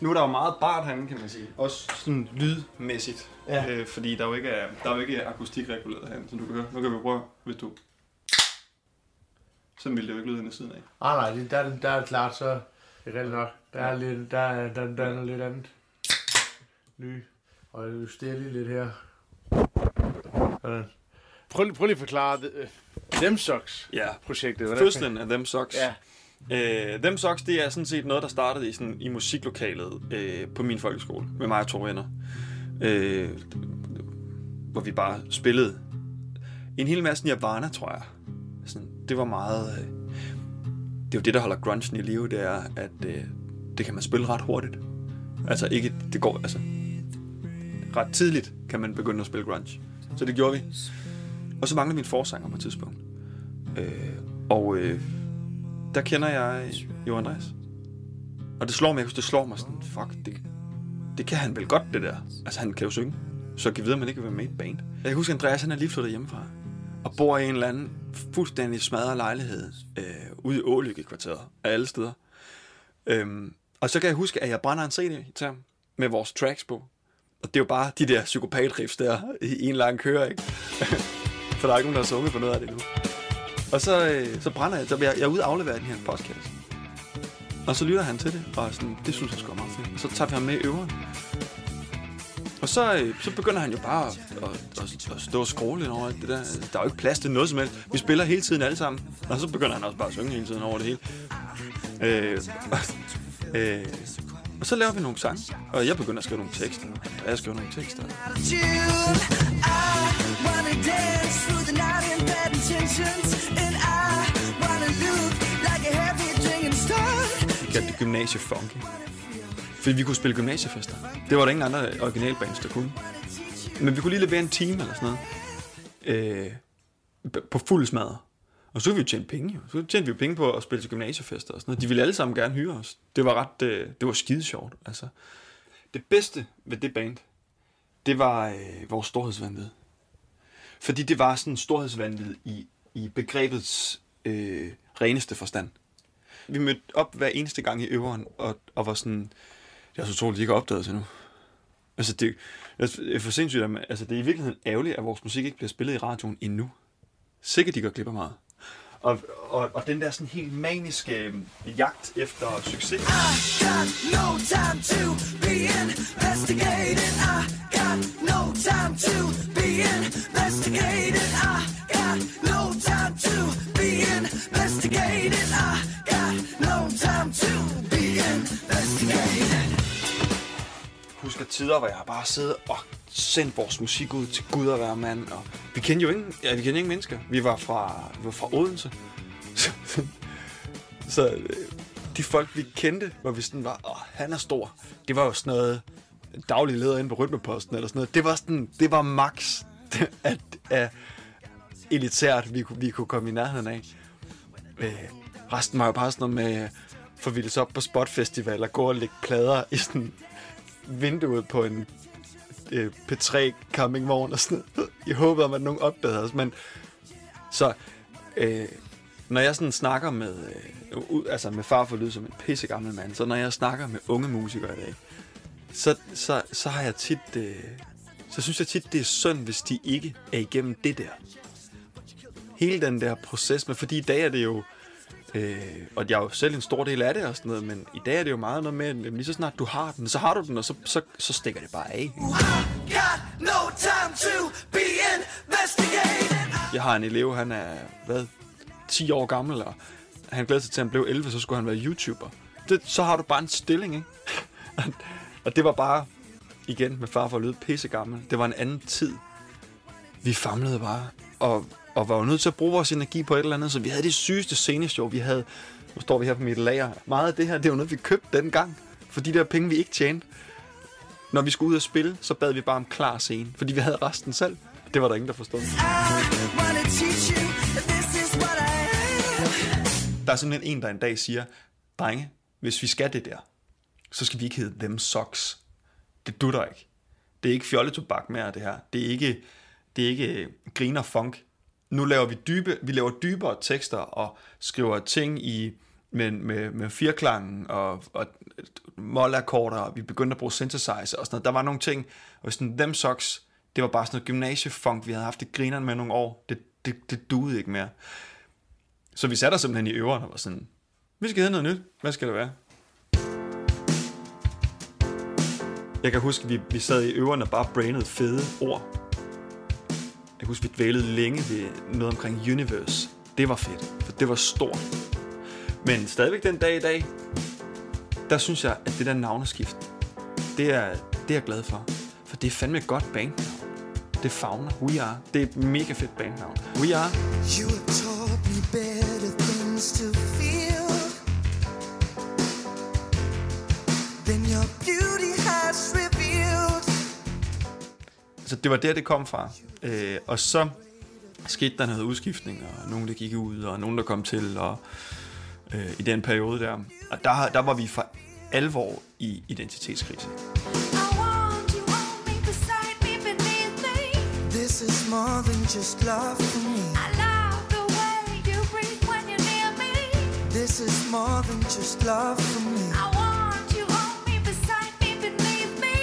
nu er der jo meget bart herinde, kan man sige. Også sådan lydmæssigt. Ja. Øh, fordi der er jo ikke, er, der er jo ikke akustikreguleret herinde, som du kan høre. Nu kan vi prøve, hvis du... Så vil det jo ikke lyde ind i siden af. Ah, nej, det- der, er- der er klart, så det er rigtigt nok. Der er, lidt, der, er, der, der er noget lidt andet ny. Og jeg justerer lige lidt her. Sådan. Prøv, prøv lige at forklare det, øh, Them Socks Ja. projektet. Hvordan- Fødslen af Them Socks. Ja. Øh, Them Socks, det er sådan set noget, der startede i, sådan, i musiklokalet øh, på min folkeskole, med mig og to venner. Øh, hvor vi bare spillede en hel masse Nirvana, tror jeg. Sådan, det var meget... Øh, det er jo det, der holder grungen i live, det er, at øh, det kan man spille ret hurtigt. Altså ikke, det går, altså... Ret tidligt kan man begynde at spille grunge. Så det gjorde vi. Og så manglede min forsanger på et tidspunkt. Øh, og øh, der kender jeg jo Andreas. Og det slår mig, det slår mig sådan, fuck, det, det kan han vel godt, det der. Altså, han kan jo synge. Så giv videre, at man ikke vil være med i et band. Jeg kan huske, Andreas, han er lige flyttet hjemmefra. Og bor i en eller anden fuldstændig smadret lejlighed øh, ude i Ålykke-kvarteret af alle steder. Øhm, og så kan jeg huske, at jeg brænder en CD til ham med vores tracks på. Og det er jo bare de der psykopatriffs der i en lang køre, ikke? For der er ikke nogen, der har sunget på noget af det nu. Og så, øh, så brænder jeg, så jeg, jeg er ude og aflevere den her podcast. Og så lytter han til det, og sådan, det synes han sgu er meget fedt. Og så tager vi ham med i øveren. Og så, øh, så begynder han jo bare at, at, at, at stå og scrolle lidt over det der. Der er jo ikke plads til noget som helst. Vi spiller hele tiden alle sammen. Og så begynder han også bare at synge hele tiden over det hele. Øh, øh, og så laver vi nogle sange. Og jeg begynder at skrive nogle tekster. Og jeg skriver nogle tekster. wanna dance intentions, and I wanna look like a heavy drinking star. Vi kaldte det gymnasiefunky. Fordi vi kunne spille gymnasiefester. Det var der ingen andre originalbands, der kunne. Men vi kunne lige levere en time eller sådan noget. Øh, på fuld smadre. Og så kunne vi jo tjene penge. Jo. Så tjente vi jo penge på at spille til gymnasiefester og sådan noget. De ville alle sammen gerne hyre os. Det var ret, øh, det var skide sjovt. Altså. Det bedste ved det band, det var øh, vores storhedsvandvid. Fordi det var sådan storhedsvanvid i, i begrebets øh, reneste forstand. Vi mødte op hver eneste gang i øveren, og, og var sådan, jeg er så troligt, de ikke har opdaget til nu. Altså, det, det er for sindssygt, at man- altså, det er i virkeligheden ærgerligt, at vores musik ikke bliver spillet i radioen endnu. Sikkert, de går glip af meget. Og, og, og den der sådan helt maniske øh, jagt efter succes. Got no time to be investigating. I got no time to be investigating. I got no time to be investigating. I got no time to be investigating. husker tider, hvor jeg bare siddet og sendt vores musik ud til Gud og være mand. Og vi kendte jo ingen, ja, vi kendte ingen mennesker. Vi var fra, vi var fra Odense. Så, så de folk, vi kendte, hvor vi sådan var, åh, han er stor. Det var jo sådan noget daglig leder inde på Rytmeposten eller sådan noget. Det var sådan, det var max at, at elitært, vi, kunne- vi kunne komme i nærheden af. Øh, resten var jo bare sådan noget med forvildes op på Spotfestival og gå og lægge plader i sådan vinduet på en øh, P3 campingvogn og sådan noget. Jeg håbede om, at nogen opdagede os, men så øh, når jeg sådan snakker med øh, ud, altså med far for lyd som en pisse gammel mand, så når jeg snakker med unge musikere i dag, så, så, så har jeg tit øh, så synes jeg tit, det er synd, hvis de ikke er igennem det der. Hele den der proces, men fordi i dag er det jo Øh, og jeg er jo selv en stor del af det og sådan noget, men i dag er det jo meget noget med, at lige så snart du har den, så har du den, og så, så, så stikker det bare af. Jeg har en elev, han er, hvad, 10 år gammel, og han glæder sig til, at han blev 11, så skulle han være YouTuber. Det, så har du bare en stilling, ikke? og det var bare, igen med far for at lyde pisse gammel, det var en anden tid. Vi famlede bare, og, og var jo nødt til at bruge vores energi på et eller andet, så vi havde det sygeste sceneshow, vi havde. Nu står vi her på mit lager. Meget af det her, det var noget, vi købte dengang, for de der penge, vi ikke tjente. Når vi skulle ud og spille, så bad vi bare om klar scene, fordi vi havde resten selv. Det var der ingen, der forstod. Der er simpelthen en, der en dag siger, drenge, hvis vi skal det der, så skal vi ikke hedde Them Socks. Det dutter ikke. Det er ikke fjolletobak mere, det her. Det er ikke, det er ikke griner funk. Nu laver vi dybe, vi laver dybere tekster og skriver ting i med, med, med firklangen og, og målakkorder, og vi begyndte at bruge synthesizer og sådan noget. Der var nogle ting, og sådan, them socks, det var bare sådan noget gymnasiefunk, vi havde haft det grineren med nogle år. Det, det, det duede ikke mere. Så vi satte os simpelthen i øveren og var sådan, vi skal have noget nyt. Hvad skal det være? Jeg kan huske, vi, vi sad i øverne og bare brainede fede ord. Jeg husker, vi dvælede længe ved noget omkring Universe. Det var fedt, for det var stort. Men stadigvæk den dag i dag, der synes jeg, at det der navneskift, det er, det er jeg glad for. For det er fandme et godt bandnavn. Det fagner. We Are. Det er et mega fedt bandnavn. We Are. You have taught me better things to feel than your beauty Så det var der, det kom fra. Øh, og så skete der noget udskiftning, og nogen, der gik ud, og nogen, der kom til, og øh, i den periode der. Og der, der var vi for alvor i identitetskrise. This is more than just love for me. I love the way you breathe when you're near me. This is more than just love for me. I want you hold me beside me beneath me.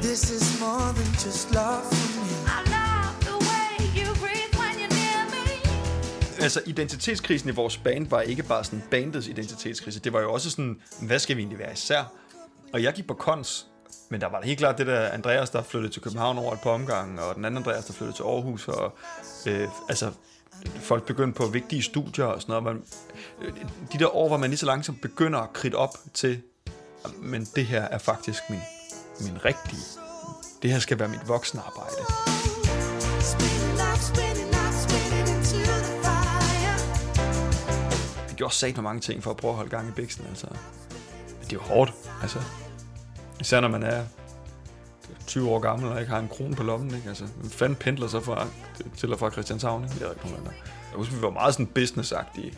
This is more than just love for me. I love the way you breathe when you're near me. Altså, identitetskrisen i vores band var ikke bare sådan bandets identitetskrise. Det var jo også sådan, hvad skal vi egentlig være især? Og jeg gik på kons, men der var da helt klart det der Andreas, der flyttede til København over et par omgange, og den anden Andreas, der flyttede til Aarhus, og øh, altså, folk begyndte på vigtige studier og sådan noget. Man, øh, de der år, hvor man lige så langsomt begynder at kridte op til, men det her er faktisk min, min rigtige, det her skal være mit voksenarbejde. Vi gjorde sat mange ting for at prøve at holde gang i biksen, altså. Men det er jo hårdt, altså. Især når man er 20 år gammel og ikke har en krone på lommen, ikke? Altså, hvem fanden pendler så fra, til og fra Christianshavn, ikke? Det er ikke nogen. Jeg husker, vi var meget sådan businessagtige.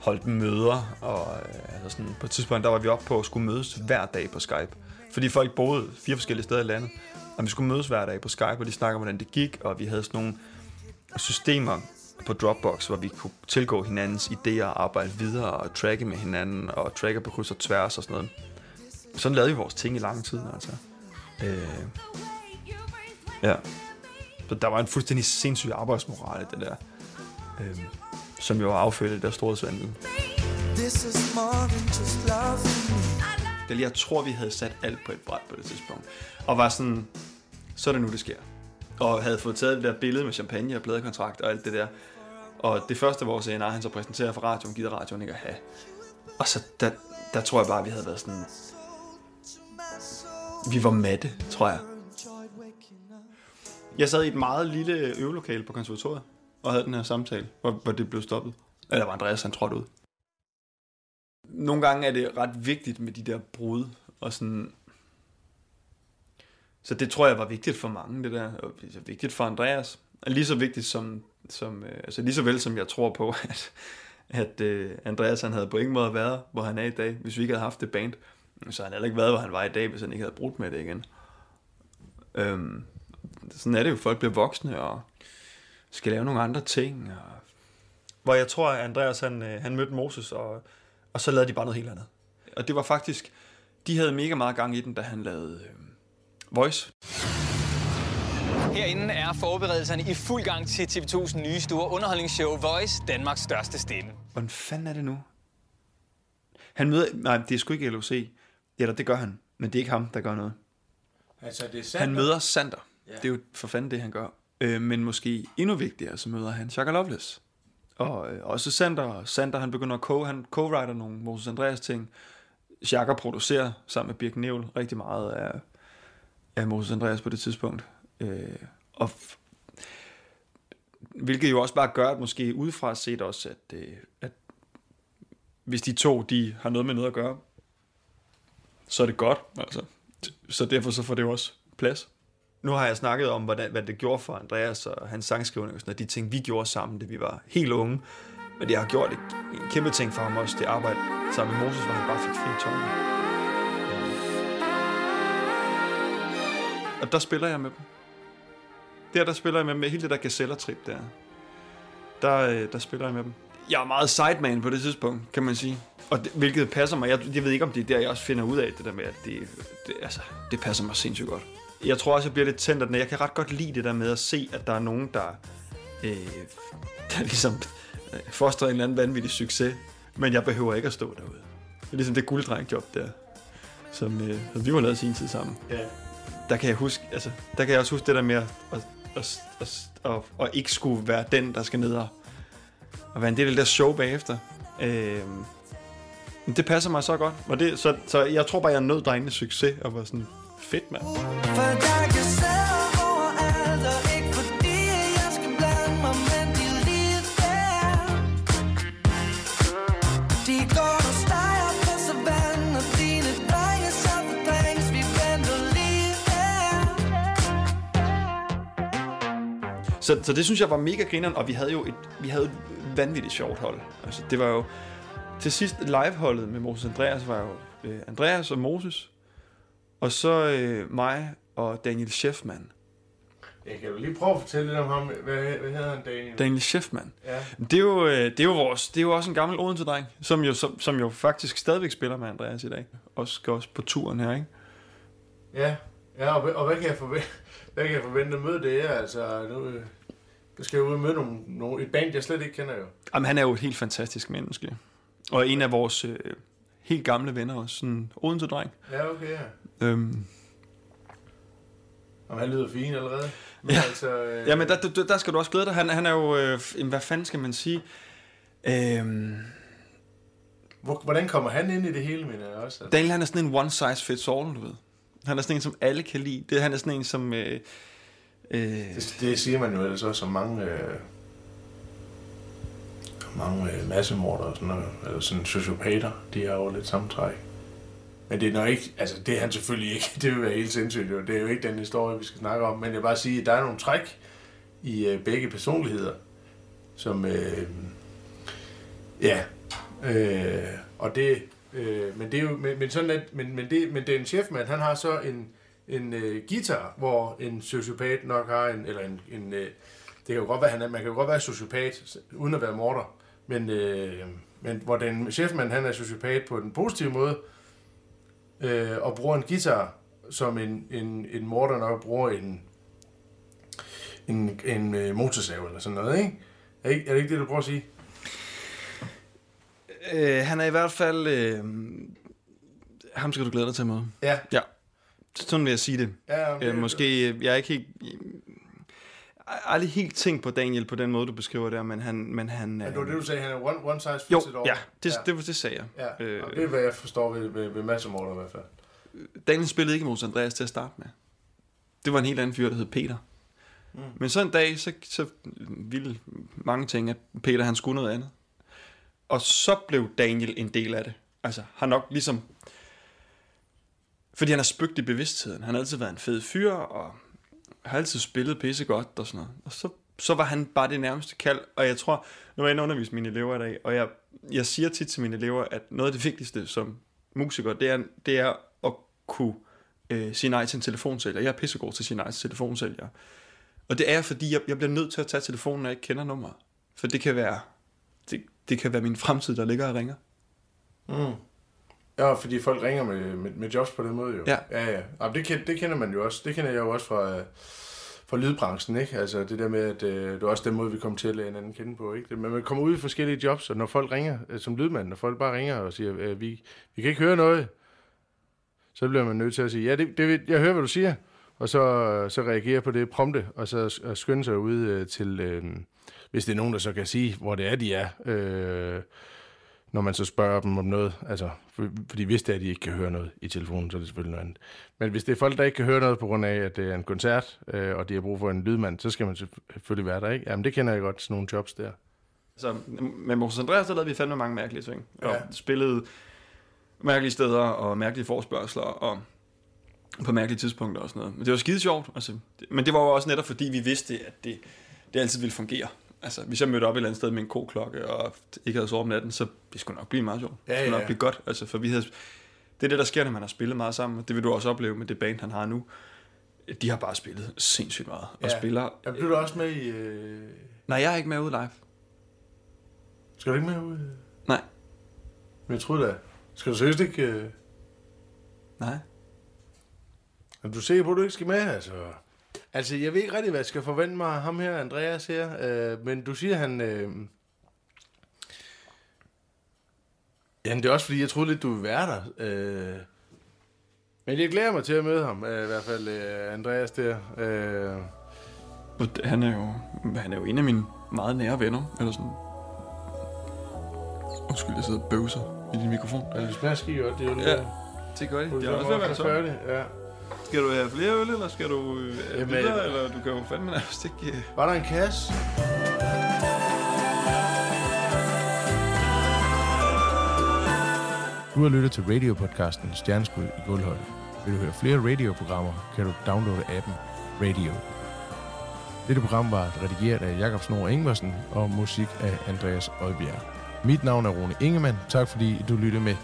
Holdt møder, og øh, altså sådan, på et tidspunkt, der var vi oppe på at skulle mødes hver dag på Skype. Fordi folk boede fire forskellige steder i landet, og vi skulle mødes hver dag på Skype, og de snakker om, hvordan det gik, og vi havde sådan nogle systemer på Dropbox, hvor vi kunne tilgå hinandens idéer og arbejde videre og tracke med hinanden og tracke på kryds og tværs og sådan noget. Sådan lavede vi vores ting i lang tid, altså. Øh, ja. Så der var en fuldstændig sindssyg arbejdsmoral i det der. Øh, som jo var affødt af det der store svandel. This is more than just me. Det, jeg tror, vi havde sat alt på et bræt på det tidspunkt. Og var sådan, så er det nu, det sker. Og havde fået taget det der billede med champagne og pladekontrakt og alt det der. Og det første, vores A&R, han så præsenterer for radioen, gider radioen ikke at have. Og så der, der tror jeg bare, vi havde været sådan... Vi var matte, tror jeg. Jeg sad i et meget lille øvelokale på konservatoriet og havde den her samtale, hvor, hvor det blev stoppet. Eller var Andreas, han trådte ud. Nogle gange er det ret vigtigt med de der brud, og sådan... Så det tror jeg var vigtigt for mange, det der. Og det er vigtigt for Andreas. Og lige så vigtigt som, som øh, altså lige så vel som jeg tror på, at, at øh, Andreas han havde på ingen måde været, hvor han er i dag, hvis vi ikke havde haft det band. Så havde han heller ikke været, hvor han var i dag, hvis han ikke havde brudt med det igen. Øhm, sådan er det jo, folk bliver voksne og skal lave nogle andre ting. Og... Hvor jeg tror, at Andreas han, øh, han mødte Moses, og, og så lavede de bare noget helt andet. Og det var faktisk, de havde mega meget gang i den, da han lavede øh, Voice. Herinde er forberedelserne i fuld gang til TV2's nye store underholdningsshow Voice, Danmarks største stemme. Hvordan fanden er det nu? Han møder... Nej, det er sgu ikke LOC. Eller det gør han, men det er ikke ham, der gør noget. Altså, det er Sander. Han møder Sander. Ja. Ja. Det er jo for fanden det, han gør. Øh, men måske endnu vigtigere, så møder han Chaka Loveless. Og øh, også Sander. Sander, han begynder at co- han co-writer nogle Moses Andreas ting. Jakker producerer sammen med Birk Nævl rigtig meget af, af Moses Andreas på det tidspunkt. Øh, og f- hvilket jo også bare gør, at måske udefra set også, at, øh, at hvis de to, de har noget med noget at gøre, så er det godt. Altså. Så derfor så får det jo også plads. Nu har jeg snakket om, hvordan, hvad det gjorde for Andreas og hans sangskrivning og sådan noget, de ting, vi gjorde sammen, da vi var helt unge. Men det har gjort et, en kæmpe ting for ham også, det arbejde sammen med Moses, hvor han bare fik fri tårne. Og der spiller jeg med dem. Der, der spiller jeg med dem. Hele det der gazellertrip der. Der, øh, der spiller jeg med dem. jeg er meget sideman på det tidspunkt, kan man sige. Og det, hvilket passer mig. Jeg, jeg ved ikke, om det er der, jeg også finder ud af det der med, at det, det, altså, det passer mig sindssygt godt. Jeg tror også, jeg bliver lidt tændt af den. Jeg kan ret godt lide det der med at se, at der er nogen, der, øh, der ligesom øh, foster en eller anden vanvittig succes. Men jeg behøver ikke at stå derude. Det er ligesom det gulddrengjob der, som, øh, som vi var lavet sin tid sammen. Ja. Der kan jeg huske, altså, der kan jeg også huske det der med at, at, at, at, at, at ikke skulle være den, der skal ned og, og være en del af det der show bagefter. Øh, det passer mig så godt. Og det, så, så jeg tror bare, jeg nød drengenes succes og var sådan, fedt mand. For der kan sære overalt, og ikke fordi jeg skal blande mig, men de lige der. De går og steger på savannen, og dine drenge så fordrænges, vi venter lige der. Så, så det synes jeg var mega grineren, og vi havde jo et, vi havde et vanvittigt sjovt hold. Altså, det var jo... Til sidst liveholdet med Moses Andreas var jo øh, Andreas og Moses, og så øh, mig og Daniel Scheffman. Jeg kan jo lige prøve at fortælle lidt om ham. Hvad, hvad hedder han, Daniel? Daniel Scheffman. Ja. Det er jo, øh, det er jo, vores, det er jo også en gammel Odense-dreng, som jo, som, som jo faktisk stadigvæk spiller med Andreas i dag. Og skal også på turen her, ikke? Ja, ja og, hvad- og hvad kan jeg forvente, hvad kan jeg forvente at møde det her? Altså, nu, øh, jeg skal jeg ud og møde nogle, nogle, et band, jeg slet ikke kender jo. Jamen, han er jo et helt fantastisk menneske. Og en af vores øh, helt gamle venner også. Sådan en Odense-dreng. Ja, okay, ja. Øhm, Om han lyder fin allerede. Men Ja. altså, øh, Jamen, der, der, der skal du også glæde dig. Han, han er jo, øh, hvad fanden skal man sige? Øhm, hvor, hvordan kommer han ind i det hele, mener jeg også? Altså, Daniel, han er sådan en one size fits all, du ved. Han er sådan en, som alle kan lide. Det, han er sådan en, som... Øh, øh, det, det siger man jo ellers også, som mange... Øh, mange øh, massemorder og sådan noget, eller sådan sociopater, de har jo lidt samtræk. Men det er nok ikke, altså det er han selvfølgelig ikke, det vil være helt sindssygt, jo. det er jo ikke den historie, vi skal snakke om, men jeg vil bare sige, at der er nogle træk i øh, begge personligheder, som, øh, ja, øh, og det, øh, men det er jo, men, men sådan at, men, men, det, men det er en chefmand, han har så en, en øh, guitar, hvor en sociopat nok har en, eller en, en øh, det kan jo godt være, han er, man kan jo godt være sociopat, uden at være morder, men, øh, men hvor den chefmand, han er sociopat på den positive måde, øh, og bruger en guitar, som en, en, en morder nok bruger en, en, en øh, motorsav eller sådan noget, ikke? Er, ikke? er det ikke det, du prøver at sige? øh, han er i hvert fald... Øh, ham skal du glæde dig til at møde. Ja. Ja. Sådan vil jeg sige det. Ja, øh, måske, øh, jeg er ikke helt... Jeg har aldrig helt tænkt på Daniel på den måde, du beskriver det, men han... Men han Ja, det var det, du sagde, han er one, one size fits jo, it all. ja, det, det, det, det sagde jeg. Ja, Øh, og det er, hvad jeg forstår ved, ved, ved massemorder i hvert fald. Daniel spillede ikke Moses Andreas til at starte med. Det var en helt anden fyr, der hed Peter. Mm. Men så en dag, så, så ville mange tænke, at Peter han skulle noget andet. Og så blev Daniel en del af det. Altså, han nok ligesom... Fordi han har spøgt i bevidstheden. Han har altid været en fed fyr, og har altid spillet pisse godt og sådan noget. Og så, så var han bare det nærmeste kald. Og jeg tror, nu er jeg inde undervise mine elever i dag, og jeg, jeg siger tit til mine elever, at noget af det vigtigste som musiker, det er, det er at kunne øh, sige nej til en telefonsælger. Jeg er pissegod til at sige nej til telefonsælger. Og det er, fordi jeg, jeg bliver nødt til at tage telefonen, når jeg ikke kender nummeret. For det kan være, det, det kan være min fremtid, der ligger og ringer. Mm. Ja, fordi folk ringer med, med, med jobs på den måde jo. Ja. Ja, ja. Jamen, det, kender, det kender man jo også. Det kender jeg jo også fra, øh, fra lydbranchen, ikke? Altså det der med, at øh, det er også den måde, vi kommer til at lade hinanden kende på, ikke? Men man kommer ud i forskellige jobs, og når folk ringer, øh, som lydmand, når folk bare ringer og siger, øh, vi, vi kan ikke høre noget, så bliver man nødt til at sige, ja, det, det, jeg hører, hvad du siger, og så, så reagere på det prompte, og så og skynde sig ud øh, til, øh, hvis det er nogen, der så kan sige, hvor det er, de er, øh, når man så spørger dem om noget. Altså, for, fordi hvis det er, at de ikke kan høre noget i telefonen, så er det selvfølgelig noget andet. Men hvis det er folk, der ikke kan høre noget på grund af, at det er en koncert, øh, og de har brug for en lydmand, så skal man selvfølgelig være der, ikke? Jamen, det kender jeg godt, sådan nogle jobs der. Så med Moses Andreas, der lavede vi fandme mange mærkelige ting. Og Ja. spillede mærkelige steder og mærkelige forspørgseler og på mærkelige tidspunkter og sådan noget. Men det var skide sjovt. Altså, det, men det var jo også netop fordi, vi vidste, at det, det altid ville fungere. Altså, hvis jeg mødte op et eller andet sted med en koklokke og ikke havde sovet om natten, så det skulle nok blive meget sjovt. Ja, det skulle nok blive godt. Altså, for vi havde, det er det, der sker, når man har spillet meget sammen. og Det vil du også opleve med det band, han har nu. De har bare spillet sindssygt meget. Og Ja. spiller... Ja, blev du også med i... Øh... Nej, jeg er ikke med ude live. Skal du ikke med ud? Nej. Men jeg troede da. Skal du seriøst ikke... Øh... Nej. Er du sikker på, at du ikke skal med? Altså, altså jeg ved ikke rigtig, hvad jeg skal forvente mig af ham her, Andreas her. Øh, men du siger, han... Øh... Jamen, det er også fordi, jeg troede lidt, du ville være der. Øh... Men jeg glæder mig til at møde ham, øh, i hvert fald øh, Andreas der. Øh... Han er jo, han er jo en af mine meget nære venner, eller sådan. Undskyld, jeg sidder og bøvser i din mikrofon. Ja, det skide godt, det er jo lige... Ja, det gør det. Det er også ved at være færdig. Ja. Skal du have flere øl, eller skal du øh, Jamen, videre, øh, eller du kan jo fandme nærmest ikke... Øh... Var der en kasse? Du har lyttet til radiopodcasten Stjerneskud i Guldhøjde. Vil du høre flere radioprogrammer, kan du downloade appen Radio. Dette program var redigeret af Jakob Snor Ingvarsen og musik af Andreas Oddbjerg. Mit navn er Rune Ingemann. Tak fordi du lyttede med.